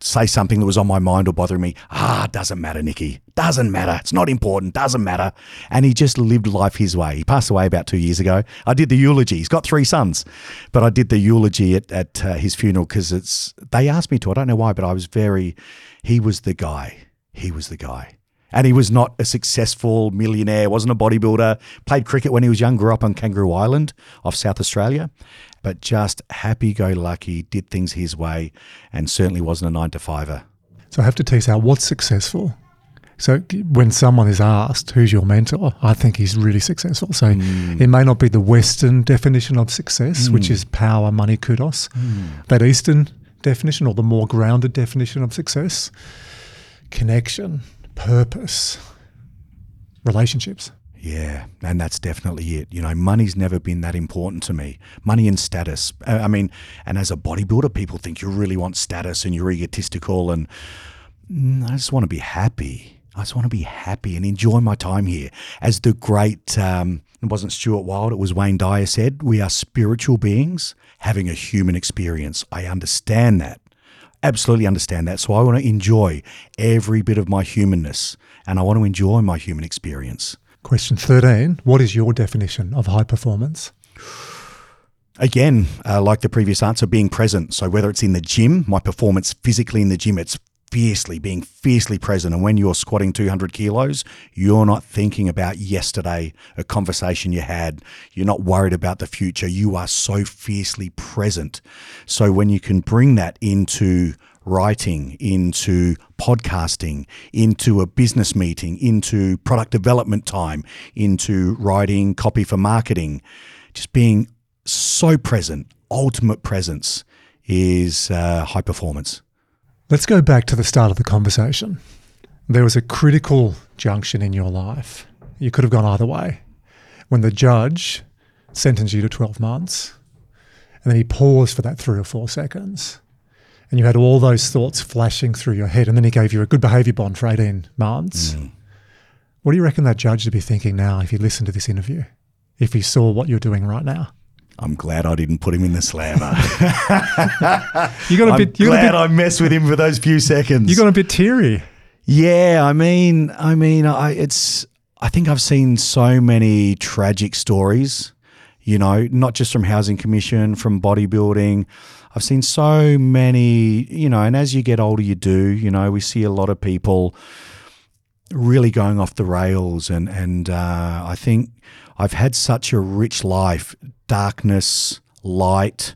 say something that was on my mind or bothering me. Ah, doesn't matter, Nikki. Doesn't matter. It's not important. Doesn't matter. And he just lived life his way. He passed away about two years ago. I did the eulogy. He's got three sons, but I did the eulogy at, at uh, his funeral because it's. They asked me to. I don't know why, but I was very. He was the guy. He was the guy. And he was not a successful millionaire, wasn't a bodybuilder, played cricket when he was young, grew up on Kangaroo Island off South Australia, but just happy go lucky, did things his way, and certainly wasn't a nine to fiver. So I have to tease out what's successful. So when someone is asked who's your mentor, I think he's really successful. So hmm. it may not be the Western definition of success, which hmm. is power, money, kudos. Hmm. That Eastern definition or the more grounded definition of success, connection, purpose, relationships. Yeah, and that's definitely it. You know, money's never been that important to me. Money and status. Uh, I mean, and as a bodybuilder, people think you really want status and you're egotistical. And mm, I just want to be happy. I just want to be happy and enjoy my time here. As the great, um, it wasn't Stuart Wilde, it was Wayne Dyer said, we are spiritual beings having a human experience. I understand that. Absolutely understand that. So I want to enjoy every bit of my humanness and I want to enjoy my human experience. Question 13 What is your definition of high performance? again, uh, like the previous answer, being present. So whether it's in the gym, my performance physically in the gym, it's fiercely, being fiercely present. And when you're squatting 200 kilos, you're not thinking about yesterday, a conversation you had. You're not worried about the future. You are so fiercely present. So when you can bring that into writing, into podcasting, into a business meeting, into product development time, into writing copy for marketing, just being so present, ultimate presence is uh, high performance. Let's go back to the start of the conversation. There was a critical junction in your life. You could have gone either way. When the judge sentenced you to 12 months, and then he paused for that three or four seconds, and you had all those thoughts flashing through your head, and then he gave you a good behaviour bond for 18 months. Mm. What do you reckon that judge would be thinking now if he listened to this interview? If he saw what you're doing right now? I'm glad I didn't put him in the slammer. You got a I'm bit. You got a glad bit. I messed with him for those few seconds. You got a bit teary. Yeah, I mean, I mean, I it's. I think I've seen so many tragic stories. You know, not just from housing commission, from bodybuilding. I've seen so many. You know, and as you get older, you do. You know, we see a lot of people really going off the rails, and and uh, I think I've had such a rich life, darkness, light.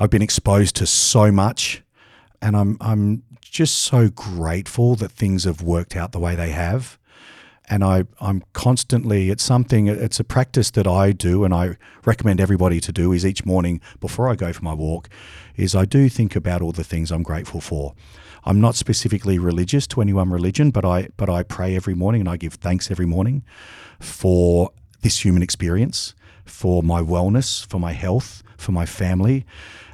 I've been exposed to so much, and I'm I'm just so grateful that things have worked out the way they have. And I, I'm constantly, it's something, it's a practice that I do and I recommend everybody to do is each morning before I go for my walk, is I do think about all the things I'm grateful for. I'm not specifically religious to any one religion, but I, but I pray every morning and I give thanks every morning for this human experience, for my wellness, for my health, for my family.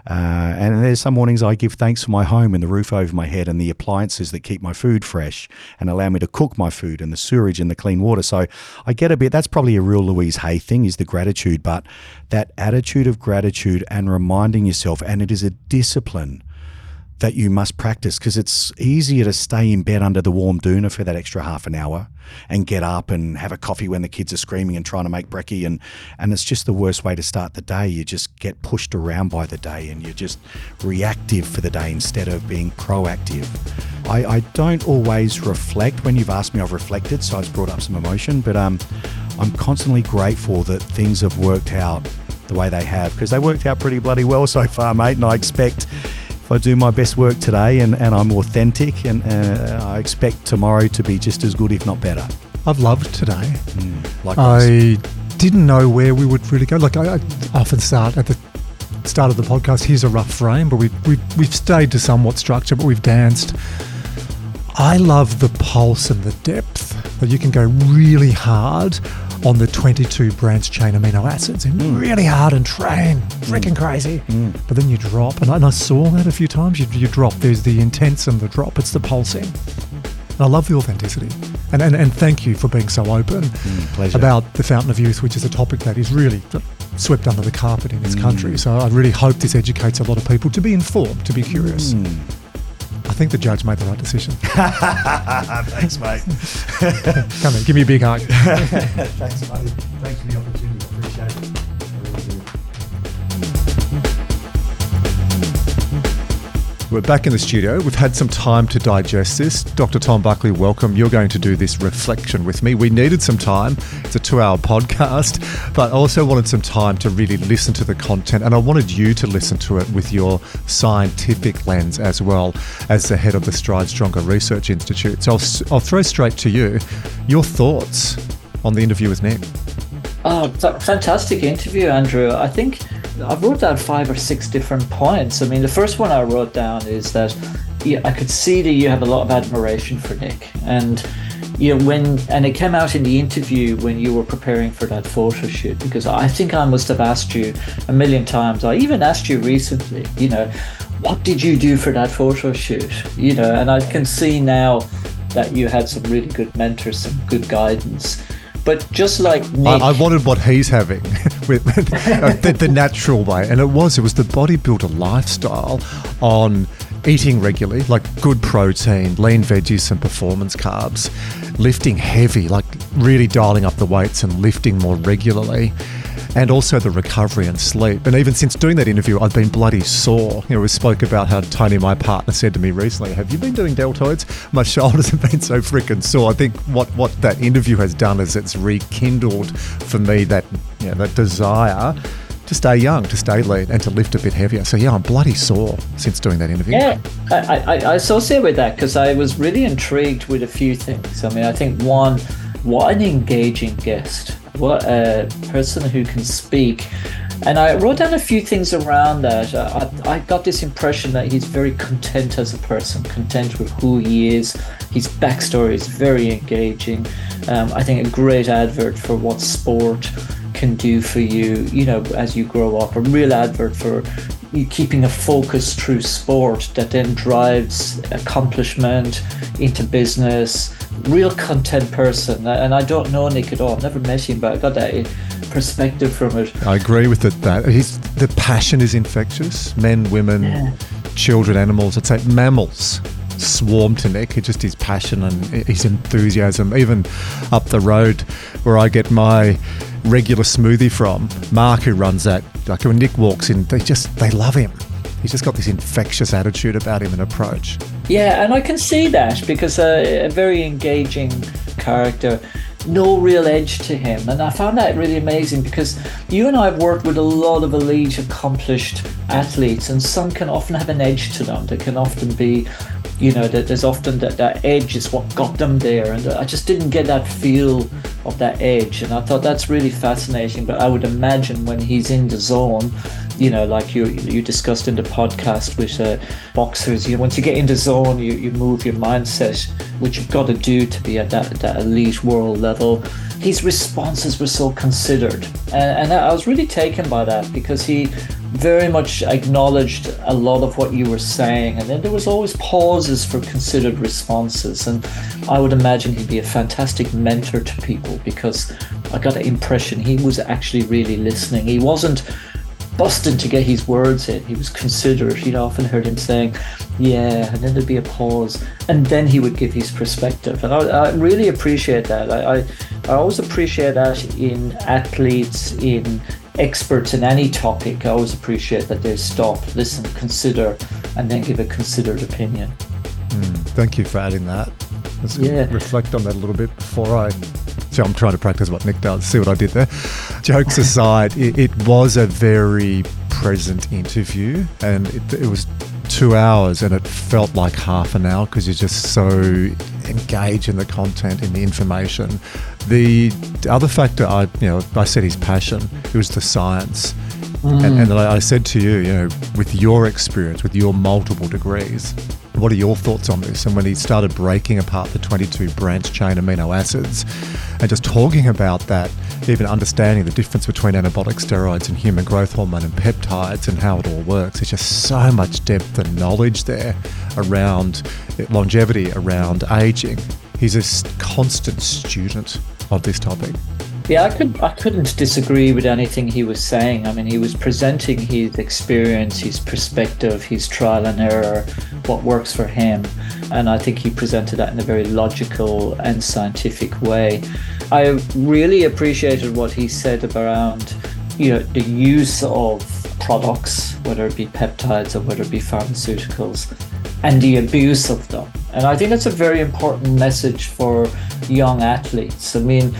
Uh, and there's some mornings I give thanks for my home and the roof over my head and the appliances that keep my food fresh and allow me to cook my food and the sewerage and the clean water. So I get a bit, that's probably a real Louise Hay thing is the gratitude, but that attitude of gratitude and reminding yourself, and it is a discipline that you must practice because it's easier to stay in bed under the warm doona for that extra half an hour and get up and have a coffee when the kids are screaming and trying to make brekkie and and it's just the worst way to start the day. You just get pushed around by the day and you're just reactive for the day instead of being proactive. I, I don't always reflect. When you've asked me I've reflected so I've brought up some emotion but um, I'm constantly grateful that things have worked out the way they have because they worked out pretty bloody well so far mate and I expect if I do my best work today and, and I'm authentic, and uh, I expect tomorrow to be just as good, if not better. I've loved today. Likewise. I didn't know where we would really go. Like I, I often start at the start of the podcast. Here's a rough frame, but we've we've, we've stayed to somewhat structure, but we've danced. I love the pulse and the depth that you can go really hard on the 22 branch chain amino acids and hmm. really hard and train, hmm. freaking crazy. Hmm. But then you drop, and I, and I saw that a few times. You, you drop. There's the intense and the drop. It's the pulsing. And I love the authenticity. And, and, and thank you for being so open pleasure. about the Fountain of Youth, which is a topic that is really swept under the carpet in this country. So I really hope this educates a lot of people to be informed, to be curious. I think the judge made the right decision. Thanks, mate. Come here, give me a big hug. Thanks, mate. Thanks for the opportunity. We're back in the studio. We've had some time to digest this. Dr. Tom Buckley, welcome. You're going to do this reflection with me. We needed some time. It's a two hour podcast, but I also wanted some time to really listen to the content. And I wanted you to listen to it with your scientific lens as well as the head of the StriveStronger Research Institute. So I'll, I'll throw straight to you your thoughts on the interview with Nick. Oh, fantastic interview, Andrew. I think I wrote down five or six different points. I mean, the first one I wrote down is that yeah, I could see that you have a lot of admiration for Nick, and you know when and it came out in the interview when you were preparing for that photo shoot because I think I must have asked you a million times. I even asked you recently, you know, what did you do for that photo shoot? You know, and I can see now that you had some really good mentors, some good guidance. But just like I, Nick, I wanted what he's having with uh, the, the natural way, and it was it was the bodybuilder lifestyle on eating regularly, like good protein, lean veggies, and performance carbs, lifting heavy, like really dialing up the weights and lifting more regularly. And also the recovery and sleep. And even since doing that interview, I've been bloody sore. You know, we spoke about how Tony, my partner, said to me recently, "Have you been doing deltoids?" My shoulders have been so freaking sore. I think what what that interview has done is it's rekindled for me that you know, that desire to stay young, to stay lean, and to lift a bit heavier. So yeah, I'm bloody sore since doing that interview. Yeah, I, I, I associate with that because I was really intrigued with a few things. I mean, I think one, what an engaging guest, what a person who can speak. And I wrote down a few things around that. I, I got this impression that he's very content as a person, content with who he is. His backstory is very engaging. Um, I think a great advert for what sport can do for you, you know, as you grow up. A real advert for keeping a focus through sport that then drives accomplishment into business. Real content person, and I don't know Nick at all. I've never met him, but I got that uh, perspective from it. I agree with it. That he's the passion is infectious. Men, women, yeah. children, animals. I'd say mammals swarm to Nick. It's just his passion and his enthusiasm. Even up the road where I get my regular smoothie from, Mark, who runs that, like when Nick walks in, they just they love him. He's just got this infectious attitude about him and approach. Yeah, and I can see that because a very engaging character no real edge to him. And I found that really amazing because you and I have worked with a lot of elite, accomplished athletes, and some can often have an edge to them. They can often be you know that there's often that that edge is what got them there and i just didn't get that feel of that edge and i thought that's really fascinating but i would imagine when he's in the zone you know like you you discussed in the podcast with uh, boxers you know once you get in the zone you, you move your mindset which you've got to do to be at that, that elite world level his responses were so considered and, and i was really taken by that because he very much acknowledged a lot of what you were saying, and then there was always pauses for considered responses. And I would imagine he'd be a fantastic mentor to people because I got an impression he was actually really listening. He wasn't busting to get his words in. He was considerate. You'd often heard him saying, "Yeah," and then there'd be a pause, and then he would give his perspective. And I, I really appreciate that. I, I I always appreciate that in athletes, in experts in any topic, I always appreciate that they stop, listen, consider, and then give a considered opinion. Mm, thank you for adding that. Let's yeah. reflect on that a little bit before I. So I'm trying to practice what Nick does. See what I did there. Jokes aside, it, it was a very present interview, and it, it was two hours, and it felt like half an hour because you're just so engaged in the content, in the information. The other factor, I you know, I said his passion. It was the science, mm. and, and I said to you, you know, with your experience, with your multiple degrees, what are your thoughts on this? And when he started breaking apart the 22 branch chain amino acids and just talking about that, even understanding the difference between anabolic steroids and human growth hormone and peptides and how it all works, there's just so much depth and knowledge there around longevity, around aging. He's a constant student of this topic. Yeah, I could I couldn't disagree with anything he was saying. I mean, he was presenting his experience, his perspective, his trial and error, what works for him, and I think he presented that in a very logical and scientific way. I really appreciated what he said around, you know, the use of products, whether it be peptides or whether it be pharmaceuticals, and the abuse of them. And I think that's a very important message for young athletes. I mean,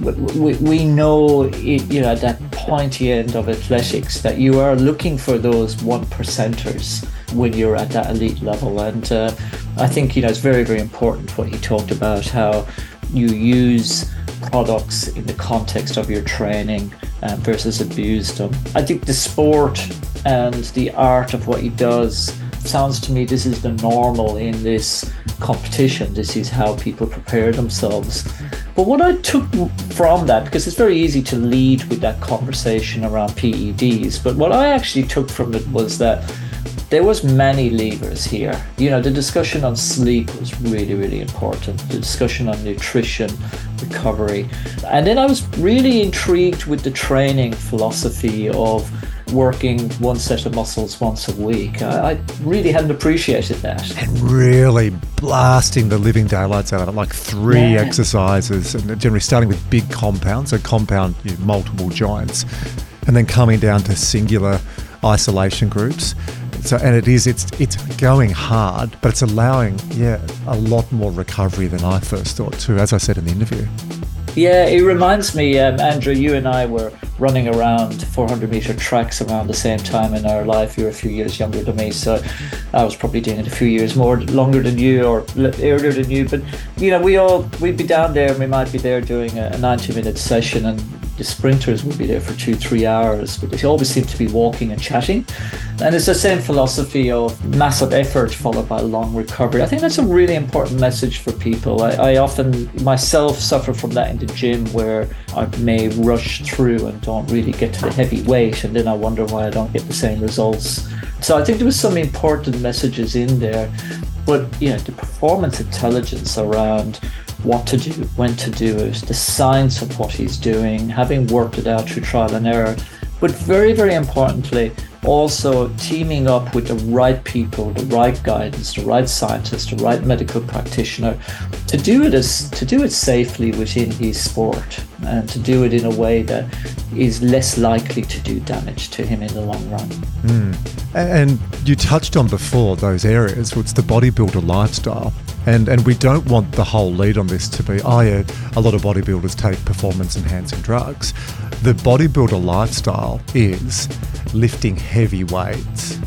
we, we know, it, you know, at that pointy end of athletics that you are looking for those one percenters when you're at that elite level. And uh, I think, you know, it's very, very important what he talked about how you use products in the context of your training uh, versus abuse them. I think the sport and the art of what he does sounds to me this is the normal in this competition. This is how people prepare themselves. But what I took from that, because it's very easy to lead with that conversation around PEDs, but what I actually took from it was that there was many levers here. You know, the discussion on sleep was really, really important. The discussion on nutrition, recovery. And then I was really intrigued with the training philosophy of working one set of muscles once a week. I, I really hadn't appreciated that. And really blasting the living daylights out of it, like three Yeah. exercises, and generally starting with big compounds, so compound you know, multiple joints, and then coming down to singular isolation groups. So, and it is, it's it's going hard, but it's allowing, yeah, a lot more recovery than I first thought too, as I said in the interview. Yeah, it reminds me, um, Andrew, you and I were running around 400 meter tracks around the same time in our life. You're a few years younger than me, so I was probably doing it a few years more longer than you or earlier than you. But you know, we all we'd be down there and we might be there doing a 90 minute session, and the sprinters would be there for two, three hours. But they always seem to be walking and chatting, and it's the same philosophy of massive effort followed by long recovery. I think that's a really important message for people. I, I often myself suffer from that in the gym where I may rush through and don't really get to the heavy weight, and then I wonder why I don't get the same results. So I think there was some important messages in there, but you know the performance intelligence around what to do, when to do it, the science of what he's doing, having worked it out through trial and error, but very very importantly also teaming up with the right people, the right guidance, the right scientist, the right medical practitioner to do it as to do it safely within his sport and to do it in a way that is less likely to do damage to him in the long run. Hmm. And you touched on before those areas, it's the bodybuilder lifestyle. And, and we don't want the whole lead on this to be, oh yeah, a lot of bodybuilders take performance enhancing drugs. The bodybuilder lifestyle is lifting heavy weights,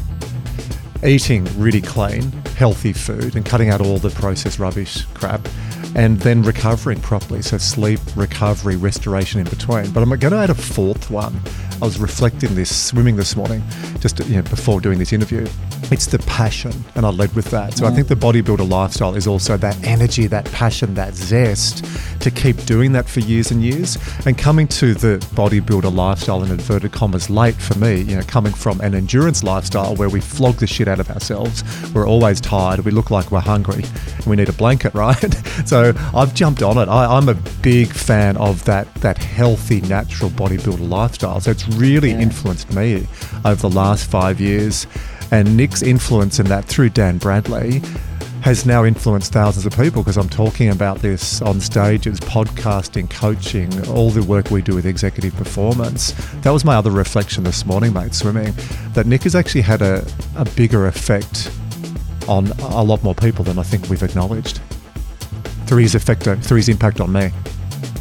eating really clean, healthy food, and cutting out all the processed rubbish crap, and then recovering properly. So sleep, recovery, restoration in between. But I'm going to add a fourth one. I was reflecting this swimming this morning, just you know, before doing this interview. It's the passion, and I led with that. So I think the bodybuilder lifestyle is also that energy, that passion, that zest to keep doing that for years and years. And coming to the bodybuilder lifestyle in inverted commas late for me, you know, coming from an endurance lifestyle where we flog the shit out of ourselves, we're always tired, we look like we're hungry, and we need a blanket, right? so I've jumped on it. I, I'm a big fan of that that healthy, natural bodybuilder lifestyle. So it's really influenced me over the last five years. And Nick's influence in that through Dan Bradley has now influenced thousands of people because I'm talking about this on stages, podcasting, coaching, all the work we do with executive performance. That was my other reflection this morning, mate, swimming, that Nick has actually had a, a bigger effect on a lot more people than I think we've acknowledged through his effect, through his impact on me.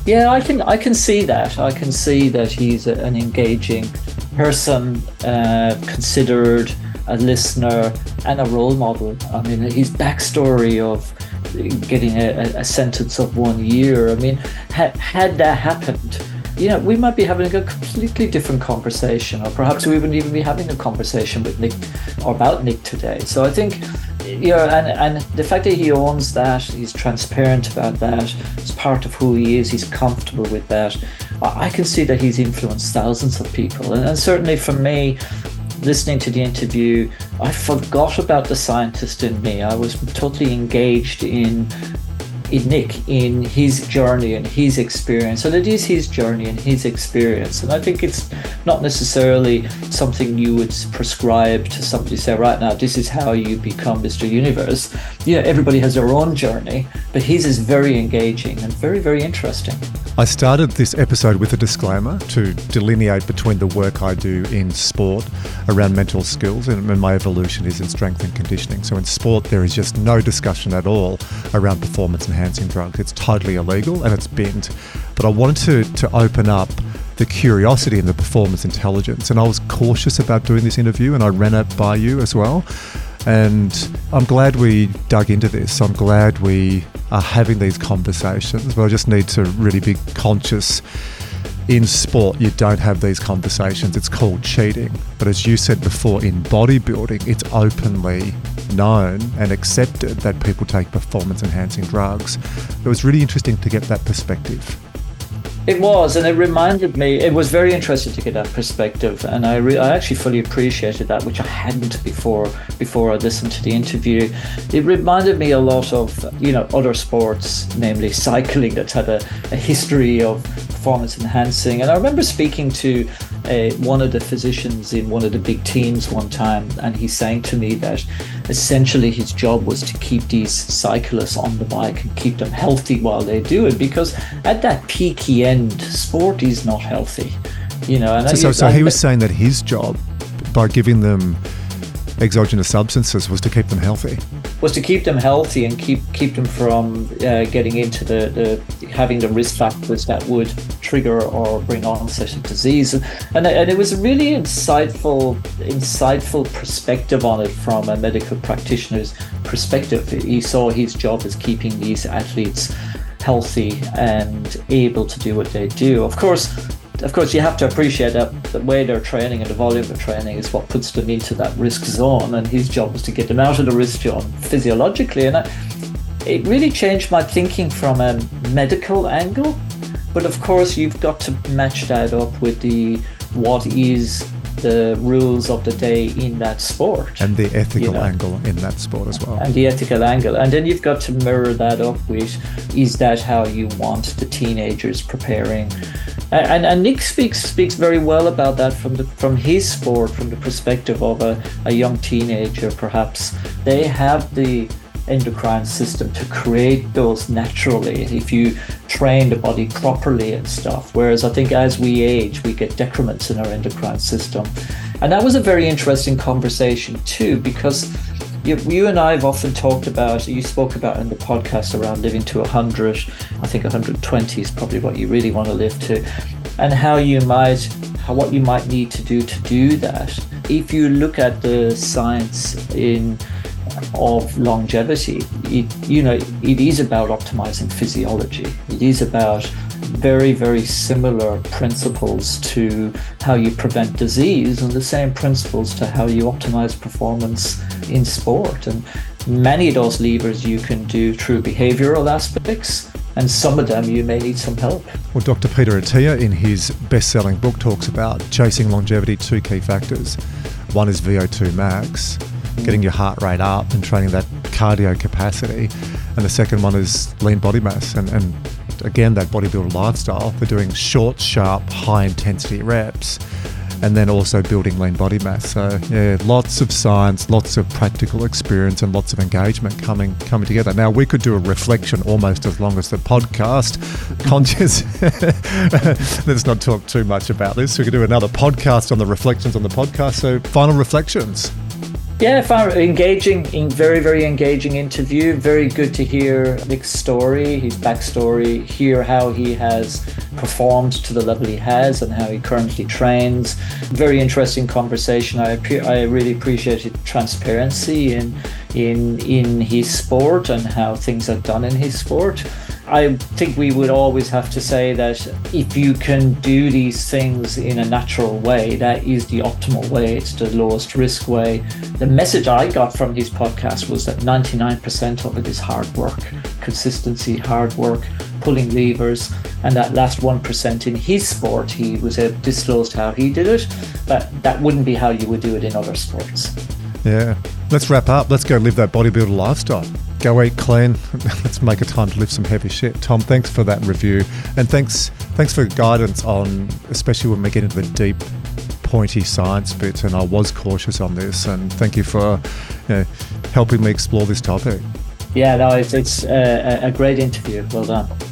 Yeah, I can I can see that. I can see that he's a, an engaging person, uh, considered a listener and a role model. I mean, his backstory of getting a, a- sentence of one year. I mean, had had that happened, you know, we might be having a completely different conversation, or perhaps we wouldn't even be having a conversation with Nick or about Nick today. So I think, you know, and, and the fact that he owns that, he's transparent about that, it's part of who he is, he's comfortable with that. I can see that he's influenced thousands of people. And, and certainly for me, listening to the interview, I forgot about the scientist in me. I was totally engaged in in Nick in his journey and his experience. And it is his journey and his experience. And I think it's not necessarily something you would prescribe to somebody say, right now, this is how you become Mr. Universe. Yeah, everybody has their own journey, but his is very engaging and very, very interesting. I started this episode with a disclaimer to delineate between the work I do in sport around mental skills and and my evolution is in strength and conditioning. So in sport, there is just no discussion at all around performance enhancing drugs. It's totally illegal and it's banned. But I wanted to, to open up the curiosity and the performance intelligence. And I was cautious about doing this interview and I ran it by you as well. And I'm glad we dug into this. I'm glad we are having these conversations, but I just need to really be conscious. In sport, you don't have these conversations. It's called cheating. But as you said before, in bodybuilding, it's openly known and accepted that people take performance enhancing drugs. It was really interesting to get that perspective. It was, and it reminded me. It was very interesting to get that perspective, and I, re- I actually fully appreciated that, which I hadn't before. Before I listened to the interview, it reminded me a lot of you know other sports, namely cycling, that's had a, a history of performance enhancing. And I remember speaking to uh, one of the physicians in one of the big teams one time, and he's saying to me that essentially his job was to keep these cyclists on the bike and keep them healthy while they do it, because at that peaky end, sport is not healthy. You know, and So, I- so, so he was saying that his job, by giving them exogenous substances, was to keep them healthy. Was to keep them healthy and keep keep them from uh, getting into the, the having the risk factors that would trigger or bring onset of disease. And, and it was a really insightful insightful perspective on it from a medical practitioner's perspective. He saw his job as keeping these athletes healthy and able to do what they do. Of course of course, you have to appreciate that the way they're training and the volume of training is what puts them into that risk zone. And his job was to get them out of the risk zone physiologically. And I, it really changed my thinking from a medical angle. But of course, you've got to match that up with the what is the rules of the day in that sport And the ethical know. angle in that sport as well. and the ethical angle. And then you've got to mirror that up with is that how you want the teenagers preparing? And, and, and Nick speaks speaks very well about that from the from his sport, from the perspective of a, a young teenager, perhaps. They have the endocrine system to create those naturally if you train the body properly and stuff. Whereas I think as we age, we get decrements in our endocrine system. And that was a very interesting conversation too, because you, and I have often talked about, you spoke about in the podcast around living to 100. I think 120 is probably what you really want to live to. And how you might, how, what you might need to do to do that. If you look at the science in of longevity, it, you know, it is about optimizing physiology. It is about very, very similar principles to how you prevent disease and the same principles to how you optimize performance in sport. And many of those levers you can do through behavioral aspects, and some of them you may need some help. Well, Dr. Peter Attia, in his best selling book, talks about chasing longevity, two key factors. One is VO2 max, getting your heart rate up and training that cardio capacity. And the second one is lean body mass. And, and again, that bodybuilder lifestyle, they're doing short, sharp, high intensity reps and then also building lean body mass. So yeah, lots of science, lots of practical experience, and lots of engagement coming coming together. Now we could do a reflection almost as long as the podcast. Conscious. Let's not talk too much about this. We could do another podcast on the reflections on the podcast. So final reflections. Yeah, found engaging, very, very engaging interview. Very good to hear Nick's story, his backstory, hear how he has performed to the level he has and how he currently trains. Very interesting conversation. I I really appreciated transparency in in in his sport and how things are done in his sport. I think we would always have to say that if you can do these things in a natural way, that is the optimal way. It's the lowest risk way. The message I got from his podcast was that 99% of it is hard work, consistency, hard work, pulling levers, and that last 1% in his sport, he was disclosed how he did it, but that wouldn't be how you would do it in other sports. Yeah. Let's wrap up. Let's go live that bodybuilder lifestyle. Go eat clean. Let's make a time to lift some heavy shit. Tom, thanks for that review, and thanks thanks for guidance on, especially when we get into the deep, pointy science bits. And I was cautious on this, and thank you for you know, helping me explore this topic. Yeah, no, it's, it's a a great interview. Well done.